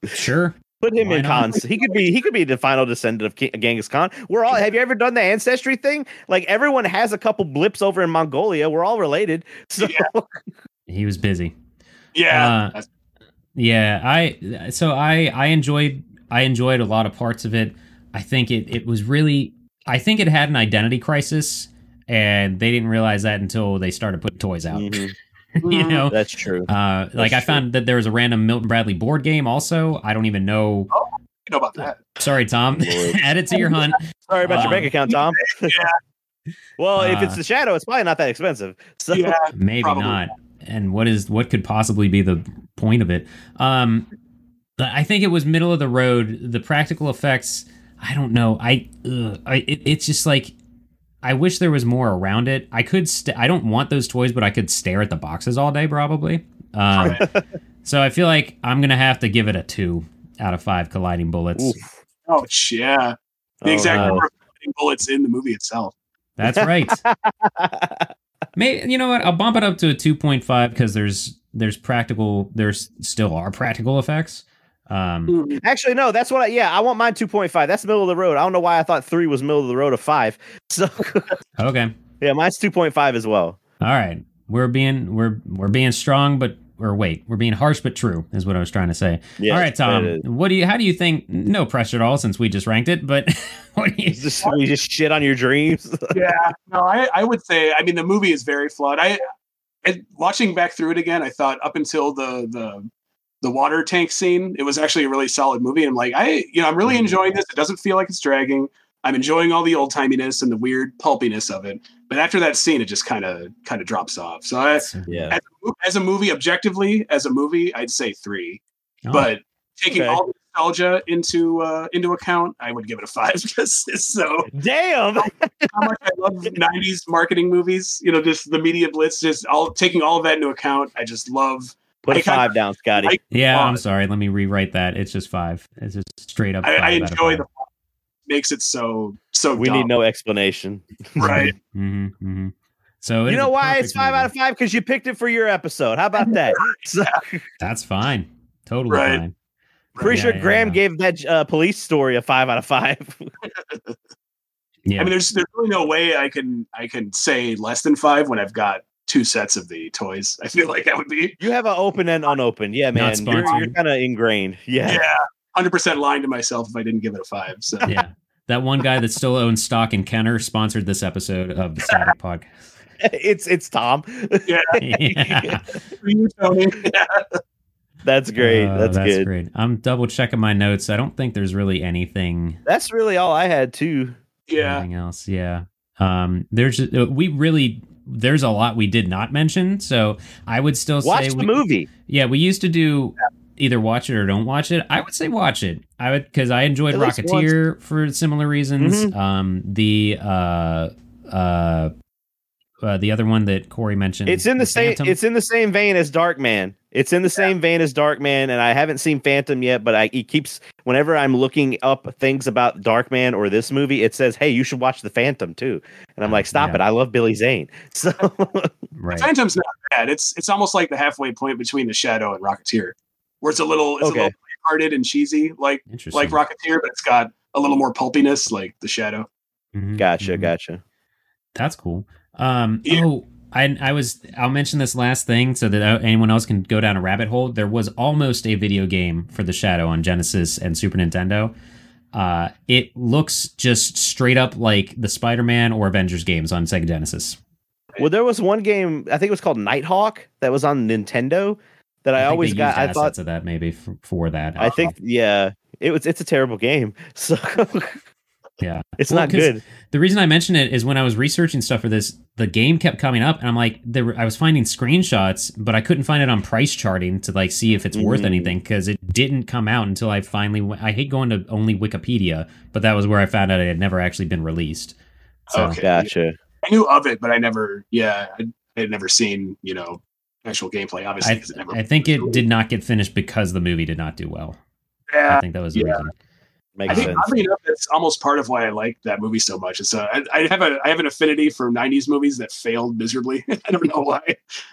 Sure.
Put him
Why
in
not?
Khan's. He could be. He could be the final descendant of King, Genghis Khan. We're all. Have you ever done the ancestry thing? Like everyone has a couple blips over in Mongolia. We're all related. So
He was busy.
Yeah.
Uh, Yeah, I so I I enjoyed I enjoyed a lot of parts of it. I think it it was really I think it had an identity crisis and they didn't realize that until they started putting toys out.
Mhm.
you know.
that's true.
Uh, like I
That's
found that there was a random Milton Bradley board game also. I don't even know.
you know about that.
Sorry, Tom.
Lord.
Add it to your hunt.
Sorry about your
um,
bank account, Tom. yeah. well, if it's
Uh,
the shadow, it's probably not that expensive. So
Yeah.
Maybe
Probably.
not. And what is what could possibly be the point of it? Um, but I think it was middle of the road. The practical effects, I don't know. I, ugh, I it, it's just like I wish there was more around it. I could. St- I don't want those toys, but I could stare at the boxes all day probably. Um, so I feel like I'm gonna have to give it a two out of five colliding bullets.
Oof.
Oh, yeah. The
Oh,
exact
no.
number of fighting bullets in the movie itself.
That's right. May you know what? I'll bump it up to a two point five because there's there's practical. There's still are practical effects. Um,
Actually, no. That's what. I, yeah, I want mine two point five. That's middle of the road. I don't know why I thought three was middle of the road of five. So
okay.
yeah, mine's two point five as well.
All right. We're being we're we're being strong, but or wait, we're being harsh but true is what I was trying to say.
Yeah,
all right, Tom. What do you? How do you think? No pressure at all, since we just ranked it. But what do you?
It's just, we just shit on your dreams.
yeah, no, I, I would say. I mean, the movie is very flawed. I, I watching back through it again. I thought up until the the the water tank scene, it was actually a really solid movie. I'm like, I, you know, I'm really enjoying this. It doesn't feel like it's dragging. I'm enjoying all the old timiness and the weird pulpiness of it. But after that scene, it just kind of kind of drops off. So I,
yeah.
as, a, as a movie, objectively, as a movie, I'd say three.
Oh,
But taking
Okay.
all the nostalgia into uh, into account, I would give it a five because it's so
Damn.
how much I love 90s marketing movies. You know, just the media blitz, just all taking all of that into account. I just love.
Put
I
a five down, Scotty.
I-
yeah. I'm sorry. Let me rewrite that. It's just five. It's just straight up.
I, I
five out
enjoy
five.
the makes it so so.
we need no explanation.
right.
mm-hmm, mm-hmm. So
You know why it's five
movie.
out of five? Because you picked it for your episode. How about that?
That's fine. Totally
Right.
fine.
pretty
Yeah,
sure
yeah,
Graham
yeah.
gave that uh, police story a five out of five.
Yeah.
I mean, there's there's really no way I can I can say less than five when I've got two sets of the toys. I feel like that would be
you have an open and unopened. Yeah, man.
Not
You're, you're kind of ingrained. Yeah.
yeah, hundred percent lying to myself if I didn't give it a five. So
yeah. That one guy that still owns stock in Kenner sponsored this episode of the Static Podcast.
it's it's Tom.
yeah,
yeah.
For you, Tony.
That's great.
Uh,
that's, good.
great. I'm double checking my notes. I don't think there's really anything
That's really all I had too.
yeah.
anything else. Yeah. Um there's uh, we really there's a lot we did not mention, so I would still
Watch
say
the
we,
movie.
Yeah, we used to do either watch it or don't watch it. I would say watch it. I would because I enjoyed
At
Rocketeer for similar reasons.
Mhm.
Um, the uh, uh, uh, the other one that Corey mentioned.
It's in the same.
Phantom.
It's in the same vein as Darkman. It's in the same vein as Darkman, and I haven't seen Phantom yet. But I, it keeps whenever I'm looking up things about Darkman or this movie, it says, "Hey, you should watch the Phantom too." And I'm like, "Stop
Yeah.
it! I love Billy Zane." So
right.
Phantom's not bad. It's it's almost like the halfway point between the Shadow and Rocketeer, where it's a little it's
Okay.
a little hearted and cheesy, like like Rocketeer, but it's got a little more pulpiness, like the Shadow.
Mhm,
gotcha,
mhm.
gotcha.
That's cool. Um,
Yeah.
Oh, I, I was. I'll mention this last thing so that uh, anyone else can go down a rabbit hole. There was almost a video game for the Shadow on Genesis and Super Nintendo. Uh, it looks just straight up like the Spider-Man or Avengers games on Sega Genesis.
Well, there was one game I think it was called Nighthawk that was on Nintendo that I,
think
always got. I thought
of that maybe for, for that.
I think yeah, it was. It's a terrible game. So
yeah.
it's
Well,
not
'cause
good.
The reason I mention it is when I was researching stuff for this, the game kept coming up, and I'm like, there were, I was finding screenshots, but I couldn't find it on price charting to like see if it's worth
Mm.
anything because it didn't come out until I finally. Went, I hate going to only Wikipedia, but that was where I found out it had never actually been released. So
Okay.
Gotcha.
I knew of it, but I never, yeah, I, I had never seen, you know, actual gameplay. Obviously,
I,
'cause it never.
I think it did not get finished because the movie did not do well.
Yeah, I
think that was the
yeah.
reason.
Makes
I think
sense.
oddly enough, that's almost part of why I like that movie so much. It's uh, I, I have a I have an affinity for '90s movies that failed miserably. I don't know why,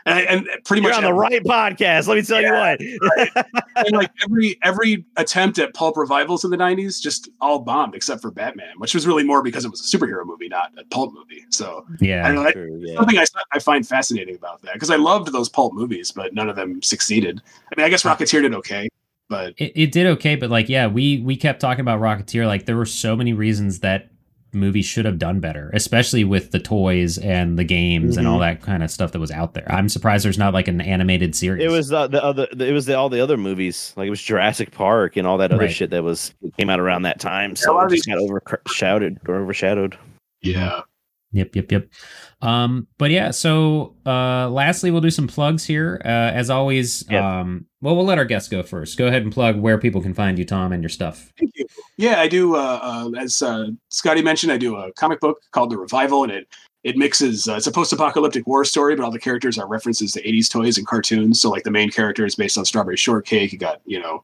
and, I, and pretty
You're
much
on the right podcast. Let me tell
Yeah,
you what.
and like every every attempt at pulp revivals in the '90s just all bombed except for Batman, which was really more because it was a superhero movie, not a pulp movie. So I
Yeah.
don't know.
True, yeah.
something I, I find fascinating about that because I loved those pulp movies, but none of them succeeded. I mean, I guess Rocketeer did okay, but
It, it did okay, but like, yeah, we we kept talking about Rocketeer. Like, there were so many reasons that movie should have done better, especially with the toys and the games and all mm-hmm. that kind of stuff that was out there. I'm surprised there's not like an animated series.
It was the, the other. It was the, all the other movies. Like it was Jurassic Park and all that other
Right.
shit that was came out around that time. So
lot
it just
these-
got overshadowed or overshadowed.
yeah.
Yep, yep, yep. Um, but yeah, so uh lastly we'll do some plugs here. Uh as always,
Yep.
um well we'll let our guests go first. Go ahead and plug where people can find you, Tom, and your stuff.
Thank you. Yeah, I do. Uh, uh, as uh, Scotty mentioned, I do a comic book called The Revival, and it it mixes. Uh, it's a post-apocalyptic war story, but all the characters are references to '80s toys and cartoons. So, like the main character is based on Strawberry Shortcake. You got you know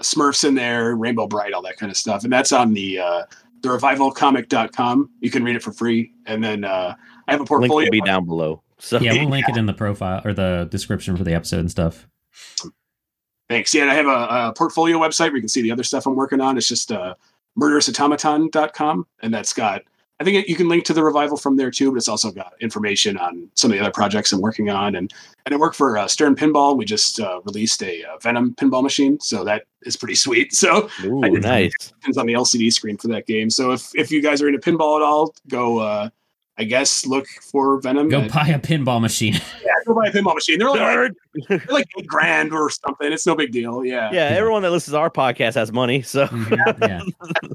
Smurfs in there, Rainbow Brite, all that kind of stuff, and that's on the uh, the revivalcomic.com. You can read it for free, and then uh, I have a
Link
portfolio.
will be down below. So
Yeah, we'll link it in the profile or the description for the episode and stuff.
Thanks. Yeah, I have a, a portfolio website where you can see the other stuff I'm working on. It's just uh, murderousautomaton.com, and that's got. I think you can link to the revival from there too, but it's also got information on some of the other projects I'm working on. And and I work for uh, Stern Pinball. We just uh, released a uh, Venom pinball machine, so that is pretty sweet. So
Ooh,
I
nice.
it's on the LCD screen for that game. So if if you guys are into pinball at all, go. I guess look for Venom.
Go
at-
buy a pinball machine.
yeah, go buy a pinball machine. They're like, they're like eight grand or something. It's no big deal. Yeah.
Yeah, everyone that listens to our podcast has money. So
Mhm, yeah.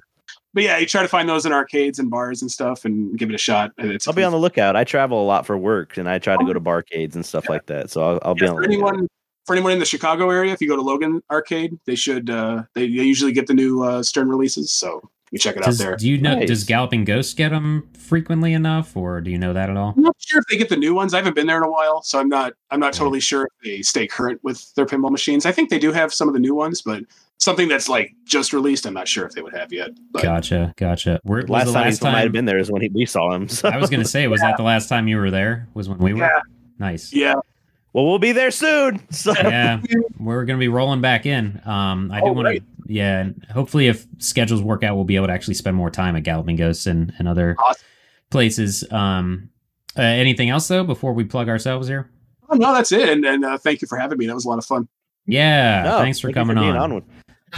but yeah, you try to find those in arcades and bars and stuff, and give it a shot. And it's
I'll be on the lookout. I travel a lot for work, and I try to go to barcades and stuff like that. So I'll, I'll be on
for
the lookout.
anyone for anyone in the Chicago area. If you go to Logan Arcade, they should uh, they, they usually get the new uh, Stern releases, so you check it
Does,
out there.
do you know
Nice.
does Galloping Ghost get them frequently enough or do you know that at all?
I'm not sure if they get the new ones. I haven't been there in a while, so I'm not I'm not
Yeah.
totally sure if they stay current with their pinball machines. I think they do have some of the new ones, but something that's like just released, I'm not sure if they would have yet. But
Gotcha, gotcha. Where was
Last
the
time
last
he might have been there is when he, we saw him. So.
I was gonna say, was that the last time you were there? Was when we were?
Yeah.
Nice.
yeah,
well, we'll be there soon. So
yeah, we're gonna be rolling back in. Um, I do
Oh,
want to, yeah, and hopefully if schedules work out, we'll be able to actually spend more time at Galloping Ghosts and, and other
Awesome.
places. Um, uh, anything else though before we plug ourselves here?
oh, no, that's it. And, and uh, thank you for having me. That was a lot of fun.
Yeah,
No,
thanks for
thank you
coming
being
on.
with-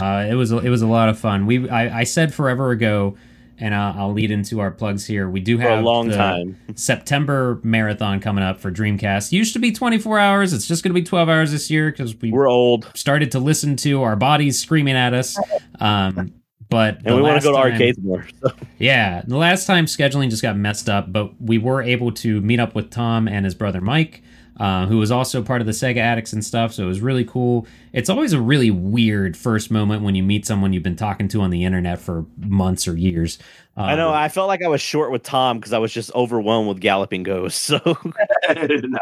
Uh, it was it was a lot of fun. We I, I said forever ago, and uh, I'll lead into our plugs here. We do
for
have
a long time.
September marathon coming up for Dreamcast. Used to be 24 hours. It's just going to be 12 hours this year because we
We're old,
started to listen to our bodies screaming at us. Um, but
and we want to go to
time,
arcades more. So.
Yeah, the last time scheduling just got messed up, but we were able to meet up with Tom and his brother Mike, uh, who was also part of the Sega Addicts and stuff. So it was really cool. It's always a really weird first moment when you meet someone you've been talking to on the internet for months or years.
I know.
Um,
I felt like I was short with Tom because I was just overwhelmed with Galloping Ghosts. So
no,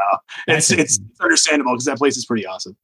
it's,
a-
it's understandable because that place is pretty awesome.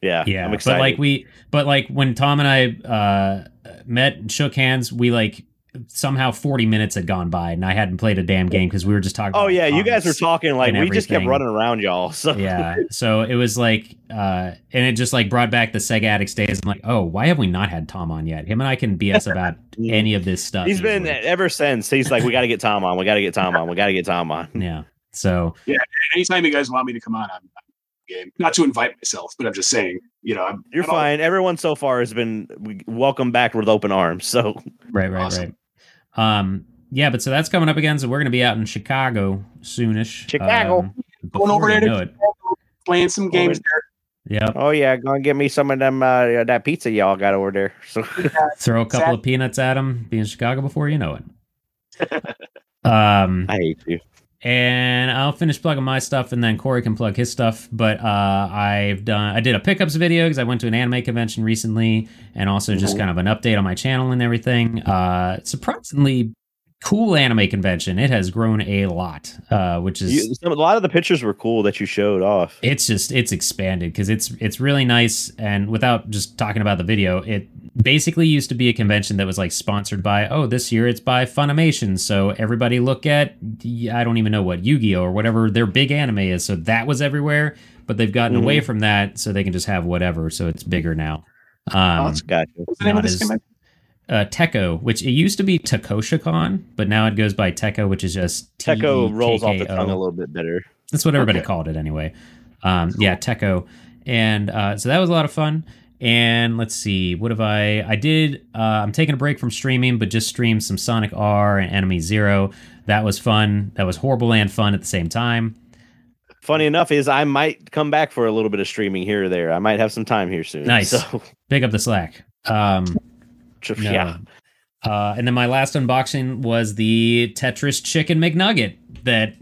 yeah,
yeah,
I'm excited.
but like we, but like when Tom and I uh, met and shook hands, we like somehow 40 minutes had gone by and I hadn't played a damn game because we were just talking.
oh
about
yeah, you guys were talking like we just kept running around y'all. So
yeah so it was like uh and it just like brought back the sega addicts days i'm like oh why have we not had tom on yet him and i can bs about any of this stuff
he's been
easily.
ever since. He's like, we got to get Tom on. We got to get Tom on. We got to get Tom on.
yeah so yeah,
Anytime you guys want me to come on, I'm, I'm game. Not to invite myself, but I'm just saying, you know, I'm,
You're
I'm all-
fine. Everyone so far has been welcome back with open arms. So
right right
Awesome.
right um yeah but so that's coming up again so we're gonna be out in chicago soonish
Chicago.
um,
Going over there to
know it
playing some games there.
yep
Oh yeah, go and get me some of them uh, that pizza y'all got over there. So
throw a couple
Sad-
of peanuts at them. be in chicago before you know it um
I hate you.
And I'll finish plugging my stuff, and then Corey can plug his stuff. But uh, I've done, I did a pickups video because I went to an anime convention recently, and also just kind of an update on my channel and everything. Uh, surprisingly cool anime convention. It has grown a lot, uh, which is
you. A lot of the pictures were cool that you showed off.
it's just it's expanded because it's it's really nice and without just talking about the video it basically used to be a convention that was like sponsored by oh this year it's by Funimation so everybody look at I don't even know what Yu-Gi-Oh or whatever their big anime is so that was everywhere but they've gotten
Mhm.
away from that so they can just have whatever so it's bigger now.
Oh,
Um,
that's gotcha.
What's the name of this convention?
uh, Tekko, which it used to be Tekkoshocon, but now it goes by Tekko, which is just
Tekko rolls off the tongue a little bit better.
That's what everybody
Okay.
called it anyway. Um, Yeah, Tekko, and uh, so that was a lot of fun. And let's see, what have I? I did. Uh, I'm taking a break from streaming, but just streamed some Sonic R and Enemy Zero. That was fun. That was horrible and fun at the same time.
Funny enough, is I might come back for a little bit of streaming here or there. I might have some time here soon.
Nice.
So,
Big up the slack. Um, no.
yeah.
Uh, and then my last unboxing was the Tetris Chicken McNugget. That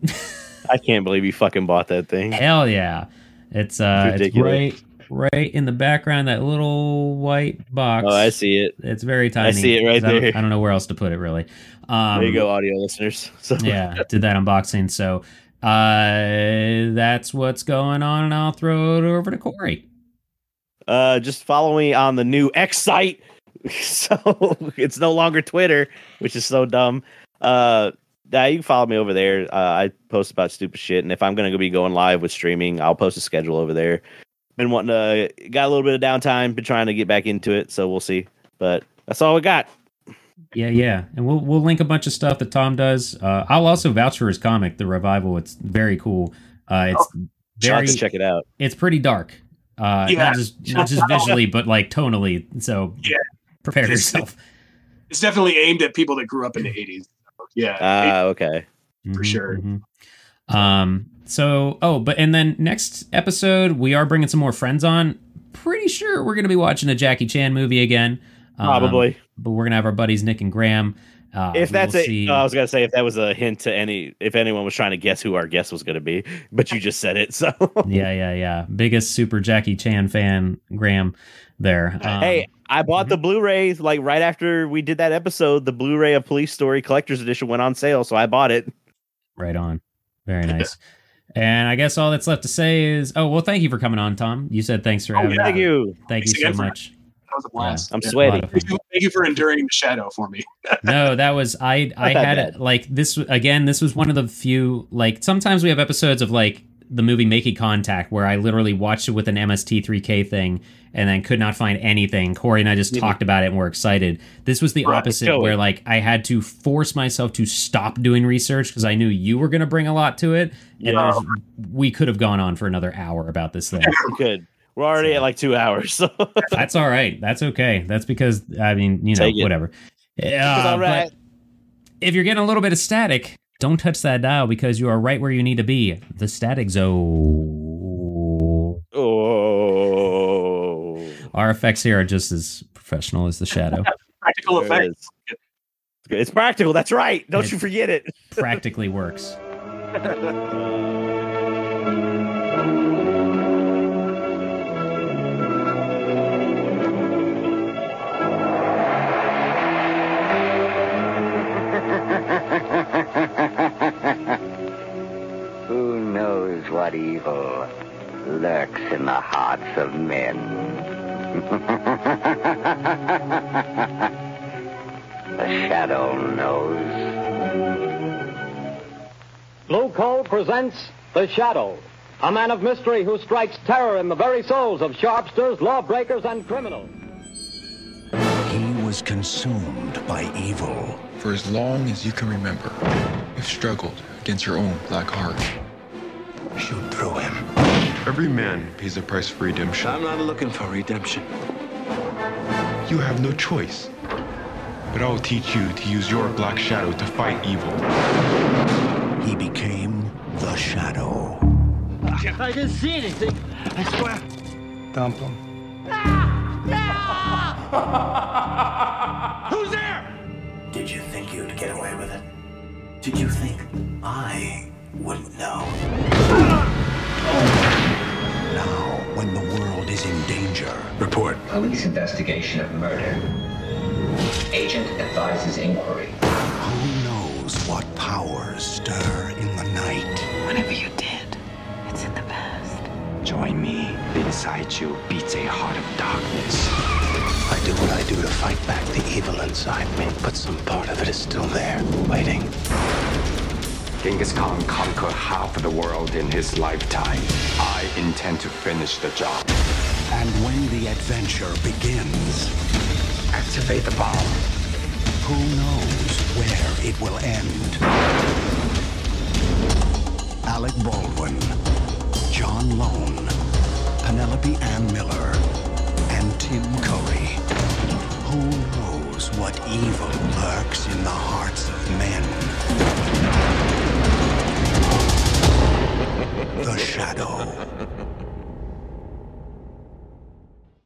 I can't believe you fucking bought that thing.
Hell yeah. It's uh it's right right in the background that little white box.
Oh, I see it.
It's very tiny.
I see it right
'cause I don't-
there.
I don't know where else to put it really. Um
there you go, audio listeners. So
yeah, did that unboxing. So uh that's what's going on and I'll throw it over to Corey.
uh, just follow me on the new X site. so it's no longer Twitter, which is so dumb. Uh, yeah, you can follow me over there. Uh, I post about stupid shit, and if I'm gonna be going live with streaming, I'll post a schedule over there. Been wanting to got a little bit of downtime, been trying to get back into it, so we'll see. But that's all we got.
Yeah, yeah. And we'll we'll link a bunch of stuff that Tom does. Uh I'll also vouch for his comic, The Revival. It's very cool. Uh it's
I'll
very
to check it out.
it's pretty dark. Uh,
Yeah.
not just not just visually, but like tonally. So
Yeah.
prepare
It's-
yourself.
It's definitely aimed at people that grew up in the 80s. Yeah.
Ah, okay.
for
Mhm,
sure.
mhm. Um. So, oh, but and then next episode we are bringing some more friends on. Pretty sure we're gonna be watching a Jackie Chan movie again. Um,
Probably.
but we're gonna have our buddies Nick and Graham. Uh,
if that's it,
see-
oh, I was gonna say if that was a hint to any, if anyone was trying to guess who our guest was gonna be, but you just said it, so
yeah, yeah, yeah. Biggest super Jackie Chan fan, Graham. There. Um,
hey, I bought the Blu-ray like right after we did that episode. The Blu-ray of Police Story Collector's Edition went on sale, so I bought it.
Right on. Very nice. and I guess all that's left to say is, oh well, thank you for coming on, Tom. You said thanks for
Oh,
having
yeah.
me.
Thank you.
Thank
Thanks
you so
for-
much.
That was a blast.
I'm
Yeah.
sweaty.
A lot of
Thank you, thank you for enduring the shadow for me.
no, that was I. I had it like this again. This was one of the few like sometimes we have episodes of like the movie Making Contact where I literally watched it with an MST3K thing and then could not find anything. Corey and I just
Yeah.
talked about it and were excited. This was the
Right,
opposite
totally.
where like I had to force myself to stop doing research because I knew you were going to bring a lot to it, and
Yeah.
we could have gone on for another hour about this thing.
Good. We're already at like two hours, so
That's all right. That's okay. That's because I mean, you know, whatever.
it's
Uh,
all right.
if you're getting a little bit of static, don't touch that dial because you are right where you need to be. The static zone.
Oh,
Our effects here are just as professional as the shadow.
Practical
There it It's practical. That's right. Don't
It-
you forget it.
Practically works.
Who knows what evil lurks in the hearts of men? The shadow knows.
Blue Coal presents The Shadow, a man of mystery who strikes terror in the very souls of sharpsters, lawbreakers, and criminals.
He was consumed by evil.
For as long as you can remember, you've struggled against your own black heart.
Shoot through him.
Every man pays a price for redemption.
I'm not looking for redemption.
You have no choice. But I will teach you to use your black shadow to fight evil.
He became the Shadow.
I didn't see anything. I swear.
Dump him.
Who's there?
Did you think you'd get away with it? Did you think I wouldn't know? Now, when the world is in danger,
Report.
Police investigation of murder. Agent advises inquiry.
who knows what powers stir in the night?
Whatever you did, it's in the past.
Join me. Inside you beats a heart of darkness.
I do what I do to fight back the evil inside me, but some part of it is still there, waiting.
Genghis Khan conquered half of the world in his lifetime. I intend to finish the job.
And when the adventure begins,
Activate the bomb.
who knows where it will end? Alec Baldwin, John Lone, Penelope Ann Miller, and Tim Curry. Who knows what evil lurks in the hearts of men? The Shadow.